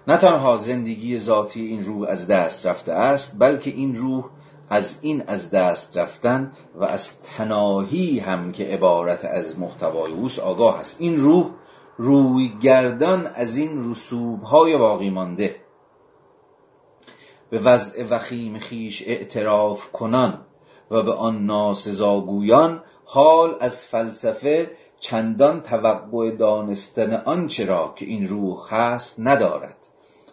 نه تنها زندگی ذاتی این روح از دست رفته است بلکه این روح از این از دست رفتن و از تناهی هم که عبارت از محتوای اوست آگاه است. این روح روی گردان از این رسوب های باقی مانده. به وضع وخیم خیش اعتراف کنان و به آن ناسزاگویان حال از فلسفه چندان توقع دانستن آنچه را که این روح هست ندارد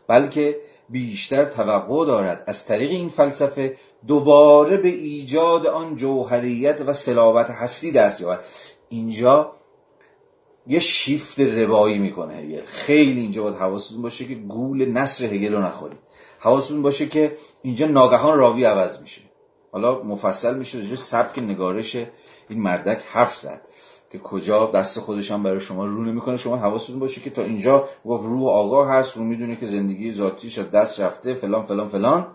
بلکه بیشتر توقع دارد از طریق این فلسفه دوباره به ایجاد آن جوهریت و سلاوت هستی دست یابد. اینجا یه شیفت روایی می‌کنه هگل. خیلی اینجا باید حواستون باشه که گول نصر هگل رو نخورید. حواستون باشه که اینجا ناگهان راوی عوض میشه. حالا مفصل میشه سبک نگارش این مردک حرف زد. که کجا دست خودش هم برای شما رو نمی‌کنه. شما حواستون باشه که تا اینجا گفت روح آگاه هست رو می‌دونه که زندگی ذاتیش دست رفته فلان فلان فلان.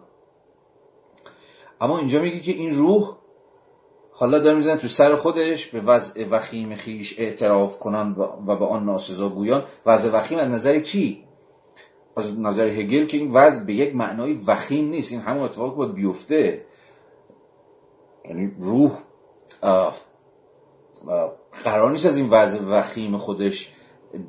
اما اینجا میگه که این روح حالا داره می‌زنه تو سر خودش به وضع وخیم خیش اعتراف کنن و به آن ناسزا گویان. وضع وخیم از نظر کی؟ از نظر هگل که این وضع به یک معنای وخیم نیست. این همون اتفاق باید بیفته. یعنی روح قرار نیست از این وضع وخیم خودش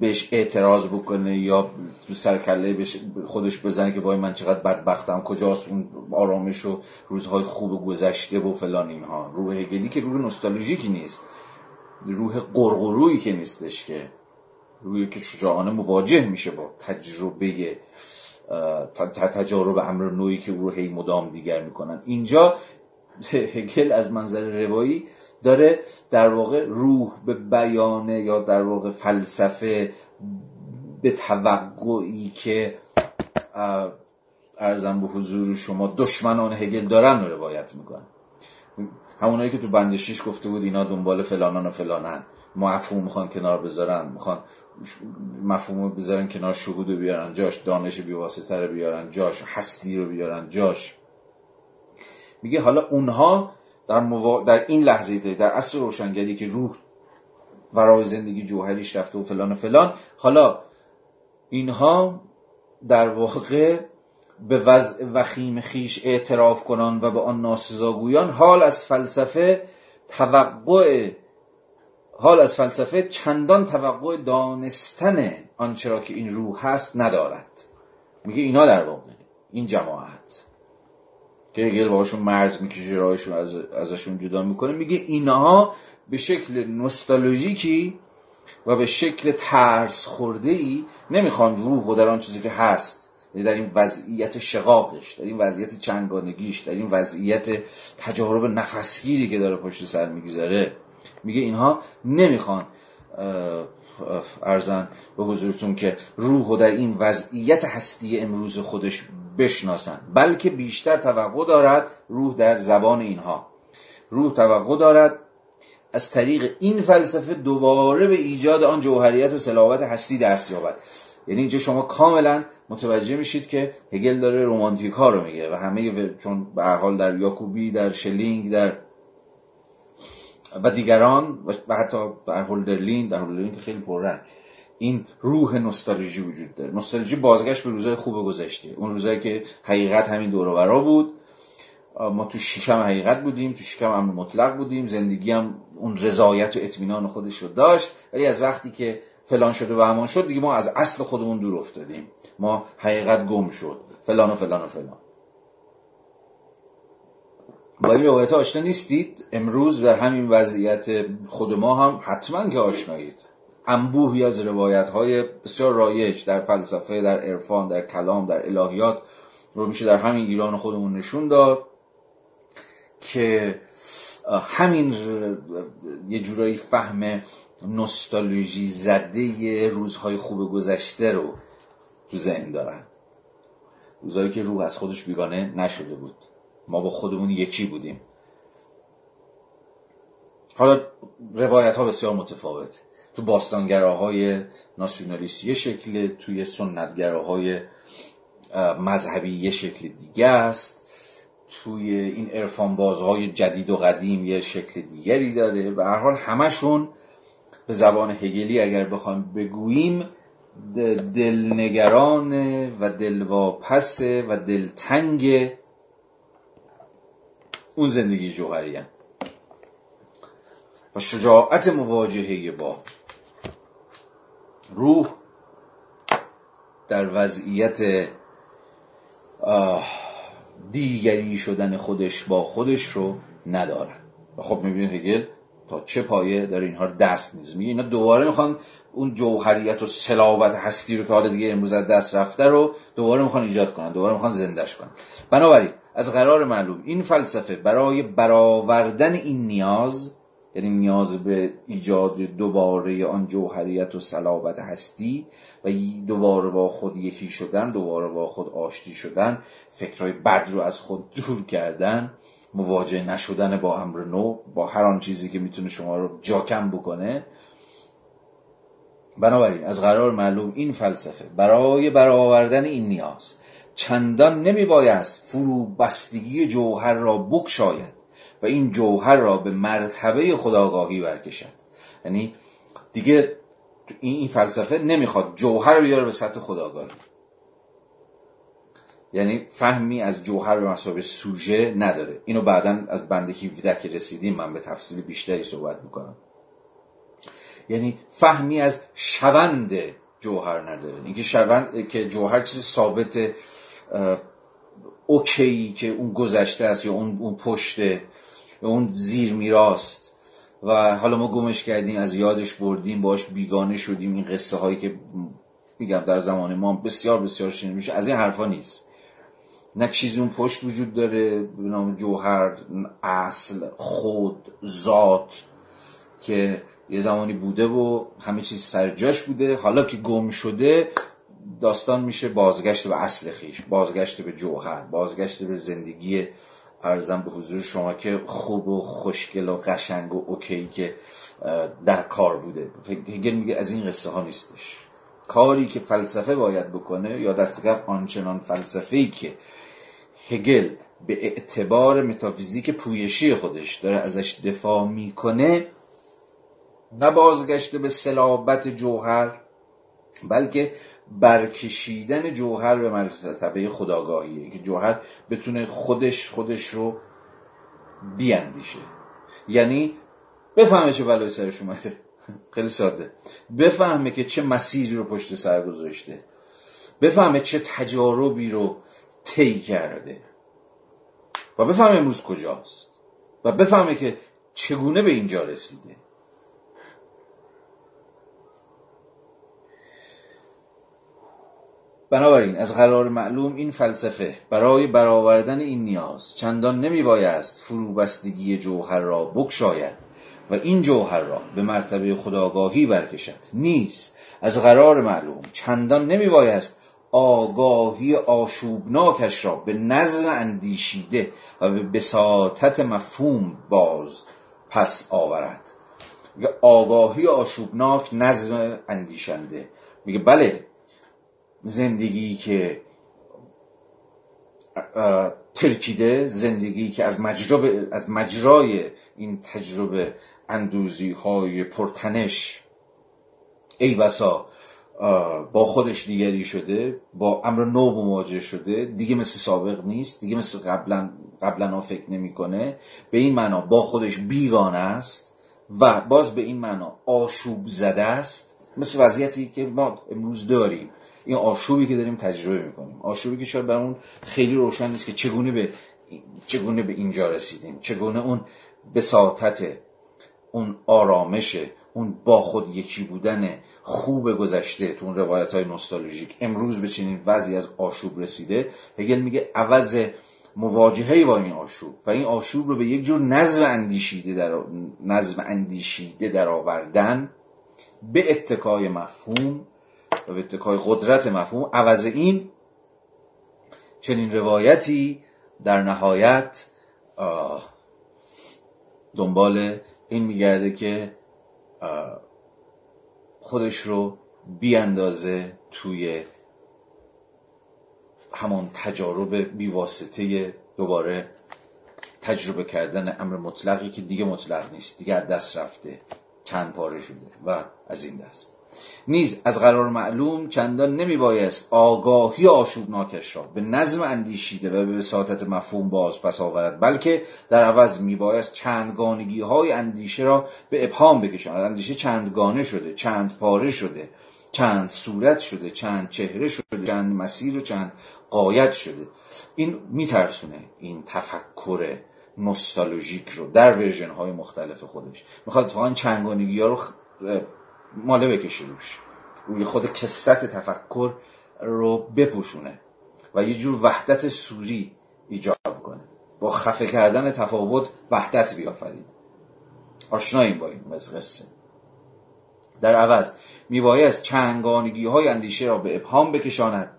بهش اعتراض بکنه یا تو سرکله خودش بزنه که وای من چقدر بدبختم کجاست اون آرامش و روزهای خوب گذشته و فلان اینها. روح هگلی که روح نوستالژیکی نیست. روح قرقرویی که نیستش که. روی که شجاعانه مواجه میشه با تجربه تجارب امر نوعی که روح هی مدام دیگر می‌کنن. اینجا هگل از منظر روایی داره در واقع روح به بیانه یا در واقع فلسفه به توقعی که ارزم به حضور شما دشمنان هگل دارن رو روایت می‌کنن همونایی که تو بندشیش گفته بود اینا دنبال فلانان و فلانن. مفهوم می‌خوان کنار بذارن می‌خوان مفهوم بذارن کنار شهود رو بیارن جاش دانش بیواسطه رو بیارن جاش هستی رو بیارن جاش. میگه حالا اونها در, در این لحظه در اصل روشنگری که روح برای زندگی جوهریش رفته و فلان و فلان حالا اینها در واقع به وضع وخیم خیش اعتراف کنان و به آن ناسزاگویان حال از فلسفه توقع حال از فلسفه چندان توقع دانستن آنچه را که این روح هست ندارد. میگه اینا در واقع این جماعت. که هگل باهاشون مرز می‌کشه راهشون از ازشون جدا می‌کنه. میگه اینها به شکل نوستالژیکی و به شکل ترس خورده ای نمی‌خوان روح و در آن چیزی که هست یعنی در این وضعیت شقاقش در این وضعیت چنگانگیش در این وضعیت تجارب نفسگیری که داره پشت سر می‌گذاره. میگه اینها نمی‌خوان ارزن به حضورتون که روح و در این وضعیت هستی امروز خودش بشناسن بلکه بیشتر توقع دارد روح در زبان اینها. روح توقع دارد از طریق این فلسفه دوباره به ایجاد آن جوهریت و سلاوت هستی دست یابد. یعنی اینجا شما کاملا متوجه میشید که هگل داره رومانتیک ها رو میگه و همه چون به حال در یاکوبی در شلینگ در و دیگران و حتی در هولدرلین در هولدرلین که خیلی پررنگ. این روح نوستالژی وجود داره. نوستالژی بازگشت به روزای خوب گذشته. اون روزایی که حقیقت همین دور بود. ما تو شکم حقیقت بودیم تو شکم امر مطلق بودیم. زندگی هم اون رضایت و اطمینان خودش رو داشت. ولی از وقتی که فلان شده و همان شد دیگه ما از اصل خودمون دور افتادیم. ما حقیقت گم شد. فلان و فلان و فلان. با این روایت آشنا نیستید؟ امروز در همین وضعیت خود ما هم حتما که آشنایید. انبوهی از روایت های بسیار رایج در فلسفه در عرفان در کلام در الهیات رو میشه در همین ایران خودمون نشون داد که همین یه جورایی فهم نوستالژی زده روزهای خوب گذشته رو تو ذهن دارن. روزهایی که روح از خودش بیگانه نشده بود. ما با خودمون یکی بودیم. حالا روایت ها بسیار متفاوت تو باستانگراهای ناسیونالیست یه شکل توی سنتگراهای مذهبی یه شکل دیگه است. توی این ارفان بازهای جدید و قدیم یه شکل دیگری داره و هر حال همشون به زبان هگلی اگر بخوایم بگوییم دلنگران و دلواپس و دلتنگ اون زندگی جوهری و شجاعت مواجهه با روح در وضعیت دیگری شدن خودش با خودش رو ندارن. و خب می‌بینید هگل تا چه پایه در اینها دست میز میگه اینا دوباره می‌خوان اون جوهریت و سلاوت هستی رو که حالا دیگه امروز از دست رفته رو دوباره می‌خوان ایجاد کنن دوباره می‌خوان زندش کنن. بنابراین از قرار معلوم این فلسفه برای برآوردن این نیاز یعنی نیاز به ایجاد دوباره آن جوهریت و صلابت هستی و دوباره با خود یکی شدن دوباره با خود آشتی شدن فکرهای بد رو از خود دور کردن مواجه نشدن با امر نو با هر آن چیزی که می‌تونه شما رو جاکم بکنه. بنابراین از قرار معلوم این فلسفه برای برآوردن این نیاز چندان نمی بایست فرو بستگی جوهر را بکشاید. و این جوهر را به مرتبه خداگاهی برکشد. یعنی دیگه این فلسفه نمی‌خواد جوهر بیاره به سطح خداگاهی. یعنی فهمی از جوهر به مسابقه سوژه نداره. اینو بعدا از بند 17 که رسیدیم من به تفصیل بیشتری صحبت می‌کنم. یعنی فهمی از شوند جوهر نداره. اینکه شوند که جوهر چیز ثابت اوکی که اون گذشته است یا اون اون پشته یا اون زیر میراست. و حالا ما گمش کردیم از یادش بردیم باش بیگانه شدیم. این قصه هایی که میگم در زمان ما بسیار بسیار شنیده میشه. از این حرفا نیست. نه چیزی اون پشت وجود داره به نام جوهر اصل خود ذات که یه زمانی بوده و همه چیز سرجاش بوده. حالا که گم شده داستان میشه بازگشت به اصل خیش بازگشت به جوهر بازگشت به زندگی ارزم به حضور شما که خوب و خوشگل و قشنگ و اوکی که در کار بوده. هگل میگه از این قصه ها نیستش. کاری که فلسفه باید بکنه یا دست آنچنان فلسفه ای که هگل به اعتبار متافیزیک پویشی خودش داره ازش دفاع می‌کنه نه بازگشته به سلابت جوهر بلکه برکشیدن جوهر به مرتبه خداگاهیه که جوهر بتونه خودش خودش رو بیاندیشه. یعنی بفهمه چه بلای سرش اومده. خیلی ساده. بفهمه که چه مسیری رو پشت سر گذاشته. بفهمه چه تجاربی رو طی کرده. و بفهمه امروز کجاست. و بفهمه که چگونه به اینجا رسیده. بنابراین از قرار معلوم این فلسفه برای برآوردن این نیاز چندان نمی بایست فروبستگی جوهر را بکشاید و این جوهر را به مرتبه خداگاهی برکشد. نیست از قرار معلوم چندان نمی بایست آگاهی آشوبناکش را به نظم اندیشیده و به بساطت مفهوم باز پس آورد. آگاهی آشوبناک نظم اندیشنده. میگه بله زندگی که ترکیده زندگی که از, از مجرای این تجربه اندوزی های پرتنش. ای بسا با خودش دیگری شده با امر نو مواجه شده دیگه مثل سابق نیست دیگه مثل قبلا قبلا فکر نمی‌کنه. به این معنا با خودش بیگانه است و باز به این معنا آشوب زده است. مثل وضعیتی که ما امروز داریم. این آشوبی که داریم تجربه می‌کنیم. آشوبی که شاید برامون خیلی روشن نیست که چگونه به چگونه به اینجا رسیدیم. چگونه اون بساطت اون آرامش اون با خود یکی بودن خوب گذشته تو اون روایت های نوستالژیک. امروز به چنین وضعی از آشوب رسیده. هگل میگه عوض مواجهه با این آشوب و این آشوب رو به یک جور نظم اندیشیده در نظم اندیشیده در آوردن به اتکای مفهوم و به اتکای قدرت مفهوم. عوض این چنین روایتی در نهایت دنبال این میگرده که خودش رو بیاندازه توی همان تجارب بیواسطه دوباره تجربه کردن امر مطلقی که دیگه مطلق نیست دیگه دست رفته چند پاره شده و از این دست. نیز از قرار معلوم چندان نمی بایست آگاهی آشوبناکش را به نظم اندیشیده و به وساطت مفهوم باز پس آورد بلکه در عوض می بایست چندگانگی های اندیشه را به ابهام بکشاند. اندیشه چندگانه شده چند پاره شده چند صورت شده چند چهره شده چند مسیر و چند قایت شده. این میترسونه این تفکر نوستالژیک رو در ورژن های مختلف خودش. می‌خواد اتفاقا چندگانگی ها رو ماله بکشه روش. روی خود کست تفکر رو بپوشونه و یه جور وحدت سوری ایجاد کنه با خفه کردن تفاوت وحدت بیافرید آشناییم با این قصه. در عوض میبایست چنگانگی های اندیشه را به ابهام بکشاند.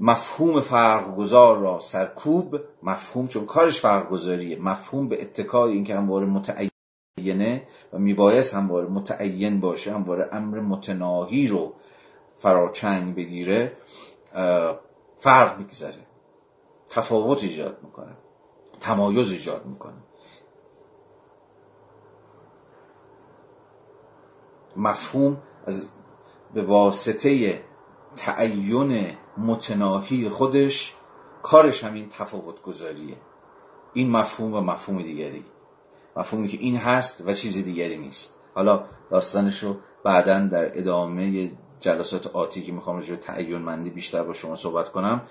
مفهوم فرقگذار را سرکوب مفهوم چون کارش فرقگذاریه مفهوم به اتکای اینکه همواره متعین متعینه و میبایست همواره متعین باشه همواره امر متناهی رو فراچنگ بگیره فرق میگذره تفاوت ایجاد می‌کنه. تمایز ایجاد می‌کنه. مفهوم از به واسطه تعین متناهی خودش کارش همین تفاوت گذاریه این مفهوم و مفهوم دیگری. مفهومی که این هست و چیز دیگری نیست. حالا داستانش رو بعدا در ادامه جلسات آتی که می‌خوام راجع تعین مندی بیشتر با شما صحبت کنم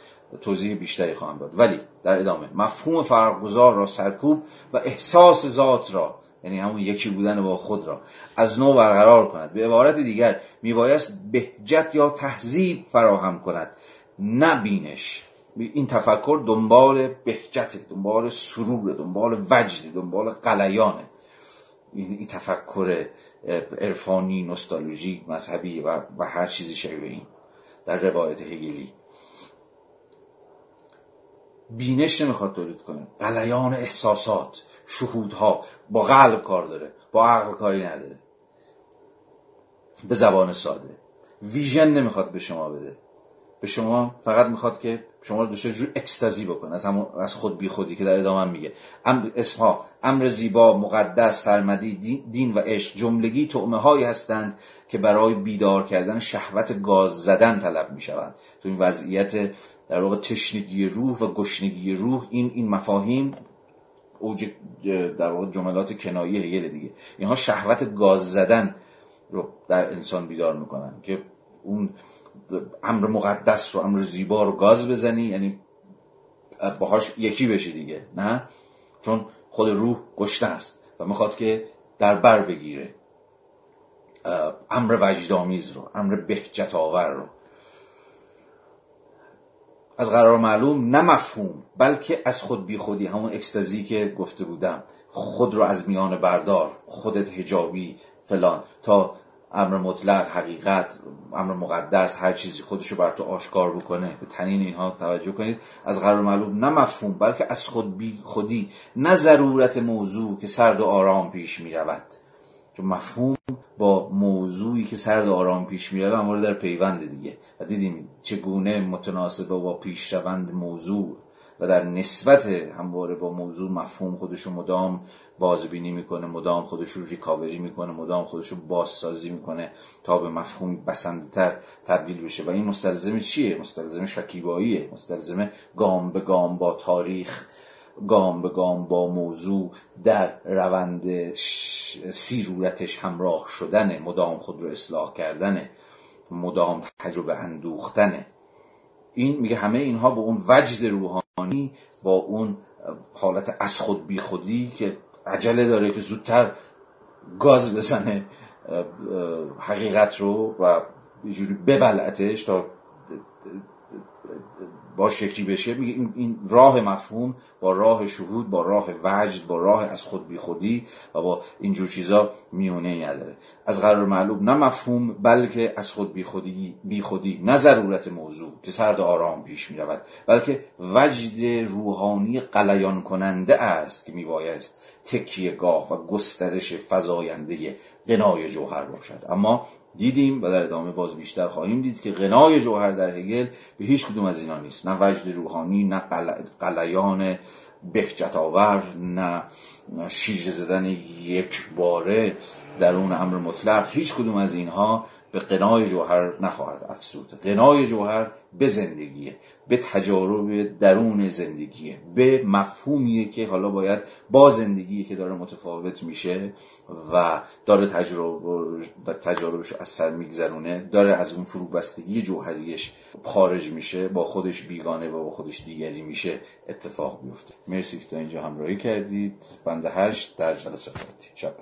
توضیح بیشتری خواهم داد. ولی در ادامه مفهوم فرقگذار را سرکوب و احساس ذات را یعنی همون یکی بودن با خود را از نو برقرار کند. به عبارت دیگر میبایست بهجت یا تهذیب فراهم کند نه بینش. این تفکر دنبال بهجت دنبال سرور دنبال وجد دنبال قلیانه این تفکر عرفانی نوستالژی مذهبی و, و هر چیزی شبیه این در روایت هگلی. بینش نمی‌خواد تولید کنه. قلیان احساسات شهودها با قلب کار داره با عقل کاری نداره. به زبان ساده. ویژن نمی‌خواد به شما بده. به شما فقط می‌خواد که شما رو دچار جور اکستازی بکنه از از خود بی خودی که در ادامه میگه. امر اسمها امر زیبا مقدس سرمدی دین و عشق جملگی تعمه هایی هستند که برای بیدار کردن شهوت گاز زدن طلب می‌شوند. تو این وضعیت در واقع تشنگی روح و گشنگی روح این این مفاهیم اوج در واقع جملات کنایی هگل دیگه. اینها شهوت گاز زدن رو در انسان بیدار می‌کنن که اون امر مقدس رو امر زیبا رو گاز بزنی یعنی باهاش یکی بشه دیگه نه؟ چون خود روح گشته است و می‌خواد که در بر بگیره. امر وجدامیز رو امر بهجت آور رو. از قرار معلوم نه مفهوم بلکه از خود بی خودی همون اکستازی که گفته بودم. خود رو از میان بردار خودت هجابی فلان. تا امر مطلق حقیقت امر مقدس هر چیزی خودشو بر تو آشکار بکنه. به تنین اینها توجه کنید. از قرار معلوم نه مفهوم بلکه از خود بی خودی. نه ضرورت موضوع که سرد و آرام پیش می رود چون مفهوم با موضوعی که سرد و آرام پیش می رود مورد در پیوند دیگه. و دیدیم چگونه متناسبه با پیشروند موضوع و در نسبت همواره با موضوع مفهوم خودش رو مدام بازبینی می‌کنه مدام خودش رو ریکاوری می‌کنه مدام خودش رو بازسازی می‌کنه تا به مفهوم بسنده تبدیل بشه. و این مستلزم چیه؟ مستلزم شکیباییه. مستلزم گام به گام با تاریخ گام به گام با موضوع در روند سیرورتش همراه شدن مدام خود رو اصلاح کردن مدام تجربه اندوختنه. این میگه همه اینها با اون وجد روحانی با اون حالت از خود بی خودی که عجله داره که زودتر گاز بزنه حقیقت رو و یه جوری ببلعتش تا با شکلی بشه میگه این راه مفهوم با راه شهود با راه وجد با راه از خود بی خودی و با اینجور چیزا میونه نداره. از قرار معلوم نه مفهوم بلکه از خود بی خودی, بی خودی نه ضرورت موضوع که سرد آرام پیش می رود بلکه وجد روحانی قلیان کننده است که میبایست تکیه گاه و گسترش فضاینده قنای جوهر باشد. اما دیدیم و در ادامه باز بیشتر خواهیم دید که غنای جوهر در هگل به هیچ کدوم از اینا نیست. نه وجد روحانی نه قلیان بهجت آور نه شیرجه زدن یک باره در اون امر مطلق. هیچ کدوم از اینها به قنای جوهر نخواهد افسود قنای جوهر به زندگیه به تجارب درون زندگیه به مفهومیه که حالا باید با زندگی که داره متفاوت میشه و داره تجربه تجاربش از سر میگذرونه داره از اون فروبستگی جوهریش خارج میشه با خودش بیگانه و با خودش دیگری میشه اتفاق میفته. مرسی که تا اینجا همراهی کردید. بنده هشت در جلسه شب